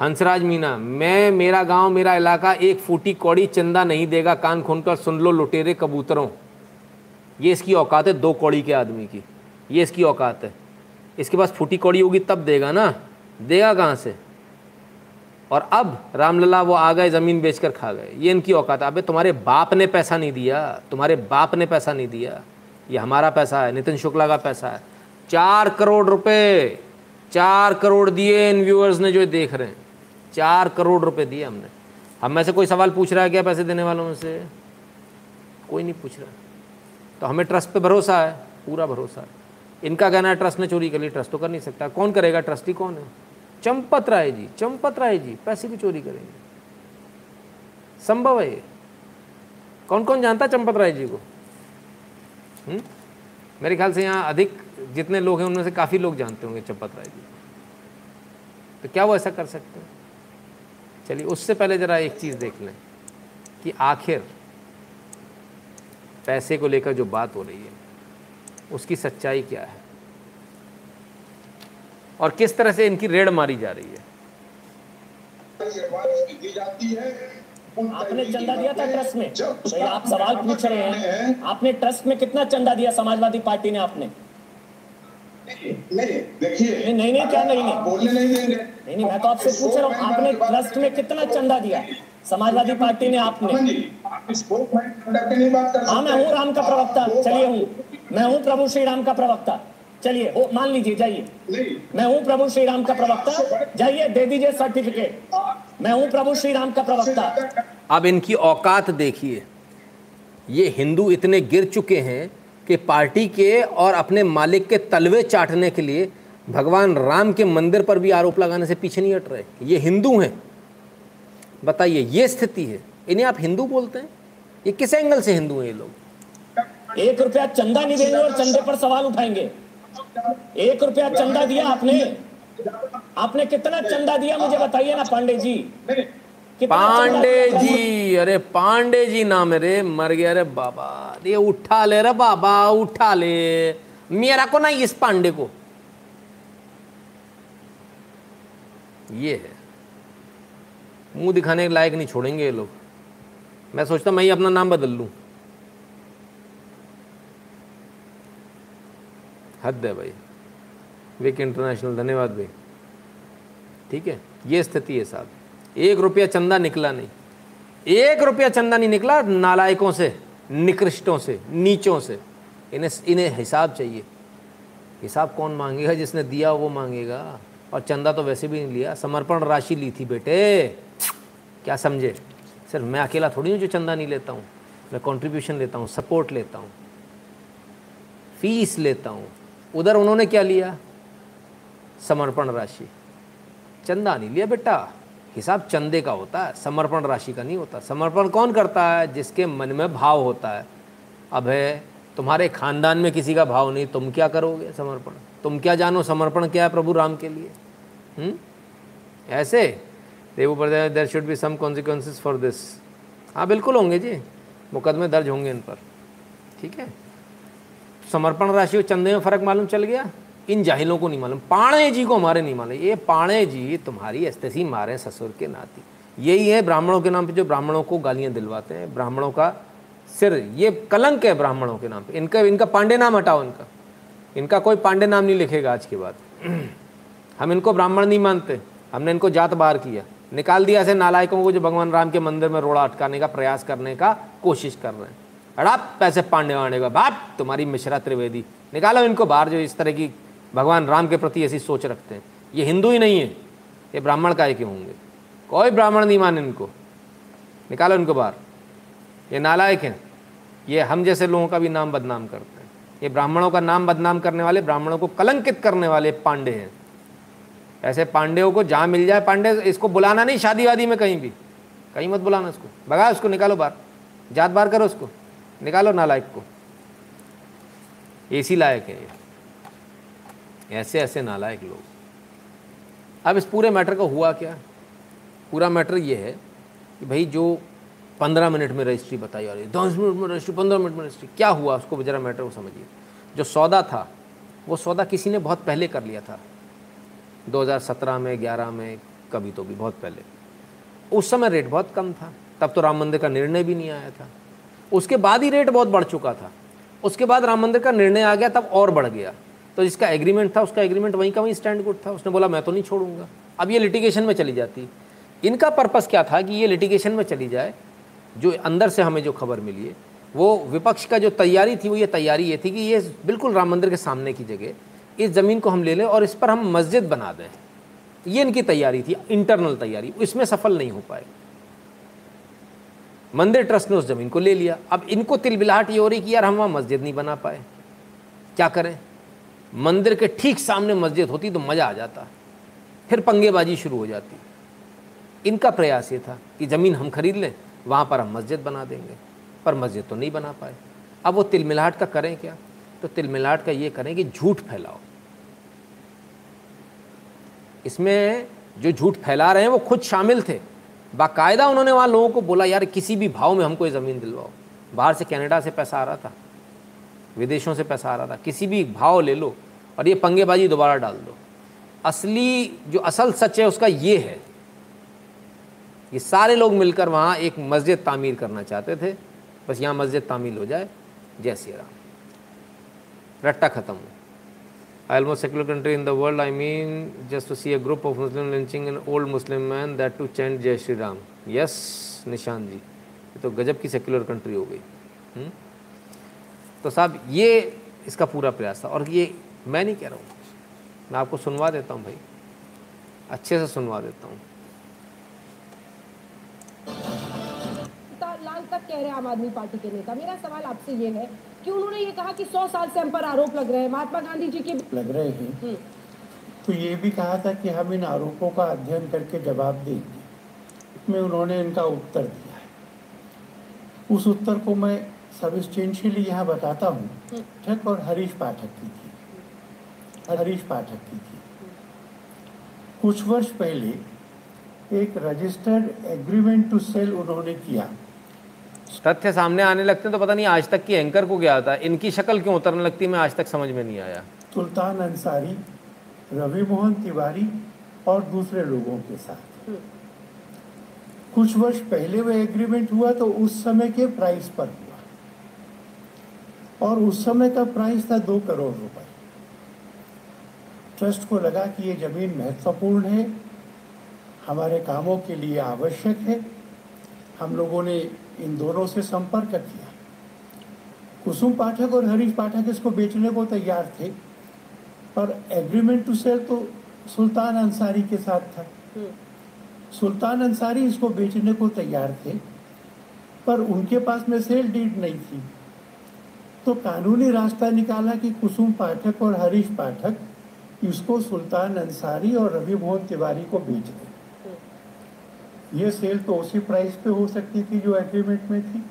हंसराज मीना, मैं, मेरा गाँव, मेरा इलाका एक फूटी कौड़ी चंदा नहीं देगा, कान खोन कर सुन लो लुटेरे कबूतरों। ये इसकी औकात है दो कौड़ी के आदमी की। ये इसकी औकात है। इसके पास फूटी कौड़ी होगी तब देगा ना। देगा कहाँ से? और अब रामलला वो आ गए, ज़मीन बेचकर खा गए। ये इनकी औकात है। अबे, तुम्हारे बाप ने पैसा नहीं दिया। तुम्हारे बाप ने पैसा नहीं दिया। ये हमारा पैसा है, नितिन शुक्ला का पैसा है। चार करोड़ रुपए, चार करोड़ दिए इन व्यूअर्स ने जो देख रहे हैं। चार करोड़ रुपए दिए हमने। हम में से कोई सवाल पूछ रहा है क्या पैसे देने वालों में से? कोई नहीं पूछ रहा। तो हमें ट्रस्ट पे भरोसा है, पूरा भरोसा है। इनका कहना है ट्रस्ट ने चोरी कर ली ट्रस्ट तो कर नहीं सकता। कौन करेगा? ट्रस्टी कौन है? चंपत राय जी, चंपत राय जी, पैसे की चोरी करेंगे। संभव है ये। कौन कौन जानता चंपत राय जी को? हुँ? मेरे ख्याल से यहाँ अधिक जितने लोग हैं, उनमें से काफ़ी लोग जानते होंगे चंपत राय जी तो क्या वो ऐसा कर सकते हैं? चलिए, उससे पहले ज़रा एक चीज़ देख लें कि आखिर पैसे को लेकर जो बात हो रही है, उसकी सच्चाई क्या है? और किस तरह से इनकी रेड मारी जा रही है? आपने चंदा दिया था ट्रस्ट में? आप सवाल पूछ रहे हैं। आपने ट्रस्ट में कितना चंदा दिया? समाजवादी पार्टी ने आपने। नहीं नहीं नहीं क्या नहीं नहीं नहीं नहीं मैं तो आपसे पूछ रहा हूँ, आपने ट्रस्ट में कितना चंदा दिया? समाजवादी पार्टी ने आपने। हाँ मैं हूँ राम का प्रवक्ता, चलिए हूँ। मैं हूँ प्रभु श्री राम का प्रवक्ता। चलिए वो मान लीजिए, जाइए। मैं हूँ प्रभु श्री राम का प्रवक्ता, जाइए, दे दीजिए सर्टिफिकेट मैं हूँ प्रभु श्री राम का प्रवक्ता। अब इनकी औकात देखिए। ये हिंदू इतने गिर चुके हैं कि पार्टी के और अपने मालिक के तलवे चाटने के लिए भगवान राम के मंदिर पर भी आरोप लगाने से पीछे नहीं हट रहे। ये हिंदू हैं। बताइए, ये स्थिति है। इन्हें आप हिंदू बोलते हैं? ये किस एंगल से हिंदू हैं ये लोग? एक रुपया चंदा नहीं देंगे और चंदे पर सवाल उठाएँगे। एक रुपया चंदा दिया आपने। आपने कितना चंदा दिया मुझे बताइए ना, पांडे जी। पांडे जी अरे पांडे जी नाम है रे मर गया रे बाबा। ये उठा ले रे बाबा उठा ले। मेरा को ना इस पांडे को। ये है। मुँह दिखाने के लायक नहीं छोड़ेंगे ये लोग। मैं सोचता मैं ही अपना नाम बदल लूँ। हद है भाई। विक इंटरनेशनल धन्यवाद भाई। ठीक है ये स्थिति है साहब। एक रुपया चंदा निकला नहीं। एक रुपया चंदा नहीं निकला नालायकों से, निकृष्टों से, नीचों से। इन्हें इन्हें हिसाब चाहिए। हिसाब कौन मांगेगा जिसने दिया वो मांगेगा? और चंदा तो वैसे भी नहीं लिया। समर्पण राशि ली थी बेटे। क्या समझे? सिर्फ़ मैं अकेला थोड़ी हूँ जो चंदा नहीं लेता हूँ। मैं कंट्रीब्यूशन लेता हूँ सपोर्ट लेता हूँ। फ़ीस लेता हूँ। उधर उन्होंने क्या लिया? समर्पण राशि। चंदा नहीं लिया बेटा। हिसाब चंदे का होता है, समर्पण राशि का नहीं होता। समर्पण कौन करता है? जिसके मन में भाव होता है। अब है, तुम्हारे खानदान में किसी का भाव नहीं, तुम क्या करोगे समर्पण? तुम क्या जानो समर्पण क्या है प्रभु राम के लिए? हुँ? हम्म? ऐसे? देवो पर there should be some consequences for this हाँ बिल्कुल होंगे जी। मुकदमे दर्ज होंगे इन पर। ठीक है? समर्पण राशि और चंदे में फ़र्क मालूम चल गया? इन जाहिलों को नहीं मालूम, पाणे जी को हमारे नहीं मालूम। ये पाणे जी तुम्हारी अस्तिसी मारे ससुर के नाती। यही है ब्राह्मणों के नाम पे जो ब्राह्मणों को गालियाँ दिलवाते हैं, ब्राह्मणों का सिर, ये कलंक है ब्राह्मणों के नाम पे। इनका इनका पांडे नाम हटाओ इनका। इनका कोई पांडे नाम नहीं लिखेगा आज के बाद हम इनको ब्राह्मण नहीं मानते। हमने इनको जात बाहर किया। निकाल दिया ऐसे नालायकों को जो भगवान राम के मंदिर में रोड़ा अटकाने का प्रयास करने का कोशिश कर रहे हैं। हड़ाप पैसे पांडे वांडे का बाप, तुम्हारी मिश्रा त्रिवेदी। निकालो इनको बाहर जो इस तरह की भगवान राम के प्रति ऐसी सोच रखते हैं। ये हिंदू ही नहीं है। ये ब्राह्मण का क्यों होंगे? कोई ब्राह्मण नहीं माने इनको। निकालो इनको बाहर। ये नालायक हैं। ये हम जैसे लोगों का भी नाम बदनाम करते हैं। ये ब्राह्मणों का नाम बदनाम करने वाले, ब्राह्मणों को कलंकित करने वाले पांडे हैं। ऐसे पांडेयों को जहाँ मिल जाए, पांडे इसको बुलाना नहीं शादी वादी में कहीं भी। कहीं मत बुलाना उसको भगा उसको निकालो बाहर। जात बार करो उसको निकालो नालायक को। एसी लायक है ये। ऐसे ऐसे नालायक लोग। अब इस पूरे मैटर का हुआ क्या? पूरा मैटर ये है कि भाई जो पंद्रह मिनट में रजिस्ट्री बताई है, दस मिनट में रजिस्ट्री, पंद्रह मिनट में रजिस्ट्री, क्या हुआ उसको जरा मैटर को समझिए। जो सौदा था, वो सौदा किसी ने बहुत पहले कर लिया था। 2017 में 11 में, कभी तो भी, बहुत पहले। उस समय रेट बहुत कम था। तब तो राम मंदिर का निर्णय भी नहीं आया था। उसके बाद ही रेट बहुत बढ़ चुका था। उसके बाद राम मंदिर का निर्णय आ गया, तब और बढ़ गया। तो जिसका एग्रीमेंट था, उसका एग्रीमेंट वहीं का वहीं स्टैंड गुड था। उसने बोला, मैं तो नहीं छोड़ूँगा। अब ये लिटिगेशन में चली जाती। इनका पर्पज़ क्या था कि ये लिटिगेशन में चली जाए, जो अंदर से हमें जो खबर मिली है, वो विपक्ष का जो तैयारी थी, वो ये तैयारी ये थी कि ये बिल्कुल राम मंदिर के सामने की जगह, इस ज़मीन को हम ले लें और इस पर हम मस्जिद बना दें। ये इनकी तैयारी थी इंटरनल तैयारी। इसमें सफल नहीं हो पाए। मंदिर ट्रस्ट ने उस ज़मीन को ले लिया। अब इनको तिलबिलाहट ये हो रही कि यार हम वहाँ मस्जिद नहीं बना पाए। क्या करें? मंदिर के ठीक सामने मस्जिद होती तो मज़ा आ जाता। फिर पंगेबाजी शुरू हो जाती। इनका प्रयास ये था कि ज़मीन हम खरीद लें, वहाँ पर हम मस्जिद बना देंगे। पर मस्जिद तो नहीं बना पाए। अब वो तिलमिलाहट का करें क्या? तो तिलमिलाहट का ये करें कि झूठ फैलाओ। इसमें जो झूठ फैला रहे हैं, वो खुद शामिल थे। बाकायदा उन्होंने वहाँ लोगों को बोला, यार, किसी भी भाव में हमको ये ज़मीन दिलवाओ। बाहर से कनाडा से पैसा आ रहा था। विदेशों से पैसा आ रहा था। किसी भी भाव ले लो और ये पंगेबाजी दोबारा डाल दो। असली जो असल सच है उसका ये है। ये सारे लोग मिलकर वहाँ एक मस्जिद तामीर करना चाहते थे। बस यहाँ मस्जिद तामीर हो जाए। जय श्री राम। रट्टा ख़त्म हो। Almost secular country in the world, I mean just to see a group of Muslim lynching an old Muslim man that to chant Jai Shri Ram. Yes, निशान जी ये तो गजब की सेक्युलर कंट्री हो गई? हम्म? तो साहब ये इसका पूरा प्रयास था। और ये मैं नहीं कह रहा हूँ। मैं आपको सुनवा देता हूँ भाई। अच्छे से सुनवा देता हूँ। लाल तक कह रहे आम आदमी पार्टी के नेता। मेरा सवाल आपसे ये है कि उन्होंने ये कहा कि सौ साल से हम पर आरोप लग रहे हैं। महात्मा गांधी जी के लग रहे हैं। हम्म। तो ये भी कहा था कि हम इन आरोपों का अध्ययन करके जवाब देंगे। इसमें उन्होंने इनका उत्तर दिया है। उस उत्तर को मैं सबस्टेंशियली यहाँ बताता हूँ। ठक हम्म। और हरीश पाठक की थी। हरीश पाठक की थी। कुछ वर्ष पहले एक रजिस्टर्ड एग्रीमेंट टू सेल उन्होंने किया। तथ्य सामने आने लगते हैं तो पता नहीं आज तक की एंकर को क्या आता इनकी शक्ल क्यों उतरने लगती मैं आज तक समझ में नहीं आया। सुल्तान अंसारी रवि मोहन तिवारी और दूसरे लोगों के साथ। कुछ वर्ष पहले वह एग्रीमेंट हुआ तो उस समय के प्राइस पर हुआ और उस समय का प्राइस था दो करोड़ रुपए। ट्रस्ट को लगा कि ये ज़मीन महत्वपूर्ण है हमारे कामों के लिए आवश्यक है। हम लोगों ने इन दोनों से संपर्क किया। कुसुम पाठक और हरीश पाठक इसको बेचने को तैयार थे पर एग्रीमेंट टू सेल तो सुल्तान अंसारी के साथ था। सुल्तान अंसारी इसको बेचने को तैयार थे पर उनके पास में सेल डीड नहीं थी। तो कानूनी रास्ता निकाला कि कुसुम पाठक और हरीश पाठक इसको सुल्तान अंसारी और रवि मोहन तिवारी को बेच दें। ये सेल तो उसी प्राइस पे हो सकती थी जो एग्रीमेंट में थी।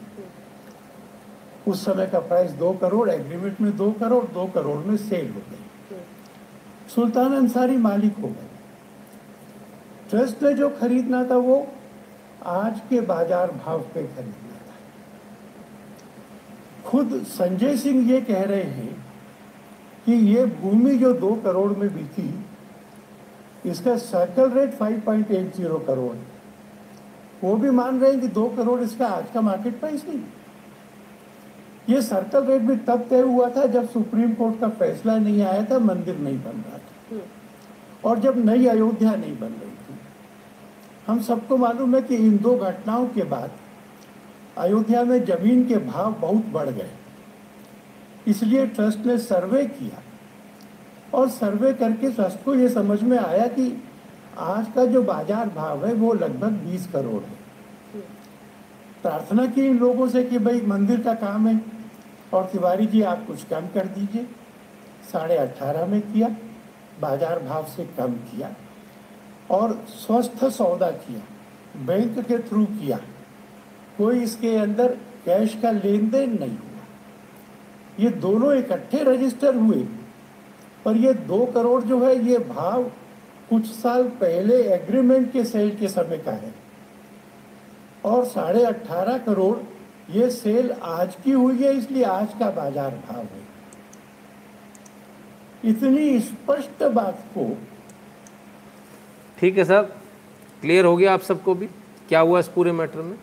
उस समय का प्राइस दो करोड़ एग्रीमेंट में दो करोड़ दो करोड़ में सेल हो गई। सुल्तान अंसारी मालिक हो गए। ट्रस्ट ने जो खरीदना था वो आज के बाज़ार भाव पे खरीदना खुद संजय सिंह ये कह रहे हैं कि ये भूमि जो दो करोड़ में बिकी इसका सर्कल रेट 5.80 करोड़। वो भी मान रहे हैं कि दो करोड़ इसका आज का मार्केट प्राइस नहीं। ये सर्कल रेट भी तब तय हुआ था जब सुप्रीम कोर्ट का फैसला नहीं आया था मंदिर नहीं बन रहा था। और जब नई अयोध्या नहीं बन रही थी हम सबको मालूम है कि इन दो घटनाओं के बाद अयोध्या में ज़मीन के भाव बहुत बढ़ गए। इसलिए ट्रस्ट ने सर्वे किया और सर्वे करके ट्रस्ट को ये समझ में आया कि आज का जो बाज़ार भाव है वो लगभग 20 करोड़ है। प्रार्थना की इन लोगों से कि भाई मंदिर का काम है और तिवारी जी आप कुछ कम कर दीजिए। साढ़े अट्ठारह में किया, बाज़ार भाव से कम किया और स्वस्थ सौदा किया, बैंक के थ्रू किया। कोई इसके अंदर कैश का लेन देन नहीं हुआ। ये दोनों इकट्ठे रजिस्टर हुए, पर ये दो करोड़ जो है, ये भाव कुछ साल पहले एग्रीमेंट के सेल के समय का है। और साढ़े अट्ठारह करोड़ ये सेल आज की हुई है, इसलिए आज का बाज़ार भाव है। इतनी स्पष्ट बात को ठीक है सर, क्लियर हो गया आप सबको भी? क्या हुआ इस पूरे मैटर में?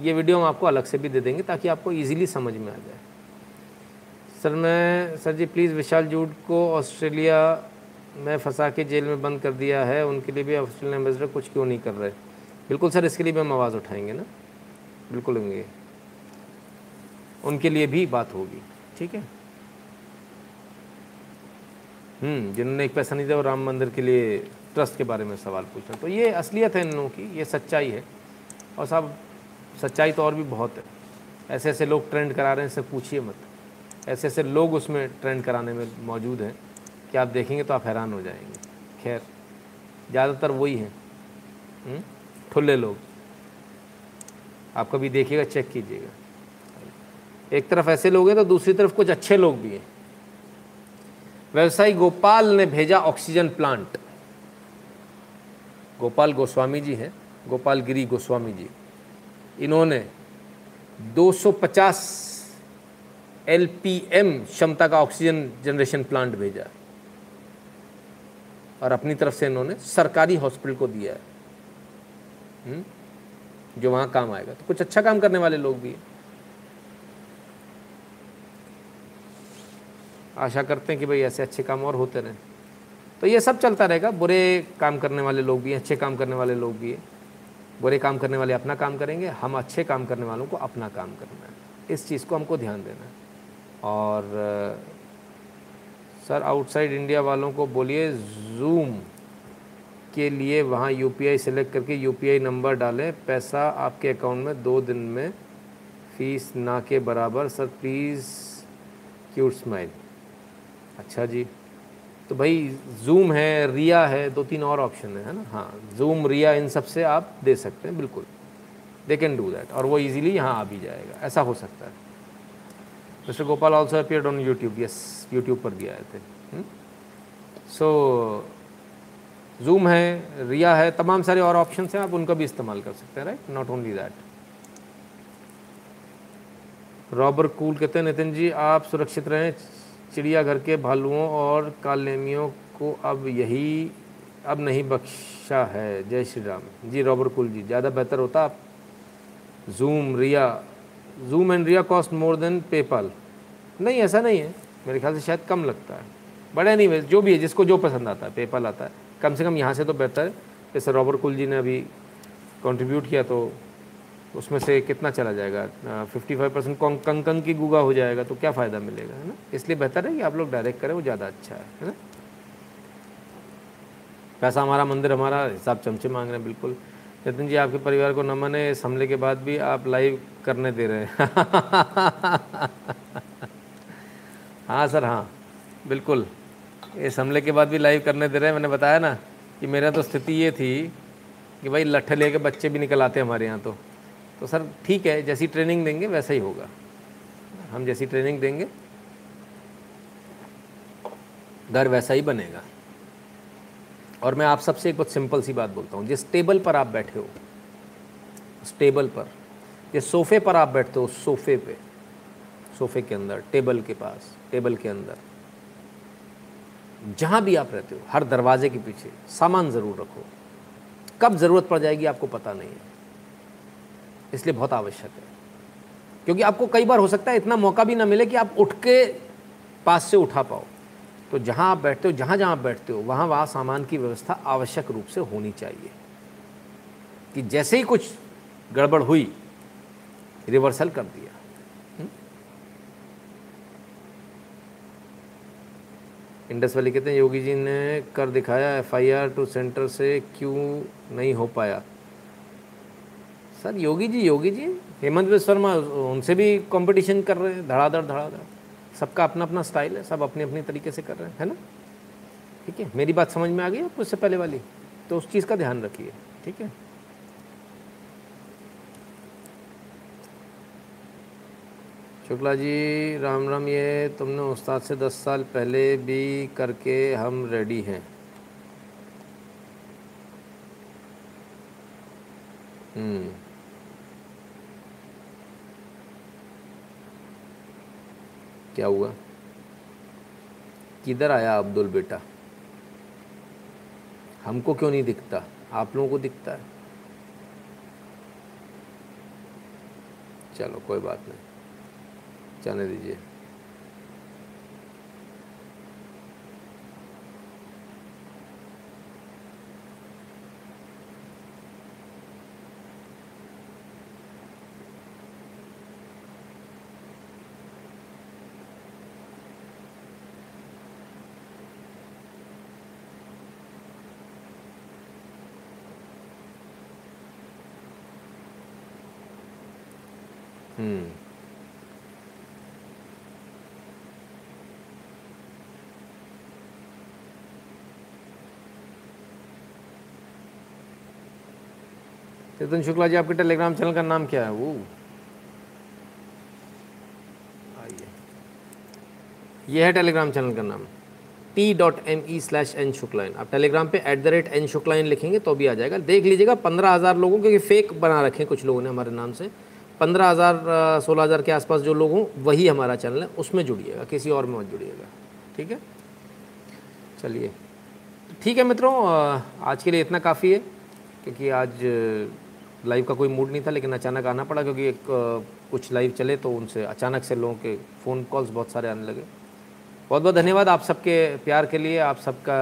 ये वीडियो हम आपको अलग से भी दे देंगे ताकि आपको इजीली समझ में आ जाए। सर, मैं, सर जी प्लीज़ विशाल जूड को ऑस्ट्रेलिया में फंसा के जेल में बंद कर दिया है। उनके लिए भी ऑस्ट्रेलियन एम्बेसडर कुछ क्यों नहीं कर रहे? बिल्कुल सर, इसके लिए भी हम आवाज़ उठाएँगे ना? बिल्कुल होंगे। उनके लिए भी बात होगी, ठीक है? हम्म जिन्होंने एक पैसा नहीं दिया राम मंदिर के लिए ट्रस्ट के बारे में सवाल पूछा। तो ये असलियत है इन लोगों की, ये सच्चाई है। और साहब सच्चाई तो और भी बहुत है। ऐसे ऐसे लोग ट्रेंड करा रहे हैं इससे पूछिए मत। ऐसे ऐसे लोग उसमें ट्रेंड कराने में मौजूद हैं कि आप देखेंगे तो आप हैरान हो जाएँगे। खैर, ज़्यादातर वही हैं। हम्म? ठुल्ले लोग। आप कभी देखिएगा चेक कीजिएगा। एक तरफ़ ऐसे लोग हैं तो दूसरी तरफ़ कुछ अच्छे लोग भी हैं। व्यवसायी गोपाल ने भेजा ऑक्सीजन प्लांट गोपाल गोस्वामी जी हैं। गोपाल गिरी गोस्वामी जी। इन्होंने 250 एलपीएम क्षमता का ऑक्सीजन जनरेशन प्लांट भेजा और अपनी तरफ़ से इन्होंने सरकारी हॉस्पिटल को दिया है। हम्म? जो वहाँ काम आएगा। तो कुछ अच्छा काम करने वाले लोग भी हैं। आशा करते हैं कि भाई ऐसे अच्छे काम और होते रहें। तो ये सब चलता रहेगा। बुरे काम करने वाले लोग भी हैं, अच्छे काम करने वाले लोग भी हैं। बुरे काम करने वाले अपना काम करेंगे, हम अच्छे काम करने वालों को अपना काम करना है। इस चीज़ को हमको ध्यान देना है। और, सर, आउटसाइड इंडिया वालों को बोलिए, जूम के लिए वहाँ यूपीआई सेलेक्ट करके यूपीआई नंबर डालें। पैसा आपके अकाउंट में दो दिन में फ़ीस ना के बराबर। Sir, please, cute smile. अच्छा जी। तो भाई जूम है रिया है, दो तीन और ऑप्शन है ना? हाँ जूम रिया इन सबसे आप दे सकते हैं, बिल्कुल। दे कैन डू दैट और वो इजीली यहाँ आ भी जाएगा। ऐसा हो सकता है। Mister Gopal also appeared on YouTube yes YouTube पर भी आए थे। हम्म? सो जूम है रिया है, तमाम सारे और ऑप्शन हैं, आप उनका भी इस्तेमाल कर सकते हैं right not only that robber cool कहते हैं, नितिन जी, आप सुरक्षित रहें चिड़ियाघर के भालुओं और कालेमियों को अब यही, अब नहीं बख्शा है। जय श्री राम। जी, रॉबर कुल जी, ज़्यादा बेहतर होता आप? Xoom, Ria. Xoom and Ria cost more than PayPal. नहीं, ऐसा नहीं है। मेरे ख्याल से शायद कम लगता है। बड़ा नहीं जो भी है, जिसको जो पसंद आता है, पेपाल आता है। कम से कम यहाँ से तो बेहतर है। जैसे रॉबर कुल जी ने अभी कंट्रीब्यूट किया तो उसमें से कितना चला जाएगा? फिफ्टी फाइव परसेंट कंकन की गुगा हो जाएगा तो क्या फ़ायदा मिलेगा, है ना? इसलिए बेहतर है कि आप लोग डायरेक्ट करें, वो ज़्यादा अच्छा है है ना? पैसा हमारा, मंदिर हमारा, हिसाब चमचे मांग रहे हैं, बिल्कुल। नितिन जी, आपके परिवार को नमन है इस हमले के बाद भी आप लाइव करने दे रहे हैं। हाँ सर हाँ बिल्कुल। इस हमले के बाद भी लाइव करने दे रहे हैं, मैंने बताया ना कि मेरा तो स्थिति ये थी कि भाई लट्ठे लेके बच्चे भी निकल आते हमारे यहाँ तो। तो सर, ठीक है, जैसी ट्रेनिंग देंगे, वैसा ही होगा। हम जैसी ट्रेनिंग देंगे, घर वैसा ही बनेगा। और मैं आप सबसे एक बहुत सिंपल सी बात बोलता हूँ, जिस टेबल पर आप बैठे हो, उस टेबल पर, जिस सोफ़े पर आप बैठते हो, उस सोफ़े पे, सोफ़े के अंदर, टेबल के पास, टेबल के अंदर, जहाँ भी आप रहते हो, हर दरवाजे के पीछे, सामान ज़रूर रखो। कब ज़रूरत पड़ जाएगी आपको पता नहीं है। इसलिए बहुत आवश्यक है। क्योंकि आपको कई बार हो सकता है इतना मौका भी ना मिले कि आप उठ के पास से उठा पाओ। तो जहाँ आप बैठते हो, जहाँ जहाँ आप बैठते हो, वहाँ वहाँ सामान की व्यवस्था आवश्यक रूप से होनी चाहिए। कि जैसे ही कुछ गड़बड़ हुई, रिवर्सल कर दिया। इंडस वाली कहते हैं, योगी जी ने कर दिखाया, एफआईआर टू सेंटर से क्यों नहीं हो पाया? सर, योगी जी योगी जी, हेमंत विश्व शर्मा, उनसे भी कंपटीशन कर रहे हैं, धड़ाधड़ धड़ाधड़। सबका अपना अपना स्टाइल है, सब अपने अपने तरीके से कर रहे हैं, है ना? ठीक है, मेरी बात समझ में आ गई उससे पहले वाली? तो उस चीज़ का ध्यान रखिए, ठीक है? शुक्ला जी, राम राम, ये तुमने उस्ताद से दस साल पहले भी करके हम रेडी हैं। हम्म। क्या हुआ? किधर आया अब्दुल बेटा? हमको क्यों नहीं दिखता? आप लोगों को दिखता है। चलो, कोई बात नहीं। जाने दीजिए। चेतन शुक्ला जी, आपके टेलीग्राम चैनल का नाम क्या है? वो। आइए। ये है टेलीग्राम चैनल का नाम। T dot M E slash N Shukla in आप टेलीग्राम पे at the rate N Shukla in लिखेंगे तो भी आ जाएगा। देख लीजिएगा, पंद्रह हज़ार लोगों क्योंकि फेक बना रखे कुछ लोगों ने हमारे नाम से। पंद्रह हज़ार सोलह हज़ार के आसपास जो लोग हों, वही हमारा चैनल है। उसमें जुड़िएगा, किसी और में मत जुड़िएगा। ठीक है? चलिए। ठीक है मित्रों आज के लिए इतना काफ़ी है, क्योंकि आज लाइव का कोई मूड नहीं था, लेकिन अचानक आना पड़ा क्योंकि एक कुछ लाइव चले तो उनसे अचानक से लोगों के फ़ोन कॉल्स बहुत सारे आने लगे। बहुत बहुत धन्यवाद आप सबके प्यार के लिए, आप सबका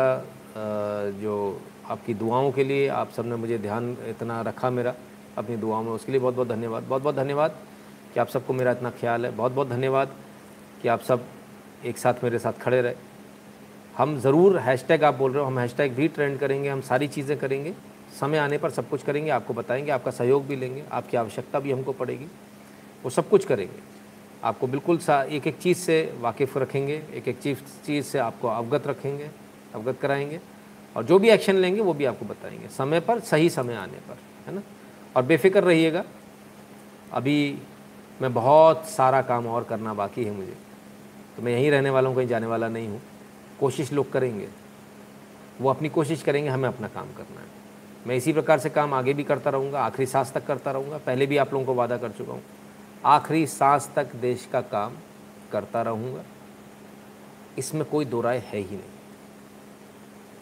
जो आपकी दुआओं के लिए, आप सबने मुझे ध्यान इतना रखा मेरा, अपनी दुआओं में उसके लिए बहुत बहुत धन्यवाद। बहुत बहुत धन्यवाद कि आप सबको मेरा इतना ख्याल है। बहुत बहुत धन्यवाद कि आप सब एक साथ मेरे साथ खड़े रहे। हम ज़रूर हैशटैग आप बोल रहे हो, हम हैशटैग भी ट्रेंड करेंगे, हम सारी चीज़ें करेंगे। समय आने पर सब कुछ करेंगे, आपको बताएँगे, आपका सहयोग भी लेंगे, आपकी आवश्यकता भी हमको पड़ेगी। वो सब कुछ करेंगे। आपको बिल्कुल सा एक एक चीज़ से वाकिफ़ रखेंगे, एक एक चीज़ चीज़ से आपको अवगत रखेंगे, अवगत कराएँगे और जो भी एक्शन लेंगे वो भी आपको बताएँगे, समय पर, सही समय आने पर, है ना? और बेफिक्र रहिएगा। अभी मैं बहुत सारा काम और करना बाकी है मुझे। तो मैं यहीं रहने वाला हूँ, कहीं जाने वाला नहीं हूँ। कोशिश लोग करेंगे। वो अपनी कोशिश करेंगे, हमें अपना काम करना है। मैं इसी प्रकार से काम आगे भी करता रहूँगा, आखिरी सांस तक करता रहूँगा, पहले भी आप लोगों को वादा कर चुका हूँ। आखिरी सांस तक देश का काम करता रहूँगा। इसमें कोई दो राय है ही नहीं।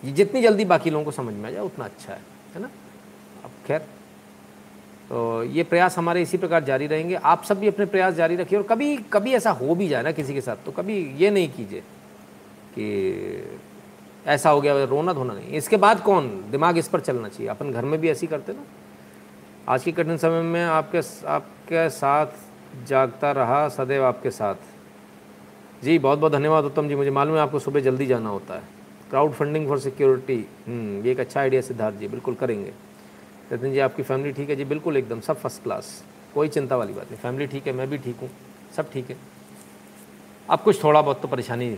ये जितनी जल्दी बाकी लोगों को समझ में आ जाए, उतना अच्छा है है ना? अब खैर तो ये प्रयास हमारे इसी प्रकार जारी रहेंगे। आप सब भी अपने प्रयास जारी रखिए, और कभी कभी ऐसा हो भी जाए ना किसी के साथ तो कभी ये नहीं कीजिए कि ऐसा हो गया, रोना धोना नहीं। इसके बाद कौन? दिमाग इस पर चलना चाहिए। अपन घर में भी ऐसी करते ना। आज के कठिन समय में आपके आपके साथ जागता रहा सदैव आपके साथ। जी बहुत बहुत धन्यवाद उत्तम जी। मुझे मालूम है आपको सुबह जल्दी जाना होता है। क्राउड फंडिंग फॉर सिक्योरिटी ये एक अच्छा आइडिया सिद्धार्थ जी। बिल्कुल करेंगे। नितिन जी, आपकी फैमिली ठीक है? जी, बिल्कुल एकदम, सब फ़र्स्ट क्लास कोई चिंता वाली बात नहीं। फैमिली ठीक है, मैं भी ठीक हूँ। सब ठीक है। अब कुछ थोड़ा बहुत तो परेशानी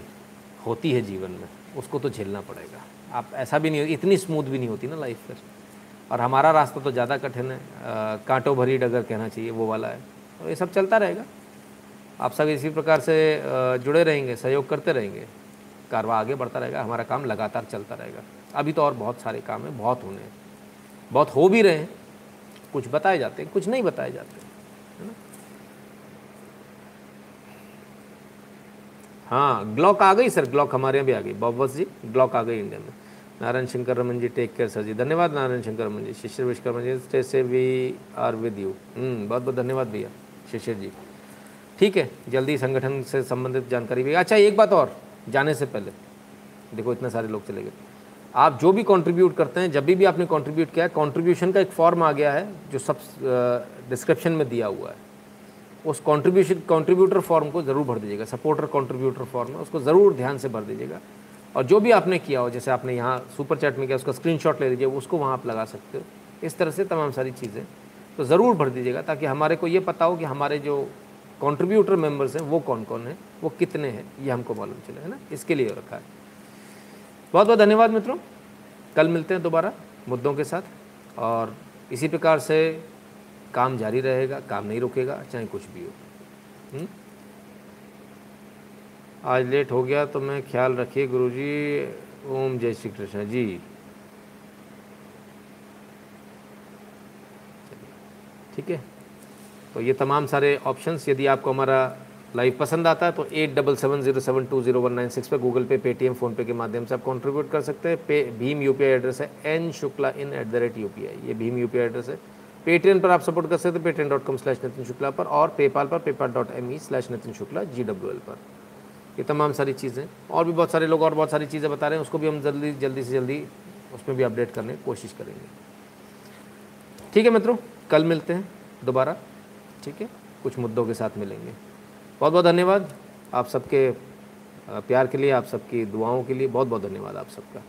होती है जीवन में। उसको तो झेलना पड़ेगा। आप ऐसा भी नहीं इतनी स्मूथ भी नहीं होती ना लाइफ फिर। और हमारा रास्ता तो ज़्यादा कठिन है। कांटों भरी डगर कहना चाहिए, वो वाला है। तो ये सब चलता रहेगा। आप सब इसी प्रकार से जुड़े रहेंगे, सहयोग करते रहेंगे। कारवा आगे बढ़ता रहेगा, हमारा काम लगातार चलता रहेगा। अभी तो और बहुत सारे काम हैं, बहुत होने हैं। बहुत हो भी रहे हैं, कुछ बताए जाते हैं, कुछ नहीं बताए जाते है ना हाँ ग्लॉक आ गई सर ग्लॉक हमारे यहाँ भी आ गई। बॉबस जी ग्लॉक आ गई इंडिया में। Narayan Shankar Raman ji take care sir जी। धन्यवाद Narayan Shankar Raman ji Shishir Vishwakarma ji stay safe we are with you बहुत बहुत धन्यवाद भैया शिशिर जी। ठीक है जल्दी संगठन से संबंधित जानकारी भी। अच्छा एक बात और जाने से पहले। देखो इतने सारे लोग चले गए। आप जो भी कंट्रीब्यूट करते हैं जब भी, भी आपने कंट्रीब्यूट किया है कंट्रीब्यूशन का एक फॉर्म आ गया है जो सब डिस्क्रिप्शन में दिया हुआ है। उस कॉन्ट्रीब्यूशन कंट्रीब्यूटर फॉर्म को ज़रूर भर दीजिएगा सपोर्टर कॉन्ट्रीब्यूटर फॉर्म है, उसको ज़रूर ध्यान से भर दीजिएगा। और जो भी आपने किया हो, जैसे आपने यहाँ सुपर चैट में किया, उसका स्क्रीनशॉट ले लीजिए, उसको वहाँ आप लगा सकते हो। इस तरह से तमाम सारी चीज़ें तो ज़रूर भर दीजिएगा, ताकि हमारे को ये पता हो कि हमारे जो कॉन्ट्रीब्यूटर मेंबर्स हैं, वो कौन कौन हैं, वो कितने हैं, ये हमको मालूम चले, है ना? इसके लिए रखा है। बहुत बहुत धन्यवाद मित्रों। कल मिलते हैं दोबारा, मुद्दों के साथ, और इसी प्रकार से काम जारी रहेगा, काम नहीं रुकेगा, चाहे कुछ भी हो? हम्म? आज लेट हो गया तो मैं ख्याल रखिए गुरुजी, ओम जय श्री कृष्ण। जी। ठीक है? तो ये तमाम सारे ऑप्शंस यदि आपको हमारा लाइव पसंद आता है तो eight double seven zero seven two zero one nine six पर गूगल पे पेटीएम फ़ोनपे के माध्यम से आप कंट्रीब्यूट कर सकते हैं। पे भीम यू एड्रेस है N Shukla in at the rate U ये भीम UPI एड्रेस है। पेटीएम पर आप सपोर्ट कर सकते हैं Paytm dot com slash Nitin Shukla पर और पेपाल पर PayPal dot M E slash Nitin Shukla ji W L पर। ये तमाम सारी चीज़ें। और भी बहुत सारे लोग और बहुत सारी चीज़ें बता रहे हैं, उसको भी हम जल्दी जल्दी से जल्दी उसमें भी अपडेट करने की कोशिश करेंगे। ठीक है मित्रों, कल मिलते हैं दोबारा। ठीक है, कुछ मुद्दों के साथ मिलेंगे। बहुत बहुत धन्यवाद। आप सबके प्यार के लिए, आप सबकी दुआओं के लिए बहुत बहुत धन्यवाद आप सबका।